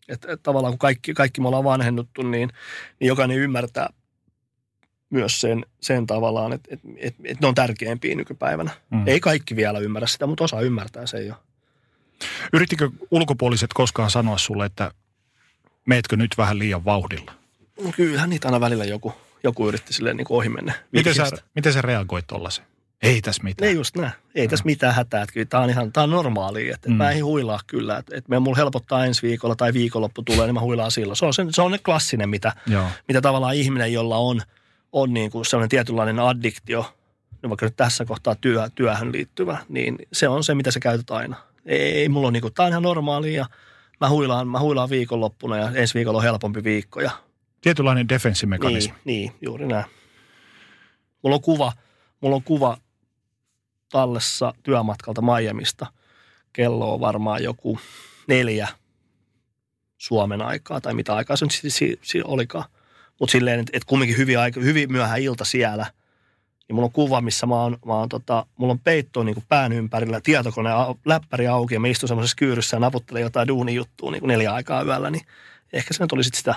Että et tavallaan kun kaikki, kaikki me ollaan vanhennuttu, niin, niin jokainen ymmärtää myös sen, sen tavallaan, että et, et, et ne on tärkeämpiä nykypäivänä. Mm. Ei kaikki vielä ymmärrä sitä, mutta osa ymmärtää sen jo. Yrittikö ulkopuoliset koskaan sanoa sulle, että meetkö nyt vähän liian vauhdilla? No kyllähän niitä aina välillä joku, joku yritti silleen niin ohi mennä. Miten sä, miten sä reagoit tuollaiseen? Ei tässä mitään. Ei just näin. Ei tässä mitään hätää. Että kyllä tämä on ihan tämä on normaalia. Että, mm. Mä en huilaa kyllä. Että, että me mulla helpottaa ensi viikolla tai viikonloppu tulee, niin mä huilaan silloin. Se on, se, se on ne klassinen, mitä, Joo. mitä tavallaan ihminen, jolla on, on niin kuin sellainen tietynlainen addiktio, no vaikka nyt tässä kohtaa työ, työhön liittyvä, niin se on se, mitä sä käytät aina. Ei, ei mulla on niin kuin, tämä on ihan normaalia ja mä huilaan, mä huilaan viikonloppuna ja ensi viikolla on helpompi viikko. Ja... Tietynlainen defenssimekanismi. Niin, niin, juuri näin. Mulla on kuva, mulla on kuva tallessa työmatkalta Miamista. Kello on varmaan joku neljä Suomen aikaa tai mitä aikaa se nyt si- si- olikaan. Mutta silleen, että et kumminkin hyvin, aika, hyvin myöhään ilta siellä. Niin mulla on kuva, missä mä oon, mä oon tota, mulla on peitto niin kuin pään ympärillä, tietokone, läppäri auki ja mä istun semmoisessa kyyryssä ja naputtelen jotain duunijuttua niin kuin neljä aikaa yöllä. Niin ehkä se nyt oli sit sitä,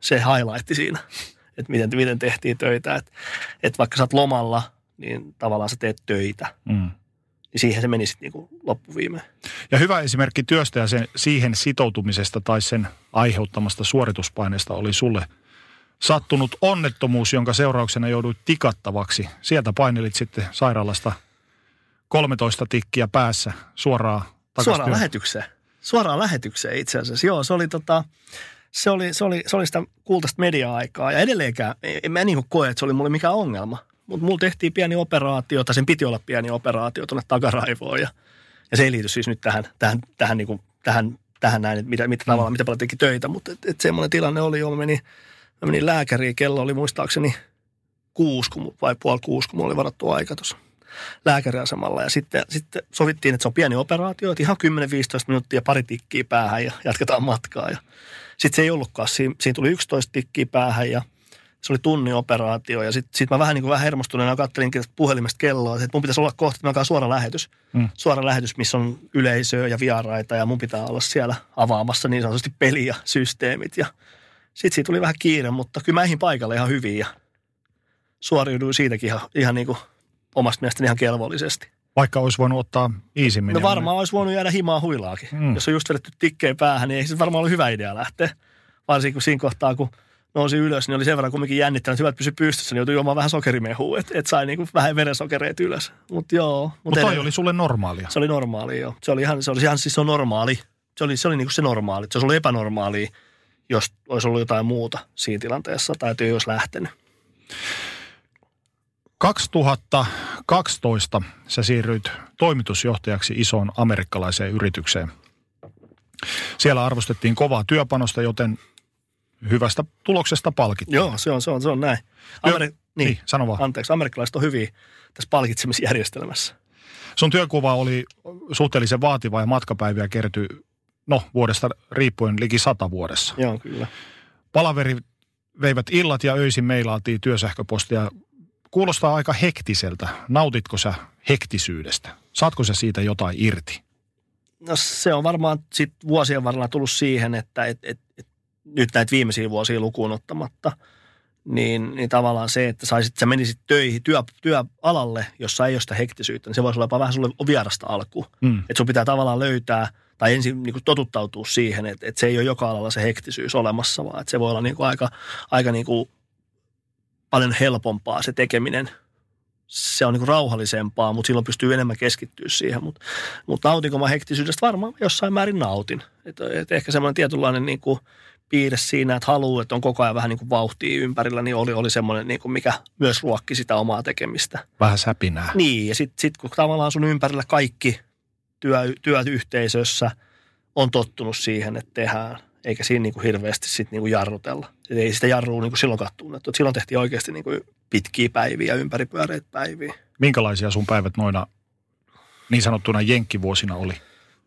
se highlight siinä, että miten, miten tehtiin töitä. Että et vaikka sä oot lomalla – niin tavallaan sä teet töitä. Mm. Niin siihen se meni sitten niin loppuviimeen. Ja hyvä esimerkki työstä ja sen, siihen sitoutumisesta tai sen aiheuttamasta suorituspaineesta oli sulle sattunut onnettomuus, jonka seurauksena jouduit tikattavaksi. Sieltä painelit sitten sairaalasta 13 tikkiä päässä suoraan Suoraan lähetykseen. Suoraan lähetykseen itse asiassa. Joo, se oli tota, se oli, se oli, se oli sitä kultaista media-aikaa. Ja edelleenkään, en mä niin koe, että se oli mulle mikään ongelma. Mutta mulla tehtiin pieni operaatio, tai sen piti olla pieni operaatio tuonne takaraivoon. Ja, ja se ei liity siis nyt tähän, tähän, tähän, niin kuin, tähän, tähän näin, että mitä, mitä mm. tavalla, mitä paljon teki töitä. Mutta et, et semmoinen tilanne oli jo, mä menin, mä menin lääkäriin, kello oli muistaakseni kuusi vai puoli kuusi, kun mulla oli varattu aika tuossa lääkäriasemalla. Ja sitten, sitten sovittiin, että se on pieni operaatio, että ihan 10-15 minuuttia pari tikkiä päähän ja jatketaan matkaa. Ja sitten se ei ollutkaan. Siinä, siinä tuli 11 tikkiä päähän ja – se oli tunnin operaatio ja sitten sit mä vähän niin kuin vähän hermostuneena kattelin puhelimesta kelloa, että mun pitäisi olla kohta, että mä suora lähetys. Mm. Suora lähetys, missä on yleisöä ja vieraita ja mun pitää olla siellä avaamassa niin sanotusti peli ja systeemit. Ja sitten siitä tuli vähän kiire, mutta kyllä mä paikalle ihan hyvin ja suoriuduin siitäkin ihan, ihan niin kuin omasta mielestäni ihan kelvollisesti. Vaikka olisi voinut ottaa iisimmin. No varmaan olisi voinut jäädä himaa huilaakin. Mm. Jos on just vedetty tikkeen päähän, niin ei se varmaan ollut hyvä idea lähteä. Varsinkin siinä kohtaa, kun – nousi ylös, niin oli sen verran kumminkin jännittänyt, että hyvä, että pysyi pystyssä, niin joutui juomaan vähän sokerimehua, että et sai niinku vähän verensokereet ylös. Mutta joo. Mutta mut toi oli sulle normaalia. Se oli normaalia, joo. Se oli ihan, se oli ihan siis se on normaali. Se oli, se oli niinku se normaali. Se olisi ollut epänormaali, jos olisi ollut jotain muuta siinä tilanteessa tai työ olisi lähtenyt. 2012 sä siirryit toimitusjohtajaksi isoon amerikkalaiseen yritykseen. Siellä arvostettiin kovaa työpanosta, joten hyvästä tuloksesta palkittu. Joo, se on, se on, se on näin. Ameri- niin, niin, sano vaan. Anteeksi, amerikkalaiset on hyviä tässä palkitsemisjärjestelmässä. Sun työkuva oli suhteellisen vaativa ja matkapäiviä kertyi, no vuodesta riippuen liki sata vuodessa. Joo, kyllä. Palaveri veivät illat ja öisin meilaatiin työsähköpostia. Kuulostaa aika hektiseltä. Nautitko sä hektisyydestä? Saatko sä siitä jotain irti? No se on varmaan sit vuosien varrella tullut siihen, että et, et, et nyt näitä viimeisiä vuosia lukuun ottamatta, niin, niin tavallaan se, että saisit, sä menisit töihin, työ, työalalle, jossa ei ole sitä hektisyyttä, niin se voisi olla jopa vähän sulle vierasta alkuun. Mm. Että sun pitää tavallaan löytää tai ensin niin kuin totuttautua siihen, että, että se ei ole joka alalla se hektisyys olemassa, vaan että se voi olla niin kuin aika, aika niin kuin paljon helpompaa se tekeminen. Se on niin kuin rauhallisempaa, mutta silloin pystyy enemmän keskittyä siihen. Mutta, mutta nautinko mä hektisyydestä? Varmaan jossain määrin nautin. Että, että ehkä semmoinen tietynlainen niin kuin – piirre siinä, että haluaa, että on koko ajan vähän niin kuin vauhtia ympärillä, niin oli, oli semmoinen, niin kuin mikä myös ruokki sitä omaa tekemistä. Vähän säpinää. Niin, ja sitten sit, kun tavallaan sun ympärillä kaikki työ, työyhteisössä on tottunut siihen, että tehdään, eikä siinä niin kuin hirveästi sit niin kuin jarrutella. Et ei sitä jarrua niin kuin silloin kattunut. Silloin tehtiin oikeasti niin kuin pitkiä päiviä, ympäripyöreitä päiviä. Minkälaisia sun päivät noina niin sanottuna jenkkivuosina oli?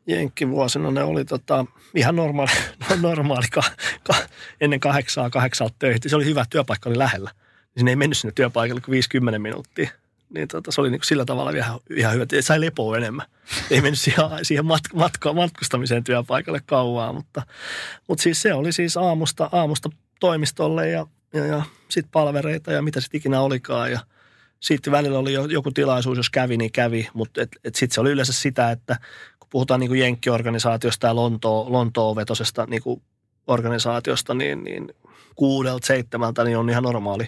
Jenkkivuosina ne oli tota, ihan normaali, normaali ka, ka, ennen kahdeksaa, kahdeksalta töihin. Se oli hyvä, työpaikka oli lähellä. Sinne ei mennyt sinne työpaikalle kuin 50 minuuttia. Niin tota, se oli niin sillä tavalla ihan, ihan hyvä, että sai lepoa enemmän. Ei mennyt siihen, siihen matka, matka, matkustamiseen työpaikalle kauaa, mutta, mutta siis se oli siis aamusta, aamusta toimistolle ja, ja, ja sitten palvereita ja mitä sitten ikinä olikaan. Ja sitten välillä oli jo, joku tilaisuus, jos kävi, niin kävi, mutta et, et sitten se oli yleensä sitä, että kun puhutaan niin kuin jenkkiorganisaatiosta ja Lontoo, Lontoo-vetosesta niin kuin organisaatiosta, niin, niin kuudelta, seitsemältä niin on ihan normaali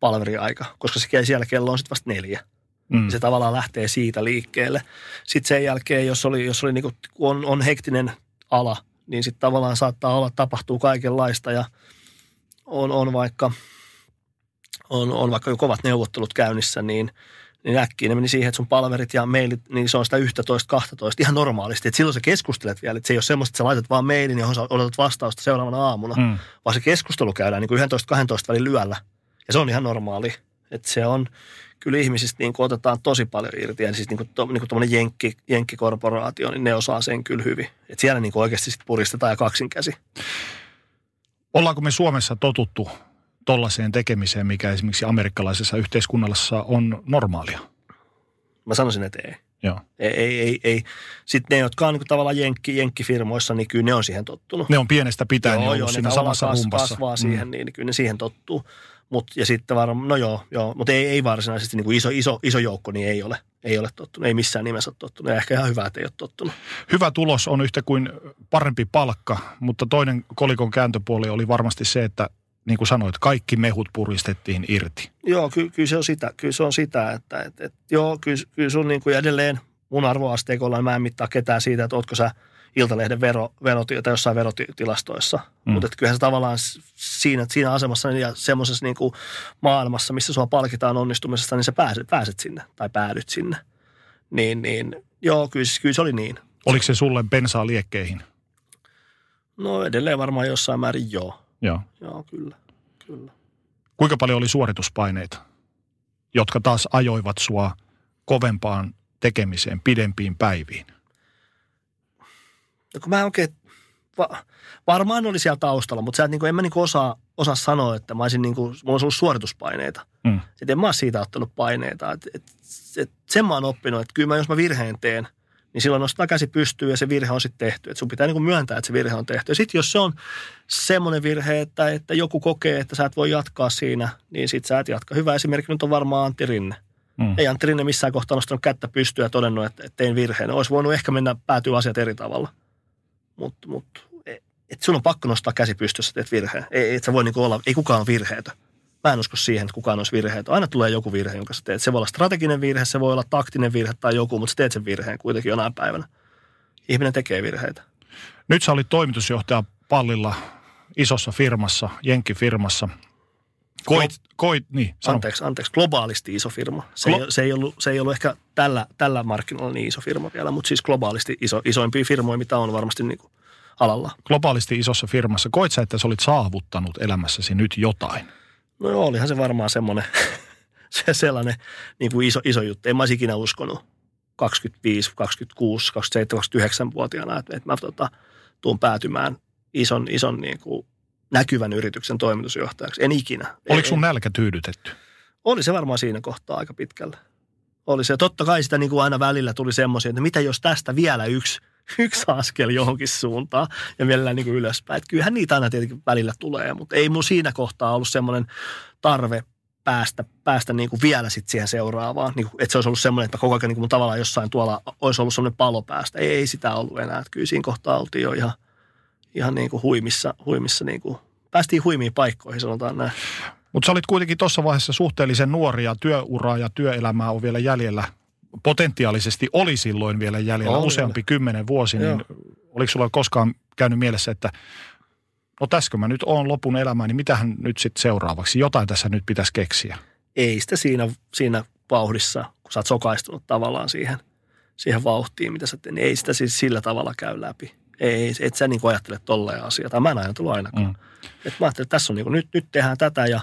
palveriaika, koska se siellä kello on sitten vasta neljä. Mm. Se tavallaan lähtee siitä liikkeelle. Sitten sen jälkeen, jos oli, jos oli niin kuin, on, on hektinen ala, niin sitten tavallaan saattaa olla, tapahtuu kaikenlaista ja on, on vaikka on, on vaikka jo kovat neuvottelut käynnissä, niin, niin äkkiä ne meni siihen, että sun palverit ja mailit, niin se on sitä 11-12 ihan normaalisti. Että silloin sä keskustelet vielä, että se ei ole semmoista, että sä laitat vaan mailin, sä odotat vastausta seuraavana aamuna, mm. vaan se keskustelu käydään niin kuin 11-12 välin lyöllä. Ja se on ihan normaali. Että se on, kyllä ihmisistä niin otetaan tosi paljon irti. Ja siis niin kuin, to, niin kuin jenkki, jenkkikorporaatio, niin ne osaa sen kyllä hyvin. Että siellä niin kuin oikeasti sit puristetaan ja kaksinkäsi. Ollaanko me Suomessa totuttu tollaiseen tekemiseen, mikä esimerkiksi amerikkalaisessa yhteiskunnassa on normaalia? Mä sanoisin, että ei. Joo. Ei, ei, ei, ei. Sitten ne, jotka on niin tavallaan jenkki, jenkkifirmoissa, niin kyllä ne on siihen tottunut. Ne on pienestä pitäen joo, ollut joo, siinä samassa kas, humpassa. kasvaa mm. siihen, niin kyllä ne siihen tottuu. Mut, ja sitten varmaan, no joo, joo mutta ei, ei varsinaisesti niin kuin iso, iso, iso joukko, niin ei ole, ei ole tottunut. Ei missään nimessä ole tottunut. Ja ehkä ihan hyvä, että ei ole tottunut. Hyvä tulos on yhtä kuin parempi palkka, mutta toinen kolikon kääntöpuoli oli varmasti se, että niin kuin sanoit, kaikki mehut puristettiin irti. Joo, ky- kyllä se on sitä, kyllä se on sitä että et, et, joo, kyllä, kyllä sun niin kuin edelleen mun arvoasteikolla, niin mä en mittaa ketään siitä, että ootko sä Iltalehden vero, vero, tai jossain verotilastoissa. Mm. Mutta kyllähän se tavallaan siinä, siinä asemassa ja semmoisessa niin kuin maailmassa, missä sua palkitaan onnistumisesta, niin sä pääset, pääset sinne tai päädyt sinne. Niin, niin joo, kyllä, kyllä se oli niin. Oliko se sulle bensaa liekkeihin? No edelleen varmaan jossain määrin joo. Joo. Joo, kyllä. kyllä. Kuinka paljon oli suorituspaineita, jotka taas ajoivat sua kovempaan tekemiseen, pidempiin päiviin? No kun mä oikein, va, varmaan oli siellä taustalla, mutta sä et, niin kuin, en mä niin kuin osaa, osaa sanoa, että mä olisin niin kuin, mulla olisi ollut suorituspaineita. Mm. Sitten en mä ole siitä ottanut paineita. Et, et, et, sen mä oon oppinut, että kyllä mä, jos mä virheen teen, niin silloin nostaa käsi pystyyn ja se virhe on sitten tehty. Että sun pitää niin kuin myöntää, että se virhe on tehty. Ja sitten jos se on semmoinen virhe, että, että joku kokee, että sä et voi jatkaa siinä, niin sit sä et jatka. Hyvä esimerkki nyt on varmaan Antti Rinne. Mm. Ei Antti Rinne missään kohtaa nostanut kättä pystyä ja todennut, että, että tein virheen. Olisi voinut ehkä mennä päätyä asiat eri tavalla. Mutta mut, et sun on pakko nostaa käsi pystyssä, että virheen. Ei, et sä voi niinku olla, ei kukaan ole virheetön. Mä en usko siihen, että kukaan olisi virheetön. Aina tulee joku virhe, jonka sä teet. Se voi olla strateginen virhe, se voi olla taktinen virhe tai joku, mutta sä teet sen virheen kuitenkin jonain päivänä. Ihminen tekee virheitä. Nyt sä olit toimitusjohtaja pallilla isossa firmassa, jenkkifirmassa. Koit, koit, niin, sano. Anteeksi, anteeksi, globaalisti iso firma. Se, Glo- ei, se, ei ollut, se ei ollut ehkä tällä, tällä markkinoilla niin iso firma vielä, mutta siis globaalisti iso, isoimpia firmoja, mitä on varmasti niin kuin alalla. Globaalisti isossa firmassa. Koit sä, että sä olit saavuttanut elämässäsi nyt jotain? No joo, olihan se varmaan semmoinen se sellainen niin kuin iso, iso juttu. En mä olisi ikinä uskonut 25, 26, 27, 29-vuotiaana, että, että mä tota, tuun päätymään ison, ison niin kuin näkyvän yrityksen toimitusjohtajaksi. En ikinä. Oliko sun nälkä tyydytetty? Oli se varmaan siinä kohtaa aika pitkälle. Oli se. Totta kai sitä niin kuin aina välillä tuli semmoisia, että mitä jos tästä vielä yksi, yksi askel johonkin suuntaan ja vielä niin kuin ylöspäin. Että kyllähän niitä aina tietenkin välillä tulee, mutta ei mun siinä kohtaa ollut semmoinen tarve päästä, päästä niin kuin vielä sitten siihen seuraavaan. Niin kuin, että se olisi ollut semmoinen, että koko ajan niin kuin tavallaan jossain tuolla olisi ollut semmoinen palo päästä. Ei, ei sitä ollut enää. Että kyllä siinä kohtaa oltiin jo ihan, ihan niin kuin huimissa, huimissa niin kuin, päästiin huimiin paikkoihin, sanotaan näin. Mutta sä olit kuitenkin tuossa vaiheessa suhteellisen nuori ja työuraa ja työelämää on vielä jäljellä. Potentiaalisesti oli silloin vielä jäljellä oli useampi vielä. kymmenen vuosi, niin Joo. oliko sulla koskaan käynyt mielessä, että no täskö mä nyt oon lopun elämää, niin mitähän nyt sitten seuraavaksi? Jotain tässä nyt pitäisi keksiä. Ei sitä siinä, siinä vauhdissa, kun sä oot sokaistunut tavallaan siihen, siihen vauhtiin, mitä sä teet, niin ei sitä siis sillä tavalla käy läpi. Ei, et sä niin ajattele tolleen asiaa, tai mä en ajatellut ainakaan. Mm. Et mä ajattelin, että tässä on niin kuin, nyt, nyt tehdään tätä ja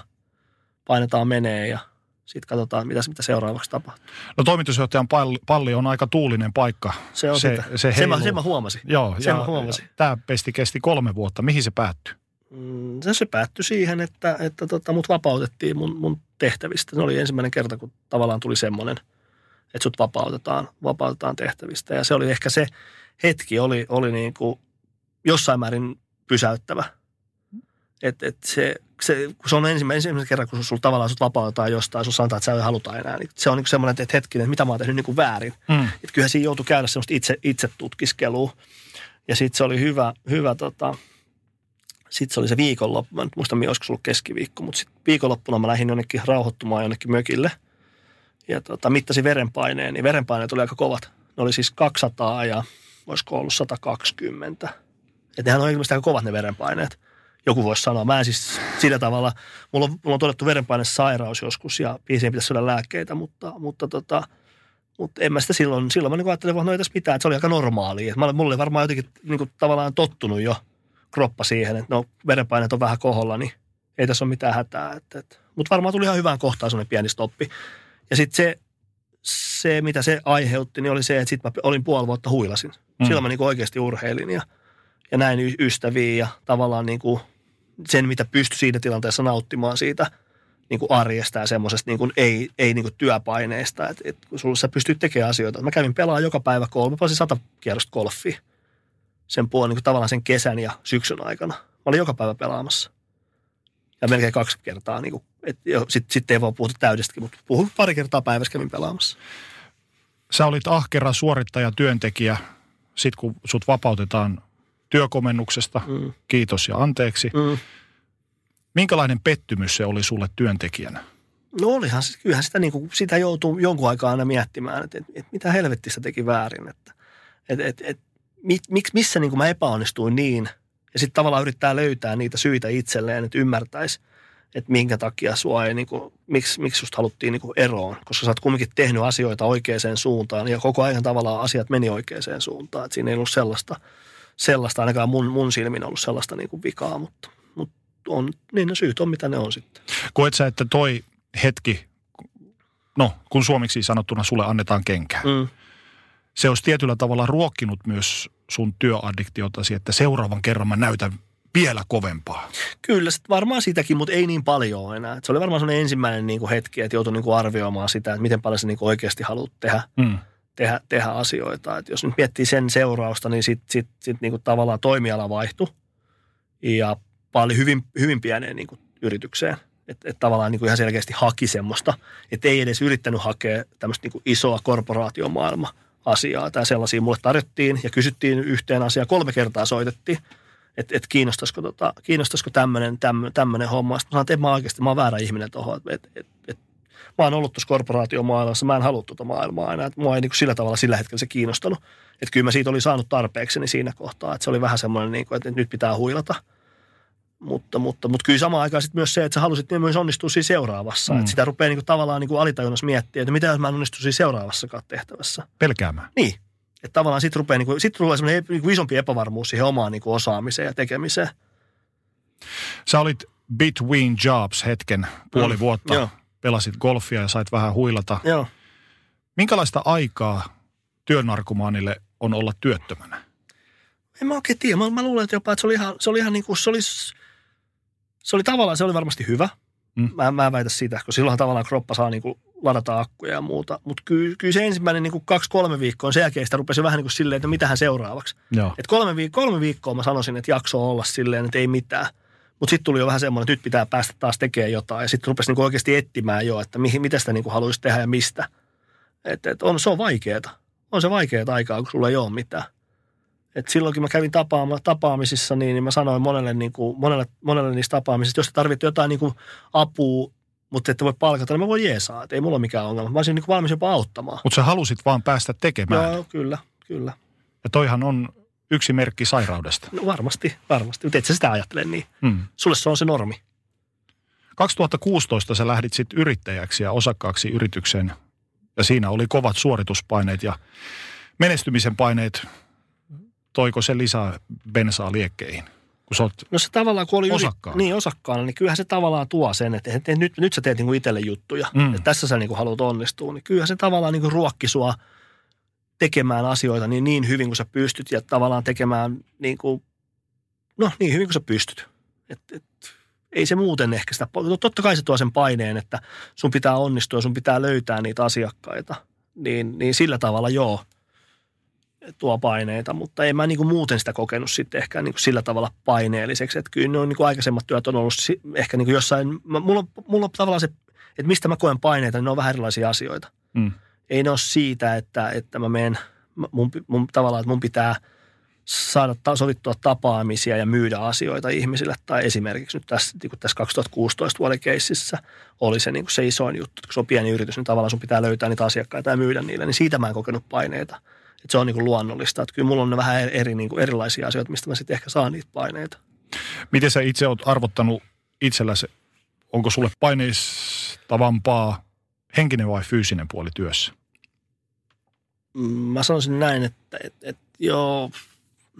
painetaan menee ja Sitten katsotaan, mitä, mitä seuraavaksi tapahtuu. No toimitusjohtajan palli, palli on aika tuulinen paikka. Se on se, sitä. Se, se, mä, sen mä huomasin. Joo, sen ja, mä huomasin. Tämä pesti kesti kolme vuotta. Mihin se päättyi? Mm, se, se päättyi siihen, että, että tota, mut vapautettiin mun, mun tehtävistä. Se oli ensimmäinen kerta, kun tavallaan tuli semmoinen, että sut vapautetaan, vapautetaan tehtävistä. Ja se oli ehkä se hetki, oli, oli niin kuin jossain määrin pysäyttävä. Että et se, se, kun se on ensimmäinen, ensimmäinen kerran, kun sulla tavallaan sut vapautetaan jostain, sun sanotaan, että sä ei haluta enää. Niin se on niin semmoinen, että hetkinen, että mitä mä oon tehnyt niin kuin väärin. Mm. Että kyllähän siinä joutui käydä semmoista itse, itse tutkiskelua. Ja sitten se oli hyvä, hyvä tota, sitten se oli se viikonloppu, mä en muista, olisiko se ollut keskiviikko, mutta sitten viikonloppuna mä lähdin jonnekin rauhoittumaan jonnekin mökille. Ja tota, mittasin verenpaineen, niin verenpaineet oli aika kovat. Ne oli siis 200 ja olisiko ollut 120. Että nehän on ilmeisesti aika kovat ne verenpaineet. Joku voisi sanoa. Mä en siis sillä tavalla, mulla on, mulla on todettu verenpainesairaus joskus ja siihen pitäisi saada lääkkeitä, mutta, mutta tota, mutta en mä sitä silloin, silloin mä niin ajattelin, että no ei tässä mitään, että se oli aika normaalia. Mä, mulla oli varmaan jotenkin niin kuin, tavallaan tottunut jo – kroppa siihen, että no verenpaineet on vähän koholla, niin ei tässä ole mitään hätää. Mutta varmaan tuli ihan hyvään kohtaan sellainen pieni stoppi. Ja sitten se, se, mitä se aiheutti, niin oli se, että sitten mä olin puoli vuotta huilasin. Mm. Silloin mä niin oikeasti urheilin ja, ja näin ystäviä ja tavallaan niin kuin sen, mitä pystyi siinä tilanteessa nauttimaan siitä niin kuin arjesta ja semmoisesta niin kuin ei, ei niin kuin työpaineista. Että et, sulla sä pystyt tekemään asioita. Mä kävin pelaamaan joka päivä kolme, mä sata kierrosta golfia sen puolen niin kuin tavallaan sen kesän ja syksyn aikana. Mä olin joka päivä pelaamassa. Ja melkein kaksi kertaa. Niin Sitten sit ei voi puhuta täydestäkin, mutta puhun pari kertaa päivässä kävin pelaamassa. Sä olit ahkera suorittaja, työntekijä. Sitten kun sut vapautetaan työkomennuksesta, mm. kiitos ja anteeksi. Mm. Minkälainen pettymys se oli sulle työntekijänä? No olihan, kyllähän sitä, niin kuin, sitä joutuu jonkun aikaa aina miettimään, että, että, että mitä helvettistä teki väärin. Että, että, että, että mik, missä niin kuin mä epäonnistuin niin, ja sitten tavallaan yrittää löytää niitä syitä itselleen, että ymmärtäisi, että minkä takia sua ei, niin kuin, miksi, miksi susta haluttiin niin kuin eroon, koska sä oot kumminkin tehnyt asioita oikeaan suuntaan, ja koko ajan tavallaan asiat meni oikeaan suuntaan, että siinä ei ollut sellaista, sellaista ainakaan mun, mun silmin ollut sellaista niin kuin vikaa, mutta, mutta on, niin ne syyt on, mitä ne on sitten. Koet sä, että toi hetki, no kun suomeksi sanottuna sulle annetaan kenkää, mm se olisi tietyllä tavalla ruokkinut myös sun työaddiktiotasi, että seuraavan kerran mä näytän vielä kovempaa. Kyllä, varmaan sitäkin, mutta ei niin paljon enää. Se oli varmaan sellainen ensimmäinen niin kuin hetki, että joutui niin kuin arvioimaan sitä, että miten paljon sä niin kuin oikeasti haluat tehdä, mm. tehdä, tehdä asioita. Et jos nyt miettii sen seurausta, niin sitten sit, sit niin kuin tavallaan toimiala vaihtui ja paljon hyvin, hyvin pieneen niin kuin yritykseen. Että et tavallaan niin kuin ihan selkeästi haki semmoista, että ei edes yrittänyt hakea tämmöistä niin kuin isoa korporaatiomaailmaa asiaa tai sellaisia mulle tarjottiin ja kysyttiin yhteen asiaan. Kolme kertaa soitettiin, että et kiinnostaisiko, tota, kiinnostaisiko tämmöinen, tämmöinen homma. Sitten mä sanoin, että en mä oikeasti, mä oon väärä ihminen tuohon. Et, et, et, mä oon ollut tuossa korporaatiomaailmassa, mä en halua tuota maailmaa enää. Että mua ei niin kuin sillä tavalla sillä hetkellä se kiinnostanut. Että kyllä mä siitä oli saanut tarpeeksi niin siinä kohtaa. Että se oli vähän semmoinen, niin kuin, että nyt pitää huilata – mutta, mutta, mutta kyllä samaan aikaan sitten myös se, että sä halusit myös onnistua siinä seuraavassa. Mm. Että sitä rupeaa niin kuin, tavallaan niin kuin alitajunnassa miettiä, että mitä jos mä en onnistu siinä seuraavassakaan tehtävässä. Pelkäämään. Niin. Että tavallaan sitten rupeaa, niin kuin, sit tulee semmoinen niin kuin isompi epävarmuus siihen omaan niin kuin osaamiseen ja tekemiseen. Sä olit between jobs hetken, puoli mm. vuotta. Joo. Pelasit golfia ja sait vähän huilata. Joo. Minkälaista aikaa työnarkomaanille on olla työttömänä? En mä oikein tiedä. Mä, mä luulen, että jopa, että se oli ihan, se oli ihan niin kuin, se oli se oli tavallaan, se oli varmasti hyvä. Mm. Mä, mä en väitä sitä, koska silloin tavallaan kroppa saa niinku ladata akkuja ja muuta. Mutta kyllä, kyllä se ensimmäinen niinku kaksi-kolme viikkoa, sen jälkeen sitä rupesi vähän niin kuin silleen, että mitähän seuraavaksi. Et kolme, viik- kolme viikkoa mä sanoisin, että jakso olla silleen, että ei mitään. Mutta sitten tuli jo vähän semmoinen, että nyt pitää päästä taas tekemään jotain. Ja sitten rupesi niinku oikeasti etsimään jo, että mihin, mitä sitä niinku haluaisi tehdä ja mistä. Et, et on, se on vaikeaa. On se vaikeaa aikaa, kun sulla ei ole mitään. Et silloin kun mä kävin tapaama, tapaamisissa, niin, niin mä sanoin monelle, niin kuin, monelle, monelle niistä tapaamisista, jos te tarvitte jotain niin kuin apua, mutta ette voi palkata, niin mä voin jeesaa. Et ei mulla ole mikään ongelma. Mä olisin niin valmis jopa auttamaan. Mutta sä halusit vaan päästä tekemään. Joo, kyllä, kyllä. Ja toihan on yksi merkki sairaudesta. No varmasti, varmasti. Mutta et sä sitä ajattele niin. Hmm. Sulle se on se normi. 2016 sä lähdit sitten yrittäjäksi ja osakkaaksi yritykseen. Ja siinä oli kovat suorituspaineet ja menestymisen paineet toiko se lisää bensaa liekkeihin? Kun sä oot No se tavallaan, kun oli Osakkaana. niin, osakkaana, niin kyllähän se tavallaan tuo sen, että, että nyt, nyt sä teet niin kuin itselle juttuja. Mm. Mm. Että tässä sä niin kuin haluat onnistua. Niin kyllähän se tavallaan niin kuin ruokki sua tekemään asioita niin, niin hyvin kuin sä pystyt ja tavallaan tekemään niin kuin, no niin hyvin kuin sä pystyt. Et, et, ei se muuten ehkä sitä, no totta kai se tuo sen paineen, että sun pitää onnistua, sun pitää löytää niitä asiakkaita. Niin, niin sillä tavalla joo, tuo paineita, mutta en mä niin kuin muuten sitä kokenut sitten ehkä niin kuin sillä tavalla paineelliseksi. Että kyllä ne on niin kuin aikaisemmat työt on ollut ehkä niin kuin jossain, mä, mulla, on, mulla on tavallaan se, että mistä mä koen paineita, niin ne on vähän erilaisia asioita. Mm. Ei ne ole siitä, että, että mä menen, mun, mun, tavallaan, että mun pitää saada ta- sovittua tapaamisia ja myydä asioita ihmisille. Tai esimerkiksi nyt tässä, niin kuin tässä 2016 vuoden keississä oli se, niin kuin se isoin juttu, että kun se on pieni yritys, niin tavallaan sun pitää löytää niitä asiakkaita ja myydä niille. Niin siitä mä en kokenut paineita. Että se on niin kuin luonnollista. Että kyllä mulla on ne vähän eri, niin kuin erilaisia asioita, mistä mä sitten ehkä saan niitä paineita. Miten sä itse oot arvottanut itselläsi, onko sulle paineistavaampaa henkinen vai fyysinen puoli työssä? Mä sanoisin näin, että, että, että joo,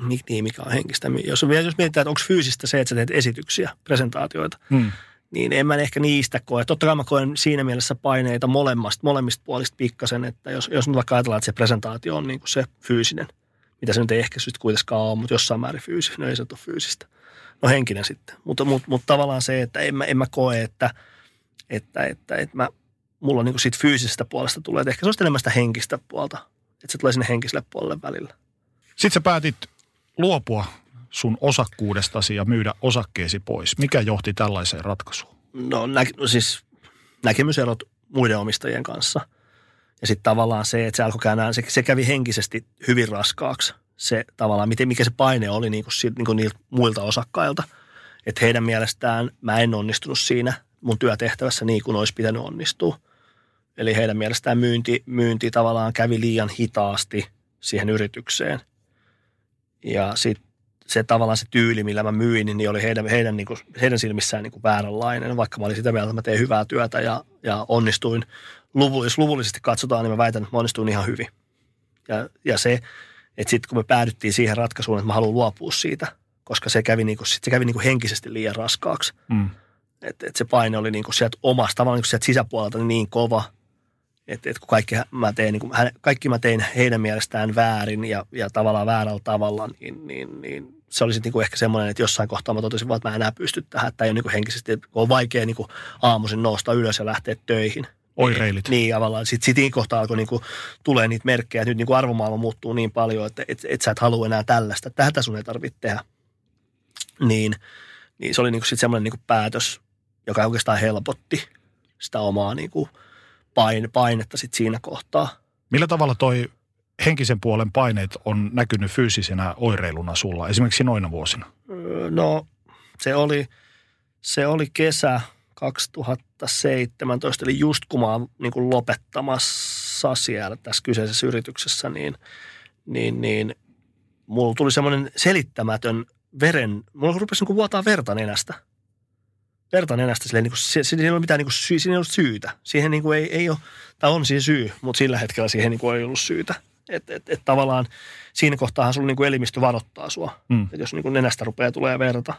niin mikä on henkistä. Jos, jos mietitään, että onko fyysistä se, että sä teet esityksiä, presentaatioita, Mm. Niin en mä ehkä niistä koe. Totta kai mä koen siinä mielessä paineita molemmasta, molemmista puolista pikkasen, että jos, jos nyt vaikka ajatellaan, että se presentaatio on niin kuin se fyysinen, mitä se nyt ei ehkä sitten kuitenkaan ole, mutta jossain määrin fyysinen, no ei se ole fyysistä. No henkinen sitten, mutta, mutta, mutta tavallaan se, että en mä, en mä koe, että, että, että, että mä, mulla niin kuin siitä fyysisestä puolesta tulee, että ehkä se olisi enemmän sitä henkistä puolta, että se tulee sinne henkiselle puolelle välillä. Sitten sä päätit luopua sun osakkuudestasi ja myydä osakkeesi pois. Mikä johti tällaiseen ratkaisuun? No, nä, no siis näkemyserot muiden omistajien kanssa. Ja sitten tavallaan se, että se alkoi käydä, se, se kävi henkisesti hyvin raskaaksi. Se tavallaan, miten, mikä se paine oli niin kuin, niin niiltä muilta osakkailta. Että heidän mielestään mä en onnistunut siinä mun työtehtävässä niin kuin olisi pitänyt onnistua. Eli heidän mielestään myynti, myynti tavallaan kävi liian hitaasti siihen yritykseen. Ja sitten se tavallaan se tyyli, millä mä myin, niin oli heidän, heidän, niin kuin, heidän silmissään niin kuin vääränlainen, vaikka mä olin sitä mieltä, että mä teen hyvää työtä ja, ja onnistuin. Luvu, jos luvullisesti katsotaan, niin mä väitän, että mä onnistuin ihan hyvin. Ja, ja se, että sitten kun me päädyttiin siihen ratkaisuun, että mä haluan luopua siitä, koska se kävi, niin kuin, se kävi niin kuin henkisesti liian raskaaksi. Mm. Että et se paine oli niin kuin sieltä omasta, tavallaan niin kuin sieltä sisäpuolelta niin kova, että et kun kaikki mä, tein, niin kuin, hän, kaikki mä tein heidän mielestään väärin ja, ja tavallaan väärällä tavalla, niin, niin, niin se olisi niin kuin ehkä semmoinen, että jossain kohtaa mä totesin vaan, että mä en enää pysty tähän, että ei ole niin kuin henkisesti, että on vaikea niin kuin aamuisin nousta ylös ja lähteä töihin. Oireilit. Niin, tavallaan. Sitten sit siinä kohtaa alkoi niinku, tulee niitä merkkejä, että nyt niinku arvomaailma muuttuu niin paljon, että et, et sä et halua enää tällaista. Tätä sun ei tarvitse tehdä. Niin, niin se oli niinku sit semmoinen niinku päätös, joka oikeastaan helpotti sitä omaa niinku pain, painetta sit siinä kohtaa. Millä tavalla toi henkisen puolen paineet on näkynyt fyysisenä oireiluna sulla, esimerkiksi noina vuosina? Öö, No se oli, se oli kesä 2017, eli just kun mä oon niin kuin lopettamassa siellä tässä kyseisessä yrityksessä, niin, niin, niin mulla tuli semmoinen selittämätön veren, mulla rupesi niin kuin vuotaa verta nenästä. Verta nenästä, silleen, niin kuin, se, siinä ei ollut mitään niin kuin, siinä ei ollut syytä. Siihen niin kuin ei, ei ole, tai on siinä syy, mutta sillä hetkellä siihen niin kuin ei ollut syytä. Että et, et tavallaan siinä kohtaahan sulla niin kuin elimistö varoittaa sua. Mm. Että jos niin kuin nenästä rupeaa tulee verta,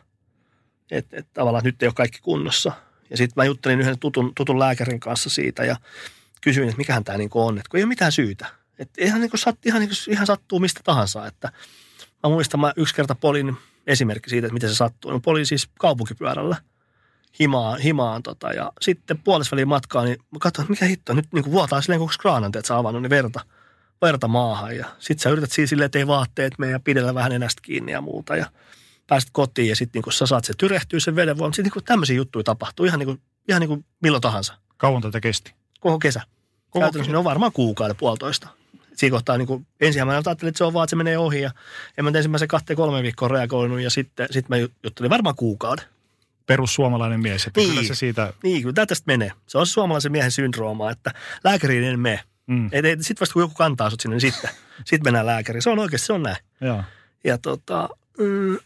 että et tavallaan nyt ei ole kaikki kunnossa. Ja sitten mä juttelin yhden tutun, tutun lääkärin kanssa siitä ja kysyin, että mikähän tämä niin on, että kun ei ole mitään syytä. Että ihan, niin kuin sat, ihan, niin kuin, ihan sattuu mistä tahansa. Että mä muistan, mä yksi kerta polin esimerkki siitä, että miten se sattuu. Mä polin siis kaupunkipyörällä himaan, himaan tota, ja sitten puolesväliin matkaa, niin mä katsoin, että mikä hitto, nyt niin kuin vuotaa silleen koko skraanan, että sä avannut niin verta, verta maahan. Ja sitten sä yrität siinä silleen, että ei vaatteet mene ja pidellä vähän enästä kiinni ja muuta. Ja pääset kotiin ja sitten niin sä saat se tyrehtyä sen veden voimaan. Sitten niin tämmöisiä juttuja tapahtuu ihan, niin kuin, ihan niin kuin milloin tahansa. Kauan tätä kesti? Koko kesä. Koko Käytännössä ne on varmaan kuukauden puolitoista. Siinä kohtaa niin kuin, ensin mä ajattelin, että se on vaan, että se menee ohi. Ja en mä ensimmäisen kahteen kolme viikkoa reagoinut ja sitten sit mä juttelin varmaan kuukauden. Perussuomalainen mies, että Niin. kyllä se siitä... Niin, kyllä tämä tästä menee. Se on se suomalaisen miehen syndrooma, että lääkäriin en mene. Mm. Sitten vasta kun joku kantaa sut sinne, niin sitten sit mennään lääkäriin. Se on oikeasti, se on näin. Joo. Ja tota, mm,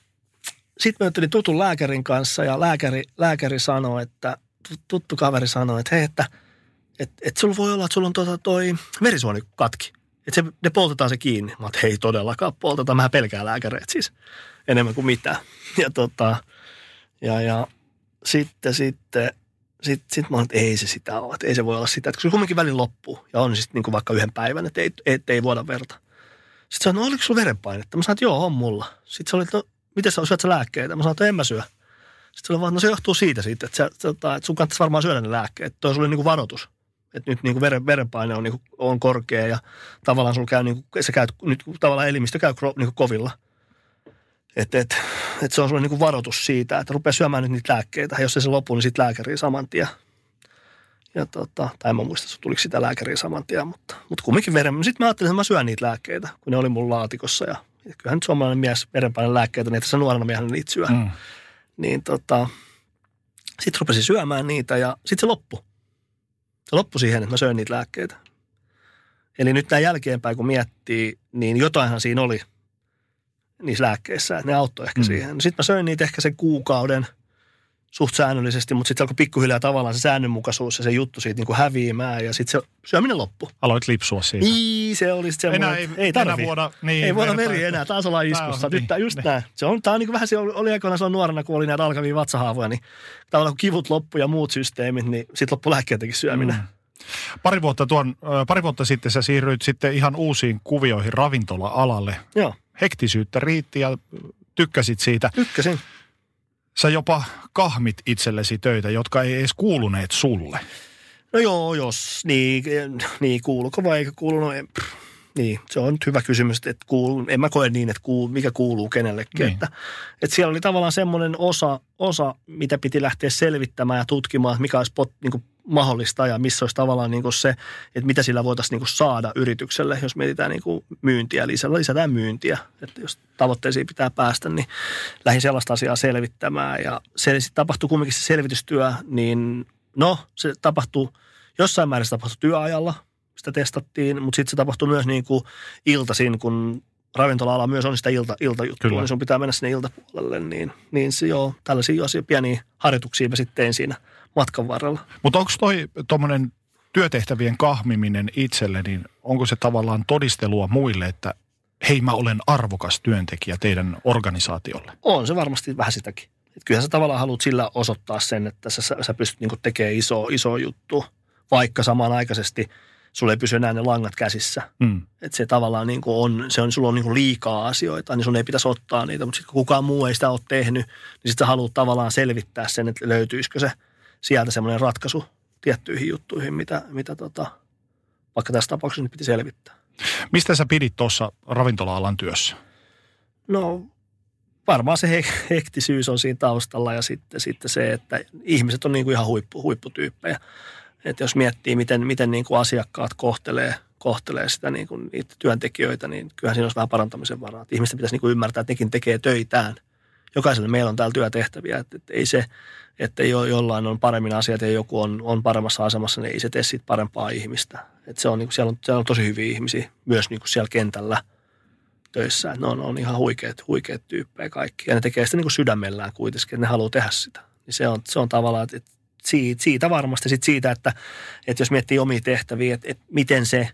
sitten mä juttelin tutun lääkärin kanssa ja lääkäri, lääkäri sanoi, että tut- tuttu kaveri sanoi, että hei, että et, et sulla voi olla, että sulla on tota toi verisuoni katki. Että se, ne poltetaan se kiinni. Mä hei todellakaan poltetaan, mä pelkään lääkäreitä siis. enemmän kuin mitään. Ja, tota, ja, ja sitten, sitten, sitten sit mä olin, että ei se sitä ole, että ei se voi olla sitä. Että kun se kumminkin välin loppuu ja on sitten niin vaikka yhden päivän, että ei, et, ei voida verta. Sitten sanoin, no oliko sulla verenpainetta? Mä sanoin, että joo, on mulla. Sitten se oli, no, miten sä syöt sä lääkkeitä? Mä sanoin, että en mä syö. Sitten se oli vaan, no se johtuu siitä siitä, että, sä, että, sun kannattaisi varmaan syödä ne lääkkeet. Toi oli niin kuin varoitus. Että nyt niin kuin veren, verenpaine on, niin kuin, on korkea ja tavallaan sulla käy, niin kuin, se käy, nyt tavallaan elimistö käy niin kuin kovilla. Että et, et se on sulle niin kuin varoitus siitä, että rupeaa syömään nyt niitä lääkkeitä. Ja jos se, se loppuu, niin sitten lääkäriin saman tien. Ja tota, tai en mä muista, että tuliko sitä lääkäriin saman tien, mutta, mutta kumminkin veren. Sitten mä ajattelin, että mä syön niitä lääkkeitä, kun ne oli mun laatikossa. Ja, ja kyllähän nyt suomalainen mies verenpaineen lääkkeitä, niin tässä nuorena miehenä niitä syö. Mm. Niin tota, sitten rupesin syömään niitä ja sitten se loppui. Se loppui siihen, että mä söin niitä lääkkeitä. Eli nyt näin jälkeenpäin, kun miettii, niin jotainhan siinä oli niissä lääkkeissä, että ne auttoi ehkä mm. siihen. Sitten mä söin niitä ehkä sen kuukauden – suht säännöllisesti, mutta sitten alkoi pikkuhiljaa tavallaan se säännönmukaisuus ja se juttu siitä niin kuin häviämään ja sitten se syöminen loppu. Aloit lipsua siitä. Niin, se oli sitten enää ei, ei tarvii. Enää vuoda, niin, ei vuoda veri enää, taas ollaan iskussa. Nyt niin, just niin. näin. Se on, tää on niin kuin vähän se oli, oli aikoina silloin nuorena, kun oli näitä alkavia vatsahaavoja, niin tavallaan kun kivut loppu ja muut systeemit, niin sitten loppu lääkkeitäkin syöminen. Mm. Pari vuotta, tuon, pari vuotta sitten sä siirryit sitten ihan uusiin kuvioihin ravintola-alalle. Joo. Hektisyyttä riitti ja tykkäsit siitä. Tykkäsin sä jopa kahmit itsellesi töitä, jotka ei edes kuuluneet sulle. No joo, jos niin, niin kuuluuko vai eikö kuulu, no, niin, se on nyt hyvä kysymys, että kuuluu, en mä koe niin, että kuulu, mikä kuuluu kenellekin. Niin. Että, että siellä oli tavallaan semmoinen osa, osa, mitä piti lähteä selvittämään ja tutkimaan, että mikä olisi pot, niin kuin mahdollista ja missä olisi tavallaan niin kuin se, että mitä sillä voitaisiin niin kuin saada yritykselle, jos mietitään niin kuin myyntiä, lisätään, lisätään myyntiä. Että jos tavoitteisiin pitää päästä, niin lähdin sellaista asiaa selvittämään ja se sitten tapahtui kumminkin se selvitystyö, niin no se tapahtui, jossain määrin se tapahtui työajalla, sitä testattiin, mutta sitten se tapahtui myös niin kuin iltaisin, kun ravintola-ala myös on sitä ilta, iltajuttua, Kyllä. niin sun pitää mennä sinne iltapuolelle, niin, niin se joo, tällaisia asioita, pieniä harjoituksia mä sitten tein siinä matkan varrella. Mutta onko toi tuommoinen työtehtävien kahmiminen itselle, niin onko se tavallaan todistelua muille, että hei mä olen arvokas työntekijä teidän organisaatiolle? On se varmasti vähän sitäkin. Et kyllähän sä tavallaan haluat sillä osoittaa sen, että sä, sä pystyt niinku tekemään iso, iso juttu, vaikka samanaikaisesti – sulla ei pysy enää ne langat käsissä. Mm. Että se tavallaan niin kuin on, se on, sulla on niin kuin liikaa asioita, niin sun ei pitäisi ottaa niitä. Mutta sitten kun kukaan muu ei sitä ole tehnyt, niin sitten haluat tavallaan selvittää sen, että löytyisikö se sieltä semmoinen ratkaisu tiettyihin juttuihin, mitä, mitä tota, vaikka tässä tapauksessa nyt piti selvittää. Mistä sä pidit tuossa ravintola-alan työssä? No varmaan se hektisyys on siinä taustalla ja sitten, sitten se, että ihmiset on niin kuin ihan huippu, huipputyyppejä. Että jos miettii, miten, miten niin kuin asiakkaat kohtelee, kohtelee sitä niin kuin niitä työntekijöitä, niin kyllähän siinä olisi vähän parantamisen varaa. Että ihmisten pitäisi niin kuin ymmärtää, että nekin tekee töitään. Jokaiselle meillä on täällä työtehtäviä, että, että ei se, että jo, jollain on paremmin asiat ja joku on, on paremmassa asemassa, niin ei se tee siitä parempaa ihmistä. Että se on, niin kuin, siellä, on, siellä on tosi hyviä ihmisiä myös niin kuin siellä kentällä töissä. Ne on, on ihan huikeat, huikeat tyyppejä kaikki. Ja ne tekee sitä niin kuin sydämellään kuitenkin, että ne haluaa tehdä sitä. Niin se on, se on tavallaan, että siitä, siitä varmasti sitten siitä, että, että jos miettii omia tehtäviä, että, että miten, se,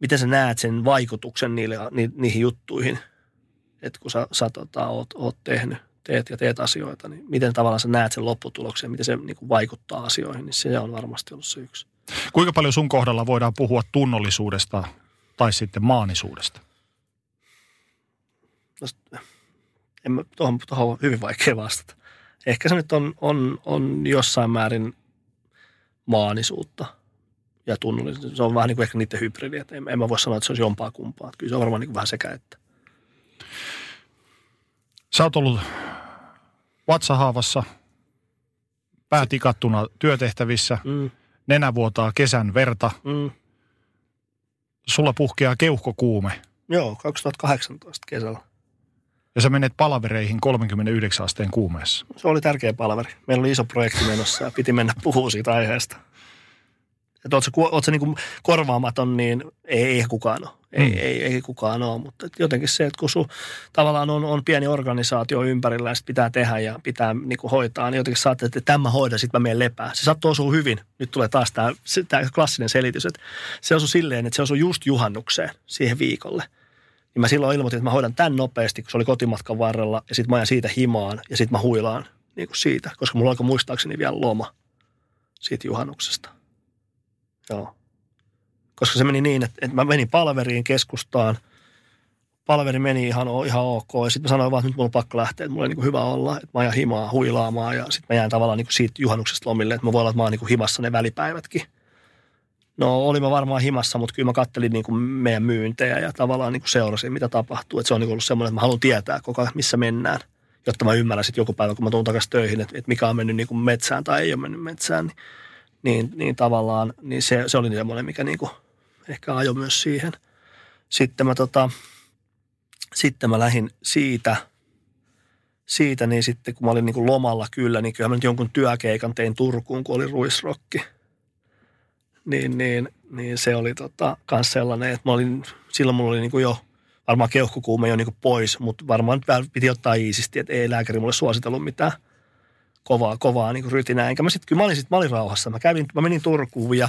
miten sä näet sen vaikutuksen niille, ni, niihin juttuihin, että kun sä, sä tota, oot, oot tehnyt, teet ja teet asioita, niin miten tavallaan sä näet sen lopputuloksen, miten se niin kuin vaikuttaa asioihin, niin se on varmasti ollut se yksi. Kuinka paljon sun kohdalla voidaan puhua tunnollisuudesta tai sitten maanisuudesta? No, en mä, tuohon, tuohon on hyvin vaikea vastata ehkä se nyt on, on, on jossain määrin maanisuutta ja tunnollisuutta. Se on vähän niin kuin ehkä niiden hybridi, että en, en mä voi sanoa, että se olisi jompaa kumpaa. Kyllä se on varmaan niin kuin vähän sekä että. Sä oot ollut vatsahaavassa, päätikattuna työtehtävissä, mm. nenä vuotaa kesän verta. Mm. Sulla puhkeaa keuhkokuume. Joo, 2018 kesällä ja sä menet palavereihin 39 asteen kuumeessa. Se oli tärkeä palaveri. Meillä oli iso projekti menossa ja piti mennä puhua siitä aiheesta. Että oot sä, oot sä niin korvaamaton, niin ei, ei kukaan ole. Ei, mm. ei, ei, kukaan ole, mutta jotenkin se, että kun sun tavallaan on, on pieni organisaatio ympärillä ja pitää tehdä ja pitää niin kuin hoitaa, niin jotenkin sä että tämä hoida, sitten mä menen lepää. Se sattuu osuu hyvin. Nyt tulee taas tämä, tämä klassinen selitys, että se osuu silleen, että se osuu just juhannukseen siihen viikolle – Niin mä silloin ilmoitin, että mä hoidan tämän nopeasti, kun se oli kotimatkan varrella. Ja sitten mä ajan siitä himaan ja sitten mä huilaan niin kuin siitä. Koska mulla alkoi muistaakseni vielä loma siitä juhannuksesta. Joo. Koska se meni niin, että, että mä menin palveriin keskustaan. Palveri meni ihan, ihan ok. Ja sitten mä sanoin vaan, että nyt mulla on pakko lähteä, että mulla on niin kuin hyvä olla. Että mä ajan himaa huilaamaan ja sitten mä jään tavallaan niin kuin siitä juhannuksesta lomille. Että mä voin olla, että mä oon niin kuin himassa ne välipäivätkin. No oli mä varmaan himassa, mutta kyllä mä kattelin niin kuin meidän myyntejä ja tavallaan niin kuin seurasin, mitä tapahtuu. Että se on niin kuin ollut semmoinen, että mä haluan tietää koko ajan, missä mennään, jotta mä ymmärrän sitten joku päivä, kun mä tuun takaisin töihin, että, että mikä on mennyt niin kuin metsään tai ei ole mennyt metsään. Niin, niin, niin tavallaan niin se, se oli semmoinen, mikä niin kuin ehkä ajoi myös siihen. Sitten mä, tota, sitten mä lähdin siitä, siitä, niin sitten kun mä olin niin kuin lomalla kyllä, niin kyllä mä nyt jonkun työkeikan tein Turkuun, kun oli ruisrokki – niin, niin, niin se oli tota, kans sellainen, että mä olin, silloin mulla oli niin kuin jo varmaan keuhkokuume jo niin kuin pois, mutta varmaan piti ottaa iisisti, että ei lääkäri mulle suositellut mitään kovaa, kovaa niin kuin rytinää. Enkä mä sitten, kyllä mä olin, sit, mä olin rauhassa. Mä, kävin, mä menin Turkuun ja,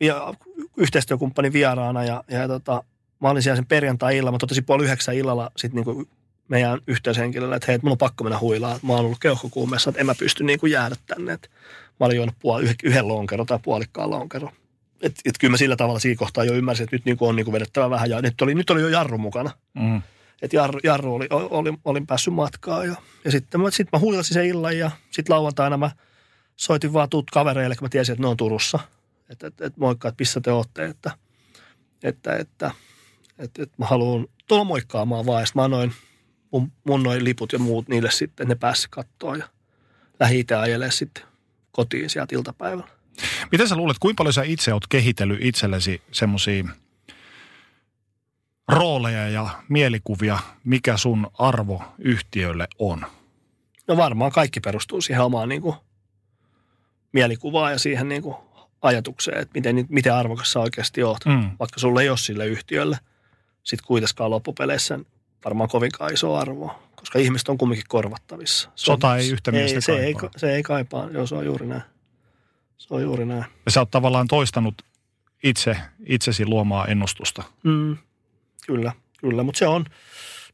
ja yhteistyökumppani vieraana ja, ja tota, mä olin siellä sen perjantai-illalla. Mä totesin puoli yhdeksän illalla sitten niin kuin meidän yhteyshenkilölle, että hei, että mun on pakko mennä huilaan. Mä oon ollut keuhkokuumeessa, että en mä pysty niin kuin jäädä tänne. Että mä olin juonut puoli, yhden lonkero tai puolikkaan lonkero. Et, et kyllä mä sillä tavalla siinä kohtaa jo ymmärsin, että nyt niin kuin on niin kuin vedettävä vähän. Ja nyt oli, nyt oli jo jarru mukana. Mm. Että jarru, jarru oli, oli, olin päässyt matkaan. Ja, ja sitten mä, sit mä huilasin sen illan ja sitten lauantaina mä soitin vaan tuut kavereille, kun mä tiesin, että ne on Turussa. Että et, et, moikka, että missä te ootte. Että, että, että, että, että mä haluan tulla moikkaamaan vaan. Ja mä annoin mun, mun noin liput ja muut niille sitten, ne pääsi kattoon ja lähi ajelemaan sitten kotiin sieltä iltapäivällä. Miten sä luulet, kuinka paljon sä itse oot kehitellyt itsellesi semmoisia rooleja ja mielikuvia, mikä sun arvo yhtiölle on? No varmaan kaikki perustuu siihen omaan niin kuin, mielikuvaan ja siihen niin kuin, ajatukseen, että miten, miten arvokas sä oikeasti oot, mm. vaikka sulle ei ole sille yhtiölle. Sitten kuitenkaan loppupeleissä varmaan kovinkaan iso arvo, koska ihmiset on kumminkin korvattavissa. Se Sota ei yhtä miestä ei, se Ei, se ei kaipaa, joo se on juuri näin. Se on juuri näin. Ja sä oot tavallaan toistanut itse, itsesi luomaa ennustusta. Mm, kyllä, kyllä, mutta se on,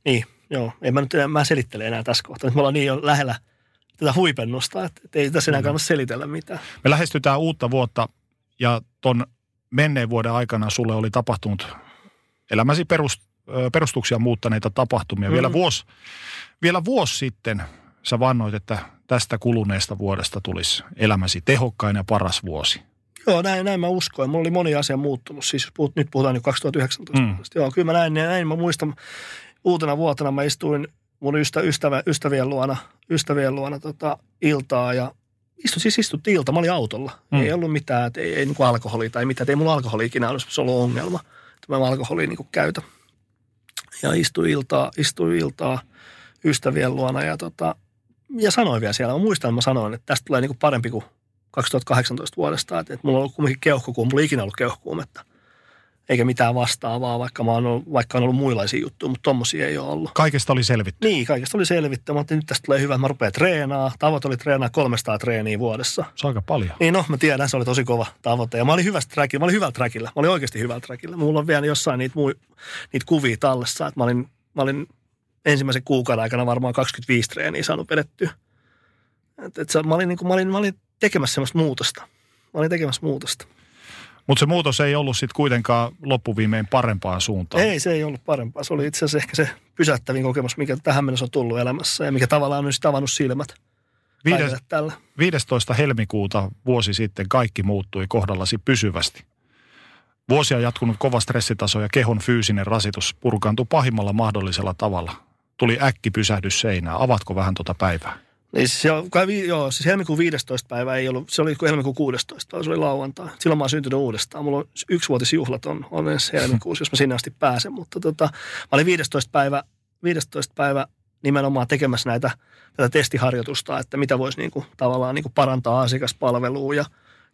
niin, joo, en mä nyt enää, mä selittele enää tässä kohtaa. Nyt me ollaan niin jo lähellä tätä huipennusta, että, että ei tässä enää kannata selitellä mitään. Me lähestytään uutta vuotta ja ton menneen vuoden aikana sulle oli tapahtunut elämäsi perust, perustuksia muuttaneita tapahtumia. Mm. Vielä, vuosi, vielä vuosi sitten sä vannoit, että tästä kuluneesta vuodesta tulisi elämäsi tehokkain ja paras vuosi. Joo, näin, näin mä uskoin. Mulla oli moni asia muuttunut. Siis puhut, nyt puhutaan nyt 2019. Mm. Joo, kyllä mä näin, näin mä muistan. Uutena vuotena mä istuin mun ystä, ystävä, ystävien luona, ystävien luona tota, iltaa ja istu, siis istuttiin ilta. Mä olin autolla. Mm. Ei ollut mitään, ei, ei niin alkoholia tai mitään. Ei mulla alkoholi ikinä olisi ollut ongelma. Että mä alkoholia niin käytä ja istui iltaa, istui iltaa ystävien luona ja, tota, ja sanoin vielä siellä. Mä muistan, että mä sanoin, että tästä tulee niin parempi kuin 2018 vuodesta. Että, että mulla on ollut kumminkin keuhkokuume, mulla ei ikinä ollut keuhkokuumetta. Eikä mitään vastaavaa, vaikka, mä oon ollut, vaikka on ollut muilaisia juttuja, mutta tommosia ei ole ollut. Kaikesta oli selvitty. Niin, kaikesta oli selvitty. Mä nyt tästä tulee hyvä, mä rupean treenaa. Tavoite oli treenaa 300 treeniä vuodessa. Se on aika paljon. Niin no, mä tiedän, se oli tosi kova tavoite. Ja mä olin hyvästä trackilla, mä olin hyvällä trackilla. Mä olin oikeasti hyvällä trackilla. Mulla on vielä jossain niitä, mui, niitä kuvia tallessa, että mä olin, mä olin ensimmäisen kuukauden aikana varmaan 25 treeniä saanut vedettyä. Et, et, mä, olin, niin kuin, mä, olin, mä olin tekemässä semmoista muutosta. Mä olin tekemässä muutosta. Mutta se muutos ei ollut sitten kuitenkaan loppuviimein parempaan suuntaan. Ei, se ei ollut parempaa. Se oli itse asiassa ehkä se pysäyttävin kokemus, mikä tähän mennessä on tullut elämässä ja mikä tavallaan on sitten avannut silmät. Viides, tällä. 15. helmikuuta vuosi sitten kaikki muuttui kohdallasi pysyvästi. Vuosia jatkunut kova stressitaso ja kehon fyysinen rasitus purkaantui pahimmalla mahdollisella tavalla. Tuli äkki pysähdys seinään. Avatko vähän tuota päivää? Niin se kai, joo, siis helmikuun 15. päivä ei ollut, se oli helmikuun 16. se oli lauantai. Silloin mä oon syntynyt uudestaan. Mulla on yksivuotisjuhlat on, on ensi helmikuussa, jos mä sinne asti pääsen. Mutta tota, mä olin 15. päivä, 15. päivä nimenomaan tekemässä näitä, tätä testiharjoitusta, että mitä voisi niin kuin, tavallaan niin kuin parantaa asiakaspalvelua ja,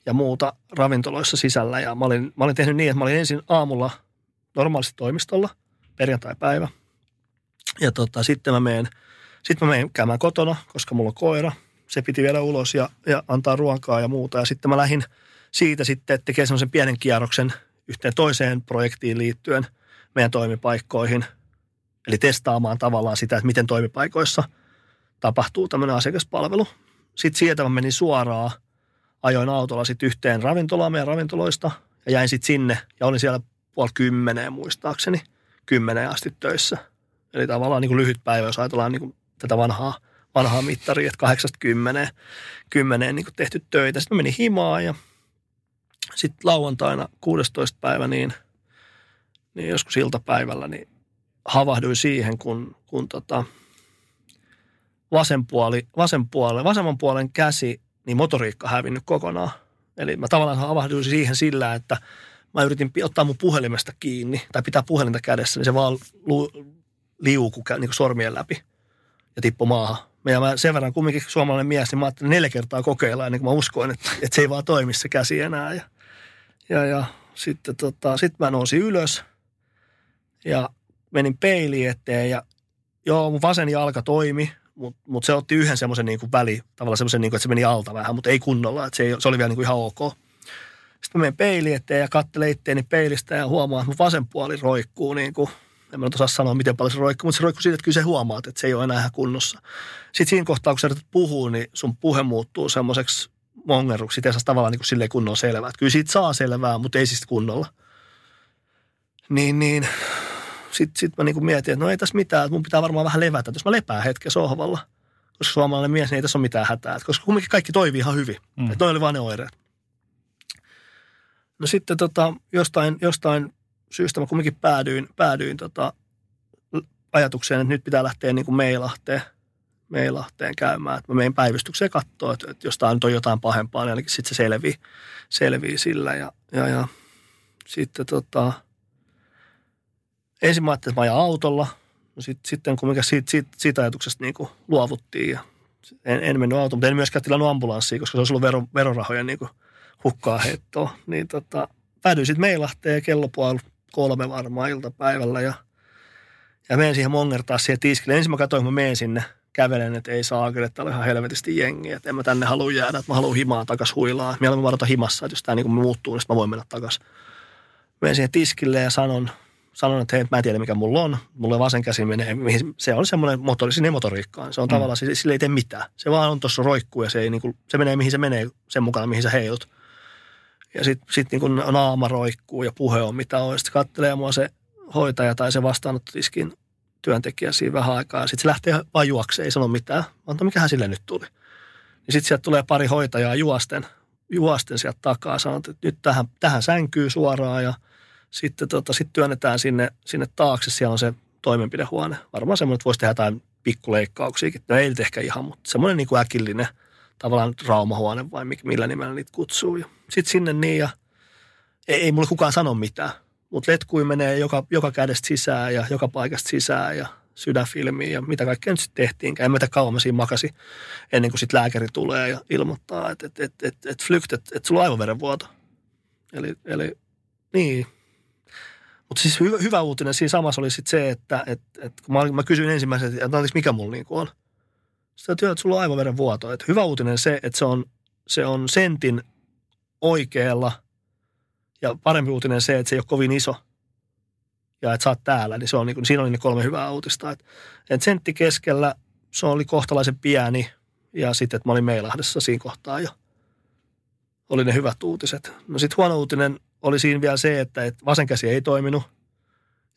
ja muuta ravintoloissa sisällä. Ja mä olin, mä olin tehnyt niin, että mä olin ensin aamulla normaalisti toimistolla, perjantai-päivä. Ja tota, sitten mä menen – sitten mä menen käymään kotona, koska mulla on koira. Se piti vielä ulos ja, ja antaa ruokaa ja muuta. Ja sitten mä lähdin siitä sitten, että tekee semmoisen pienen kierroksen yhteen toiseen projektiin liittyen meidän toimipaikkoihin. Eli testaamaan tavallaan sitä, että miten toimipaikoissa tapahtuu tämmöinen asiakaspalvelu. Sitten sieltä mä menin suoraan, ajoin autolla sitten yhteen ravintolaan meidän ravintoloista ja jäin sitten sinne ja olin siellä puoli kymmeneen muistaakseni, kymmeneen asti töissä. Eli tavallaan niin kuin lyhyt päivä, jos ajatellaan niin kuin tätä vanhaa, vanhaa mittaria, että 80 kymmeneen niin kuin tehty töitä. Sitten mä menin himaan ja sitten lauantaina 16. päivä, niin, niin joskus iltapäivällä, niin havahduin siihen, kun, kun tota, vasen puoli, vasen puoli, vasemman puolen käsi, niin motoriikka hävinnyt kokonaan. Eli mä tavallaan havahduin siihen sillä, että mä yritin ottaa mun puhelimesta kiinni tai pitää puhelinta kädessä, niin se vaan liuku niin sormien läpi ja tippu maahan. Ja mä sen verran kumminkin suomalainen mies, niin mä ajattelin neljä kertaa kokeilla ennen kuin mä uskoin, että, että se ei vaan toimi se käsi enää. Ja, ja, ja sitten tota, sit mä nousin ylös ja menin peiliin eteen ja joo, mun vasen jalka toimi, mutta mut se otti yhden semmoisen niin kuin väli, tavallaan semmoisen, niin kuin, että se meni alta vähän, mutta ei kunnolla, että se, ei, se oli vielä niin kuin ihan ok. Sitten mä menen peiliin eteen ja katselen itteeni peilistä ja huomaan, että mun vasen puoli roikkuu niin kuin, en mä nyt osaa sanoa, miten paljon se roikkuu, mutta se roikkuu siitä, että kyllä se huomaat, että se ei ole enää ihan kunnossa. Sitten siinä kohtaa, kun sä yrität puhua, niin sun puhe muuttuu semmoiseksi mongeruksi. Ei saa tavallaan niin kuin silleen kunnolla selvää. Että kyllä siitä saa selvää, mutta ei siis kunnolla. Niin, niin. Sitten sit mä niin mietin, että no ei tässä mitään, että mun pitää varmaan vähän levätä. Jos mä lepään hetken sohvalla, koska suomalainen mies, niin ei tässä ole mitään hätää. Koska kumminkin kaikki toimii ihan hyvin. Mm. Että noi oli vaan ne oireet. No sitten tota, jostain, jostain syystä mä kumminkin päädyin, päädyin tota, ajatukseen, että nyt pitää lähteä niin kuin Meilahteen, Meilahteen käymään. Että mä menen päivystykseen katsoa, että, että jos tämä nyt on jotain pahempaa, niin ainakin sitten se selvii, selvii sillä. Ja, ja, ja sitten tota, ensin mä ajattelin, että mä ajan autolla. No sit, sitten kumminkin siitä, siitä, siitä ajatuksesta niin kuin luovuttiin ja en, en mennyt autoon, mutta en myöskään tilannut ambulanssia, koska se olisi ollut vero, verorahojen niin kuin hukkaa heittoa. Niin tota, päädyin sitten Meilahteen kello puoli kolme varmaan iltapäivällä ja, ja menen siihen mongertaa siihen tiskille. Ensin mä katsoin, kun mä menen sinne, kävelen, että ei saa että täällä on ihan helvetisti jengiä, että en mä tänne halua jäädä, että mä haluan himaa takas huilaa. Mieluummin varata himassa, että jos tämä niin muuttuu, niin mä voin mennä takas. Menen siihen tiskille ja sanon, sanon, että hei, mä en tiedä mikä mulla on. Mulla vasen käsi menee, se on semmoinen motori, sinne motoriikkaan. Se on mm. tavallaan, sille ei tee mitään. Se vaan on tuossa roikkuu ja se, ei, niin kuin, se menee mihin se menee sen mukana, mihin sä heilut. Ja sitten sit niin kun naama roikkuu ja puhe on mitä on. Sitten kattelee mua se hoitaja tai se vastaanottotiskin työntekijä siinä vähän aikaa. Sitten se lähtee vaan juokseen, ei sano mitään. Mä no mikähän sille nyt tuli. Ja sitten sieltä tulee pari hoitajaa juosten, juosten sieltä takaa. Sanot, että nyt tähän, tähän sänkyy suoraan ja sitten tota, sit työnnetään sinne, sinne taakse. Siellä on se toimenpidehuone. Varmaan semmoinen, että voisi tehdä jotain pikkuleikkauksiakin. No ei ehkä ihan, mutta semmoinen niin kuin äkillinen – tavallaan traumahuone vai millä nimellä niitä kutsuu. Sitten sinne niin ja ei, ei mulle kukaan sano mitään. Mutta letkui menee joka, joka kädestä sisään ja joka paikasta sisään ja sydänfilmiin ja mitä kaikkea nyt sitten tehtiinkään. En mä tiedä kauan mä siinä makasi ennen kuin sitten lääkäri tulee ja ilmoittaa, että et, et, et, et flykt, että et sulla on aivoverenvuoto. Eli, eli niin. Mutta siis hyvä, hyvä uutinen siinä samassa oli sitten se, että et, et, kun mä, mä kysyin ensimmäisenä, että mikä mulla niinku on – sitä työtä, että sulla on aivoveren vuoto. Että hyvä uutinen se, että se on, se on sentin oikealla ja parempi uutinen se, että se ei ole kovin iso ja että sä oot täällä, niin se on, niin siinä oli ne kolme hyvää uutista. Että, että sentti keskellä, se oli kohtalaisen pieni ja sitten, että mä olin Meilahdessa siinä kohtaa jo. Oli ne hyvät uutiset. No sitten huono uutinen oli siinä vielä se, että, että vasen käsi ei toiminut –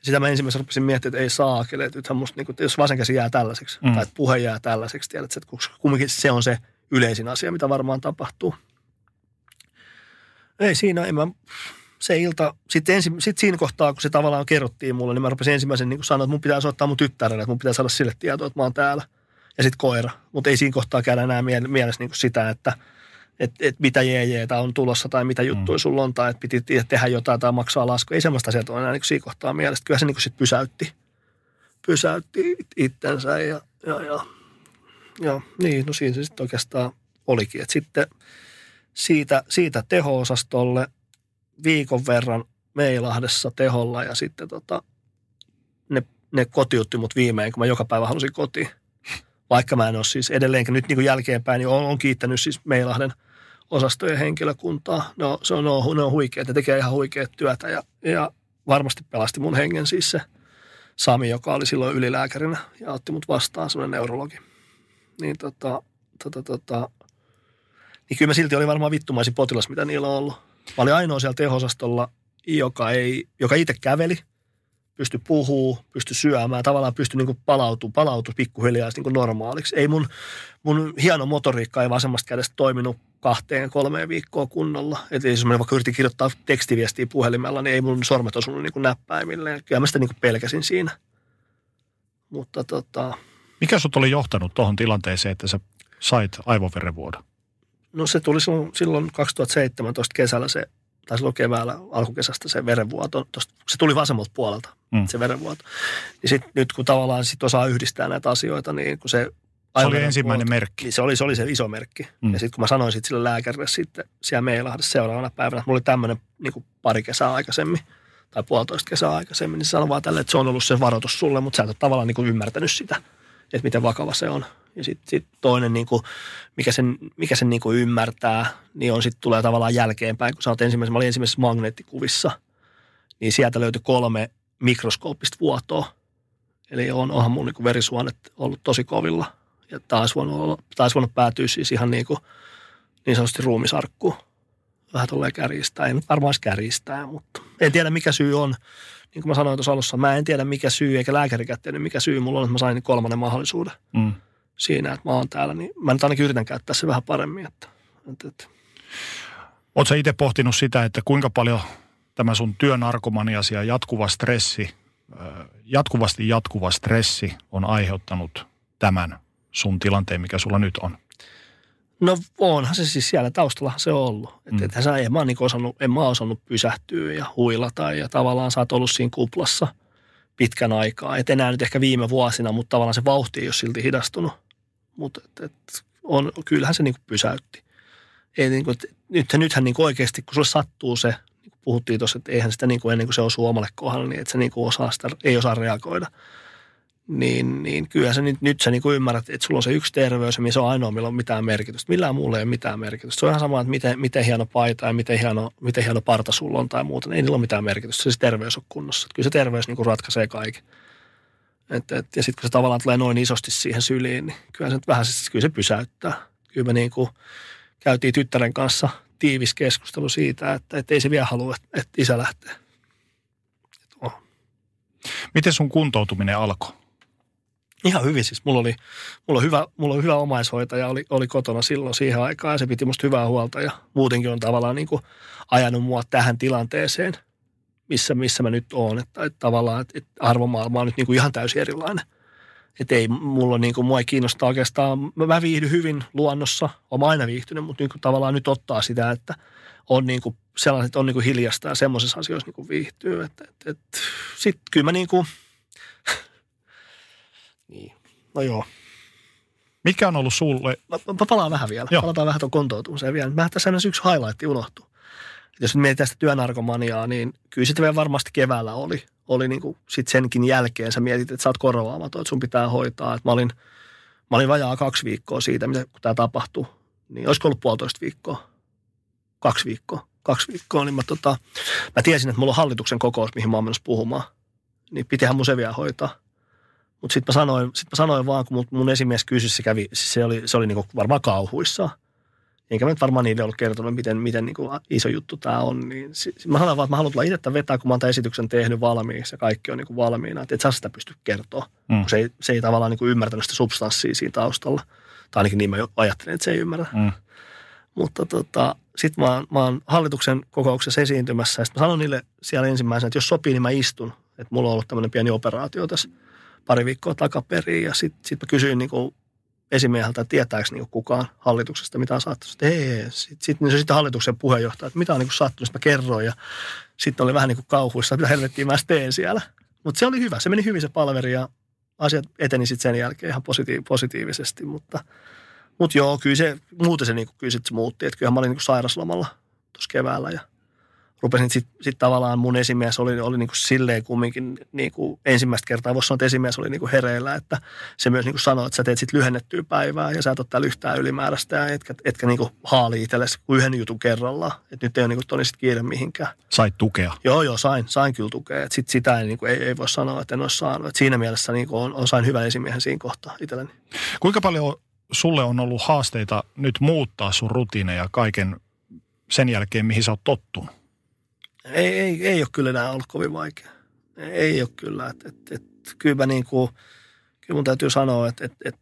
sitä mä ensimmäisenä rupesin miettimään, että ei saa että nythän musta, niin kuin, jos vasen käsi jää tällaiseksi, mm. tai että puhe jää tällaiseksi, tiedät, että kumminkin se on se yleisin asia, mitä varmaan tapahtuu. Ei siinä, en mä, se ilta, sitten ensi, sit siinä kohtaa, kun se tavallaan kerrottiin mulle, niin mä rupesin ensimmäisen niin sanoa, että mun pitää soittaa mun tyttärelle, että mun pitää saada sille tietoa, että mä oon täällä. Ja sitten koira. Mutta ei siinä kohtaa käydä enää mielessä niin sitä, että – että et mitä jeejeetä on tulossa tai mitä juttuja mm. sulla on tai että piti tehdä jotain tai maksaa lasku. Ei semmoista asiaa ole enää niin siinä kohtaa mielestä. Kyllä se niin sitten pysäytti, pysäytti itsensä ja, ja, ja, ja niin, no siinä se sitten oikeastaan olikin. Et sitten siitä, siitä teho-osastolle viikon verran Meilahdessa teholla ja sitten tota, ne, ne kotiutti mut viimein, kun mä joka päivä halusin kotiin vaikka mä en ole siis edelleenkin nyt niin kuin jälkeenpäin, niin olen, on kiittänyt siis Meilahden osastojen henkilökuntaa. No, se on, ne on huikeat, ne tekee ihan huikeat työtä ja, ja varmasti pelasti mun hengen siis se, Sami, joka oli silloin ylilääkärinä ja otti mut vastaan, semmoinen neurologi. Niin tota, tota, tota, niin kyllä mä silti oli varmaan vittumaisin potilas, mitä niillä on ollut. Mä olin ainoa siellä tehosastolla, joka, ei, joka itse käveli, pysty puhuu, pysty syömään, tavallaan pysty niin palautuu, palautuu pikkuhiljaa niin normaaliksi. Ei mun, mun hieno motoriikka ei vasemmasta kädestä toiminut kahteen, kolmeen viikkoa kunnolla. Että jos mä vaikka yritin kirjoittaa tekstiviestiä puhelimella, niin ei mun sormet osunut niin näppäimille. Kyllä mä sitä niin pelkäsin siinä. Mutta tota... Mikä sut oli johtanut tuohon tilanteeseen, että sä sait aivoverenvuodon? No se tuli silloin, silloin 2017 kesällä se, tai silloin keväällä alkukesästä se verenvuoto. Tosta, se tuli vasemmalta puolelta, mm. se verenvuoto. Ja sit, nyt kun tavallaan sit osaa yhdistää näitä asioita, niin kun se se oli ensimmäinen vuoto, merkki. Niin se oli, se oli se iso merkki. Mm. Ja sitten kun mä sanoin sit sille lääkärille sitten siellä Meilahdessa seuraavana päivänä, että mulla oli tämmöinen niin pari kesää aikaisemmin, tai puolitoista kesää aikaisemmin, niin se sanoi vaan tälle, että se on ollut se varoitus sulle, mutta sä et ole tavallaan niin kuin ymmärtänyt sitä, että miten vakava se on. Ja sitten sit toinen, niin kuin, mikä sen, mikä sen niin kuin ymmärtää, niin on sitten tulee tavallaan jälkeenpäin, kun sä ensimmäisessä, mä olin ensimmäisessä magneettikuvissa, niin sieltä löytyi kolme mikroskooppista vuotoa. Eli on, onhan mun niin verisuonet ollut tosi kovilla. Ja taas voinut, olla, taas voinut päätyä siis ihan niin, kuin, niin sanotusti ruumisarkkuun. Vähän tulee kärjistää, ei varmaan kärjistää, mutta en tiedä mikä syy on. Niin kuin mä sanoin tuossa alussa, mä en tiedä mikä syy, eikä tiedä mikä syy mulla on, että mä sain kolmannen mahdollisuuden. Mm siinä, että mä oon täällä, niin mä nyt ainakin yritän käyttää se vähän paremmin. Että, että, että. Oletko itse pohtinut sitä, että kuinka paljon tämä sun työnarkomaniasi ja jatkuva stressi, jatkuvasti jatkuva stressi on aiheuttanut tämän sun tilanteen, mikä sulla nyt on? No onhan se siis siellä taustalla se on ollut. Että mm. et, sä, en, mä niin osannut, en mä osannut pysähtyä ja huilata ja tavallaan sä oot ollut siinä kuplassa pitkän aikaa. Et enää nyt ehkä viime vuosina, mutta tavallaan se vauhti ei ole silti hidastunut. Mutta et, et on, kyllähän se niin kuin pysäytti. Ei niin kuin, nyt, nythän niin kuin oikeasti, kun sulle sattuu se, niin kuin puhuttiin tuossa, että eihän sitä niin kuin ennen kuin se osuu omalle kohdalle, niin että se niin kuin osaa sitä, ei osaa reagoida. Niin, niin kyllä se nyt, nyt sä niin kuin ymmärrät, että sulla on se yksi terveys ja se on ainoa, millä on mitään merkitystä. Millään muulla ei ole mitään merkitystä. Se on ihan sama, että miten, miten hieno paita ja miten hieno, miten hieno parta sulla on tai muuta. Ei niillä ole mitään merkitystä. Se, se terveys on kunnossa. Kyllä se terveys niin kuin ratkaisee kaiken. Et, et, ja sitten kun se tavallaan tulee noin isosti siihen syliin, niin kyllä se nyt vähän siis, kyllä se pysäyttää. Kyllä me niin kuin käytiin tyttären kanssa tiivis keskustelu siitä, että, että ei se vielä halua, että, että isä lähtee. Oh. Miten sun kuntoutuminen alkoi? Ihan hyvin siis. Mulla oli, mulla oli hyvä, mulla oli hyvä omaishoitaja, oli, oli kotona silloin siihen aikaan ja se piti musta hyvää huolta ja muutenkin on tavallaan niin kuin ajanut mua tähän tilanteeseen – missä, missä mä nyt oon. Että, että tavallaan että, että arvomaailma on nyt niin kuin ihan täysin erilainen. Että ei mulla niin kuin, mua ei kiinnosta oikeastaan, mä viihdyn hyvin luonnossa, olen aina viihtynyt, mutta niin kuin, tavallaan nyt ottaa sitä, että on niin kuin sellaiset, on niin kuin hiljasta ja semmoisissa asioissa niin kuin viihtyy. Että, että, että, Sitten kyllä mä niin kuin, niin, no joo. Mikä on ollut sulle? Mä, mä palaan vähän vielä. Joo. Palataan vähän tuon kontoutumiseen vielä. Mä tässä yksi highlight unohtuu jos mietitään sitä työnarkomaniaa, niin kyllä sitten vielä varmasti keväällä oli. Oli niin kuin sit senkin jälkeen sä mietit, että sä oot korvaamaton, että sun pitää hoitaa. Että mä olin, mä olin vajaa kaksi viikkoa siitä, mitä, kun tämä tapahtui. Niin olisiko ollut puolitoista viikkoa? Kaksi viikkoa. Kaksi viikkoa, niin mä, tota, mä tiesin, että mulla on hallituksen kokous, mihin mä oon menossa puhumaan. Niin pitihän mun se vielä hoitaa. Mutta sitten mä, sit mä sanoin vaan, kun mun, mun esimies kysyi, se kävi, se oli, se oli niinku varmaan kauhuissaan enkä mä nyt varmaan niille ollut kertonut, miten, miten niin kuin iso juttu tämä on. Niin mä sanon vaan, että mä haluan tulla itse vetää, kun mä oon tämän esityksen tehnyt valmiiksi ja kaikki on niin kuin valmiina. Että et sä sitä pysty kertoa, mm. kun se ei, se ei tavallaan niin kuin ymmärtänyt sitä substanssia siinä taustalla. Tai ainakin niin mä ajattelin, että se ei ymmärrä. Mm. Mutta tota, sitten mä, mä oon hallituksen kokouksessa esiintymässä ja sitten mä sanon niille siellä ensimmäisenä, että jos sopii, niin mä istun. Että mulla on ollut tämmöinen pieni operaatio tässä pari viikkoa takaperiin ja sitten sit mä kysyin niin kuin esimieheltä, että tietääkö niin kukaan hallituksesta, mitä on sattunut. Sitten sitten, niin sitten hallituksen puheenjohtaja, että mitä on niin sattunut, sitten mä kerroin ja sitten oli vähän niin kuin kauhuissa, että mitä helvettiä mä teen siellä. Mutta se oli hyvä, se meni hyvin se palveri ja asiat eteni sitten sen jälkeen ihan positiiv- positiivisesti, mutta, mutta joo, kyllä se, muuten se, niin kuin, kyllä se muutti, että kyllähän mä olin niin kuin sairaslomalla tuossa keväällä ja rupesin sitten sit tavallaan mun esimies oli, oli niin kuin silleen kumminkin niin kuin ensimmäistä kertaa. Voisi sanoa, että esimies oli niin kuin hereillä, että se myös niin kuin sanoi, että sä teet sitten lyhennettyä päivää ja sä et täällä yhtään ylimääräistä ja etkä, etkä niin kuin haali itsellesi kuin yhden jutun kerrallaan. Että nyt ei ole niin kuin sitten kiire mihinkään. Sait tukea? Joo, joo, sain, sain kyllä tukea. Että sit sitä ei, niin kuin, ei, ei, voi sanoa, että en olisi saanut. Et siinä mielessä niin kuin on, on, sain hyvän esimiehen siinä kohtaa itselleni. Kuinka paljon sulle on ollut haasteita nyt muuttaa sun rutiineja kaiken sen jälkeen, mihin sä oot tottunut? Ei, ei, ei ole kyllä enää ollut kovin vaikea. Ei ole kyllä. Et, et, et, kyllä mä niin kuin, kyllä mun täytyy sanoa, että et, et,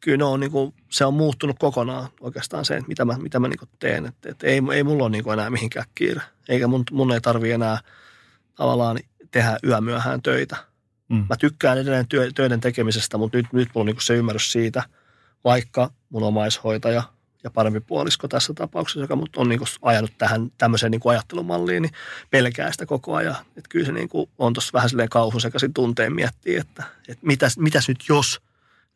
kyllä ne on niin kuin, se on muuttunut kokonaan oikeastaan se, että mitä mä, mitä mä niin kuin teen. Et, et ei, ei mulla ole niin kuin enää mihinkään kiire. Eikä mun, mun ei tarvi enää tavallaan tehdä yömyöhään töitä. Mm. Mä tykkään edelleen työ, töiden tekemisestä, mutta nyt, nyt mulla on niin kuin se ymmärrys siitä, vaikka mun omaishoitaja – ja parempi puolisko tässä tapauksessa, joka mut on niin kuin ajanut tähän tämmöiseen niin kuin ajattelumalliin, niin pelkää sitä koko ajan. Että kyllä se niin kuin on tuossa vähän silleen kauhun sekaisin tunteen miettiä, että, että mitäs, mitäs nyt jos,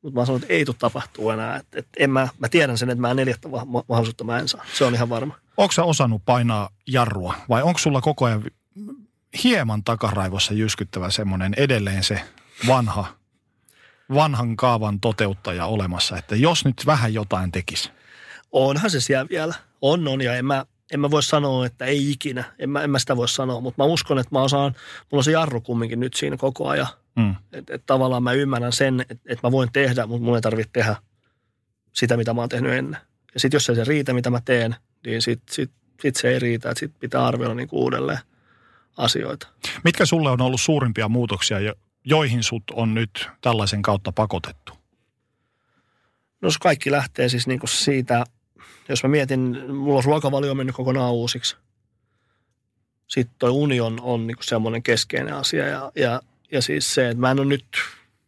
mutta mä sanon, että ei tule tapahtuu enää. Että, että en mä, mä tiedän sen, että mä neljättä mahdollisuutta mä en saa. Se on ihan varma. Onko sä osannut painaa jarrua vai onko sulla koko ajan hieman takaraivossa jyskyttävä semmoinen edelleen se vanha, vanhan kaavan toteuttaja olemassa, että jos nyt vähän jotain tekisi? Onhan se siellä vielä. On, on ja en mä, en mä voi sanoa, että ei ikinä. En mä, en mä sitä voi sanoa, mutta mä uskon, että mä osaan, mulla on se jarru kumminkin nyt siinä koko ajan. Mm. Että et tavallaan mä ymmärrän sen, että et mä voin tehdä, mutta mun ei tarvitse tehdä sitä, mitä mä oon tehnyt ennen. Ja sitten jos ei se riitä, mitä mä teen, niin sitten sit, sit se ei riitä. Että sitten pitää arvioida niinku uudelleen asioita. Mitkä sulle on ollut suurimpia muutoksia, joihin sut on nyt tällaisen kautta pakotettu? No kaikki lähtee siis niinku siitä – jos mä mietin, mulla on ruokavalio mennyt kokonaan uusiksi. Sitten toi uni on, on niin semmoinen keskeinen asia ja, ja, ja siis se, että mä en ole nyt,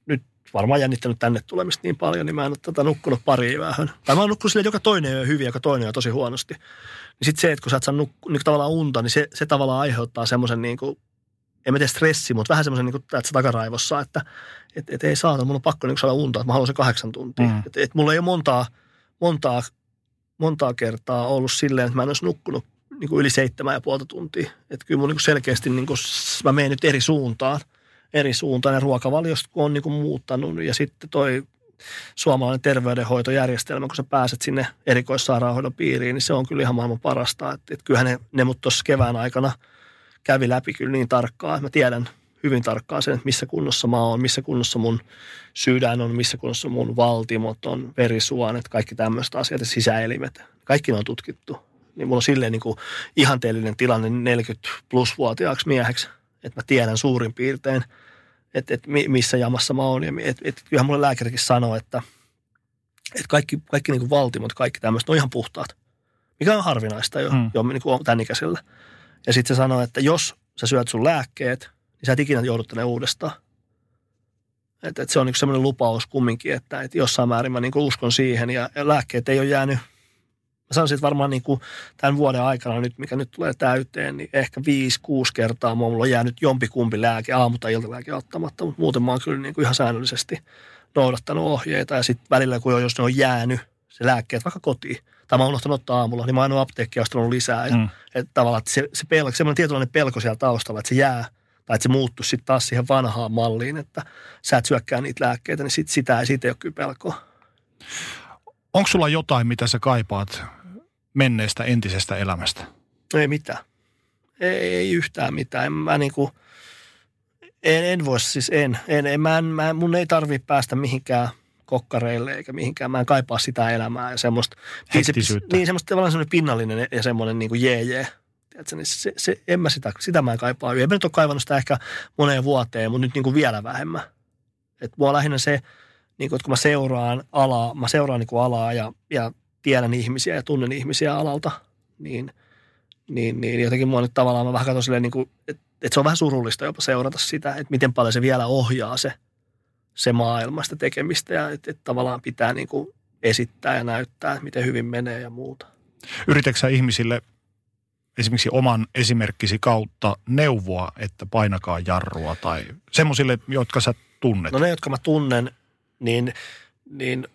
nyt varmaan jännittänyt tänne tulemista niin paljon, niin mä en ole tätä nukkunut pari vähän. Tai mä oon nukkunut sille joka toinen on hyvin, joka toinen on tosi huonosti. Niin sitten se, että kun sä et saa nuk- niin tavallaan unta, niin se, se tavallaan aiheuttaa semmoisen niin kuin, en mä tiedä stressi, mutta vähän semmoisen niin kuin, että takaraivossa, että et, et ei saa, mulla on pakko niin saada unta, että mä haluan se kahdeksan tuntia. Mm. Että et mulla ei ole montaa, montaa montaa kertaa ollut silleen, että mä en olisi nukkunut niin kuin yli seitsemän ja puolta tuntia. Että kyllä mun niin kuin selkeästi, niin kuin, mä menen nyt eri suuntaan, eri suuntaan ja ruokavaliosta kun on niin kuin muuttanut ja sitten toi suomalainen terveydenhoitojärjestelmä, kun sä pääset sinne erikoissairaanhoidon piiriin, niin se on kyllä ihan maailman parasta. Että, että kyllähän ne, ne mut tuossa kevään aikana kävi läpi kyllä niin tarkkaan, että mä tiedän hyvin tarkkaan sen, että missä kunnossa mä oon, missä kunnossa mun sydän on, missä kunnossa mun valtimot on, verisuonet, kaikki tämmöiset asiat ja sisäelimet. Kaikki ne on tutkittu. Niin mulla on silleen niin kuin ihanteellinen tilanne 40 plus-vuotiaaksi mieheksi, että mä tiedän suurin piirtein, että, että missä jamassa mä oon. Ja että, että kyllähän mulle lääkärikin sanoo, että, että kaikki, kaikki niin kuin valtimot, kaikki tämmöiset on ihan puhtaat. Mikä on harvinaista jo, hmm. jo niin kuin tämän ikäisellä. Ja sitten se sanoo, että jos sä syöt sun lääkkeet – niin sä et ikinä joudut tänne uudestaan. Et, et se on niin semmoinen lupaus kumminkin, että et jossain määrin mä niin uskon siihen ja, ja lääkkeet ei ole jäänyt Mä sanoisin, että varmaan niin kuin tämän vuoden aikana nyt, mikä nyt tulee täyteen, niin ehkä viisi, kuusi kertaa mulla on jäänyt jompikumpi lääke, aamu- tai iltalääke ottamatta, mutta muuten mä oon kyllä niin kuin ihan säännöllisesti noudattanut ohjeita ja sitten välillä, kun on, jos ne on jäänyt, se lääkkeet vaikka kotiin, tai mä oon unohtanut ottaa aamulla, niin mä oon apteekkia ostanut lisää. Ja, mm. että tavallaan että se, se pelko, semmoinen tietynlainen pelko siellä taustalla, että se jää – tai että se muuttuu sitten taas siihen vanhaan malliin, että sä et syökkää niitä lääkkeitä, niin sit sitä ei, siitä ei ole kyllä pelkoa. Onko sulla jotain, mitä sä kaipaat menneestä entisestä elämästä? Ei mitään. Ei, ei yhtään mitään. En, mä niinku, en, en voi siis, en. en, en mä, mä, mun ei tarvi päästä mihinkään kokkareille eikä mihinkään. Mä en kaipaa sitä elämää ja semmoista. Niin, se, niin semmoista tavallaan semmoinen pinnallinen ja semmoinen niin kuin jee, jee Tiedätkö, niin se, se, en mä sitä, sitä mä en kaipaa. En mä nyt ole kaivannut sitä ehkä moneen vuoteen, mutta nyt niin kuin vielä vähemmän. Et mua lähinnä se, niin kuin, että kun mä seuraan alaa, mä seuraan niin kuin alaa ja, ja tiedän ihmisiä ja tunnen ihmisiä alalta, niin, niin, niin jotenkin mua nyt tavallaan mä vähän katson silleen, niin kuin, että, että se on vähän surullista jopa seurata sitä, että miten paljon se vielä ohjaa se, se maailmasta tekemistä ja että, että tavallaan pitää niin kuin esittää ja näyttää, miten hyvin menee ja muuta. Yritätkö ihmisille esimerkiksi oman esimerkkisi kautta neuvoa, että painakaa jarrua tai semmoisille, jotka sä tunnet? No ne, jotka mä tunnen, niin, niin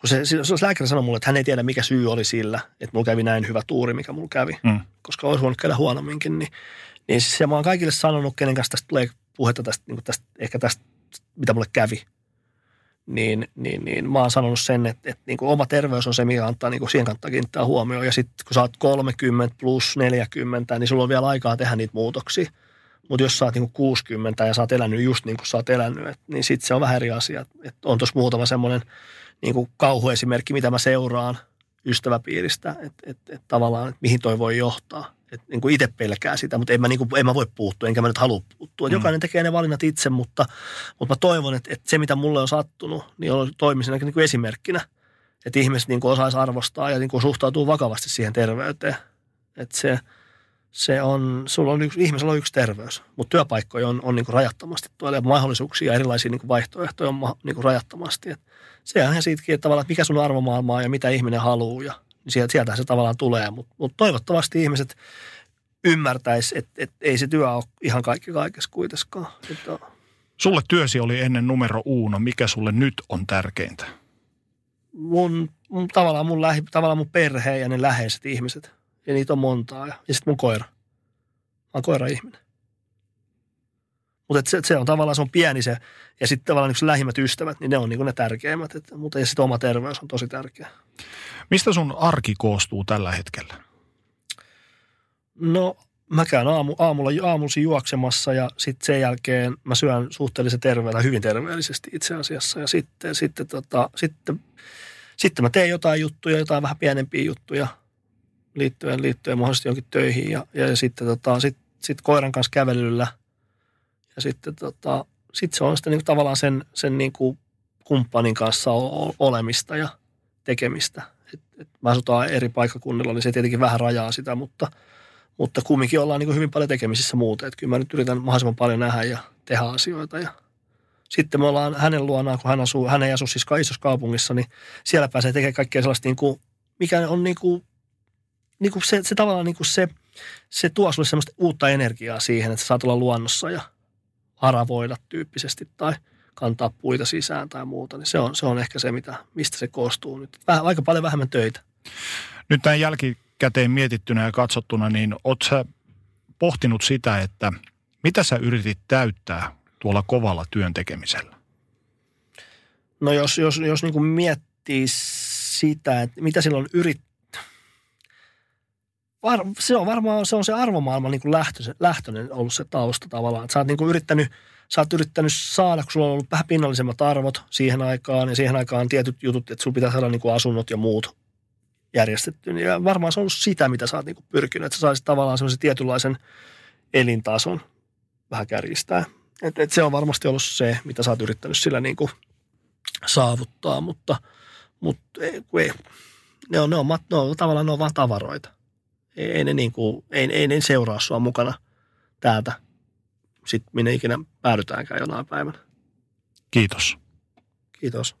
kun se, se, se lääkäri sanoi mulle, että hän ei tiedä mikä syy oli sillä, että mulla kävi näin hyvä tuuri, mikä mulla kävi, Mm. koska olisi voinut käydä huonomminkin, niin, niin siis, ja mä oon kaikille sanonut, kenen kanssa tästä tulee puhetta tästä, niin tästä, ehkä tästä, mitä mulle kävi, niin, niin, niin mä oon sanonut sen, että, että niin kuin oma terveys on se, mikä antaa, niin kuin siihen kannattaa kiinnittää huomioon. Ja sitten kun sä oot 30 plus 40, niin sulla on vielä aikaa tehdä niitä muutoksia. Mutta jos sä oot niin kuin 60 ja sä oot elänyt just niin kuin sä oot elänyt, et, niin sitten se on vähän eri asia. Et on tuossa muutama semmoinen niin kuin kauhuesimerkki, mitä mä seuraan ystäväpiiristä, että et, et tavallaan, että mihin toi voi johtaa. Että niin kuin itse pelkää sitä, mutta en mä, niin kuin, en mä voi puuttua, enkä mä nyt halua puuttua. Mm. Jokainen tekee ne valinnat itse, mutta, mutta mä toivon, että, että se mitä mulle on sattunut, niin on, toimisi niin kuin esimerkkinä. Että ihmiset niin kuin osaisi arvostaa ja niin kuin suhtautuu vakavasti siihen terveyteen. Että se, se on, sulla on yksi, ihmisellä on yksi terveys, mutta työpaikkoja on, on niin kuin rajattomasti tuolla ja mahdollisuuksia ja erilaisia niin kuin vaihtoehtoja on niin kuin rajattomasti. Et se on ihan siitäkin, että tavallaan, että mikä sun arvomaailma on ja mitä ihminen haluaa ja sieltä, sieltä se tavallaan tulee. Mutta mut toivottavasti ihmiset ymmärtäisi, että, että ei se työ ole ihan kaikki kaikessa kuitenkaan. Että, Sulle työsi oli ennen numero uno. Mikä sulle nyt on tärkeintä? mun, mun, tavallaan, mun lähi, tavallaan mun perhe ja ne läheiset ihmiset. Ja niitä on montaa. Ja, ja sitten mun koira. Mä oon koira-ihminen. Mutta se, se, on tavallaan, se on pieni se. Ja sitten tavallaan yksi lähimmät ystävät, niin ne on niin ne tärkeimmät. Et, mutta ja sitten oma terveys on tosi tärkeä. Mistä sun arki koostuu tällä hetkellä? No mä käyn aamu, aamulla, aamulla juoksemassa ja sitten sen jälkeen mä syön suhteellisen terveellä, hyvin terveellisesti itse asiassa. Ja sitten, sitten, tota, sitten, sitten mä teen jotain juttuja, jotain vähän pienempiä juttuja liittyen, liittyen mahdollisesti jonkin töihin. Ja, ja sitten tota, sit, sit koiran kanssa kävelyllä. Ja sitten tota, sit se on sitten niin tavallaan sen, sen niin kuin kumppanin kanssa olemista ja tekemistä. Et, et mä asutaan eri paikkakunnilla, niin se tietenkin vähän rajaa sitä, mutta – mutta kumminkin ollaan niin hyvin paljon tekemisissä muuten. Että kyllä mä nyt yritän mahdollisimman paljon nähdä ja tehdä asioita. Ja sitten me ollaan hänen luonaan, kun hän asuu, hän ei asu siis isossa kaupungissa, niin siellä pääsee tekemään kaikkea sellaista, niin kuin, mikä on niin kuin, niin kuin se, se tavallaan niin kuin se, se tuo sulle semmoista uutta energiaa siihen, että sä saat olla luonnossa ja haravoida tyyppisesti tai kantaa puita sisään tai muuta. Niin se on, se on ehkä se, mitä, mistä se koostuu nyt. Vähän, aika paljon vähemmän töitä. Nyt näin jälkikäteen mietittynä ja katsottuna, niin oot sä pohtinut sitä, että mitä sä yritit täyttää tuolla kovalla työn tekemisellä? No jos, jos, jos niin kuin miettii sitä, että mitä silloin yrit... Var, se on varmaan se, on se arvomaailma niin kuin lähtöinen, lähtöinen ollut se tausta tavallaan. Sä oot niin kuin yrittänyt, sä oot yrittänyt saada, kun sulla on ollut vähän pinnallisemmat arvot siihen aikaan, ja siihen aikaan tietyt jutut, että sulla pitää saada niin kuin asunnot ja muut järjestetty. Ja varmaan se on ollut sitä, mitä sä oot niin kuin pyrkinyt, että sä saisit tavallaan semmoisen tietynlaisen elintason vähän kärjistää. Et, et se on varmasti ollut se, mitä sä oot yrittänyt sillä niin kuin saavuttaa, mutta, mutta ei, ei, ne, on, ne, on, ne on tavallaan ne on vaan tavaroita. Ei, ne niin kuin, ei, ei ne seuraa sua mukana täältä, sitten minne ikinä päädytäänkään jonain päivänä. Kiitos. Kiitos.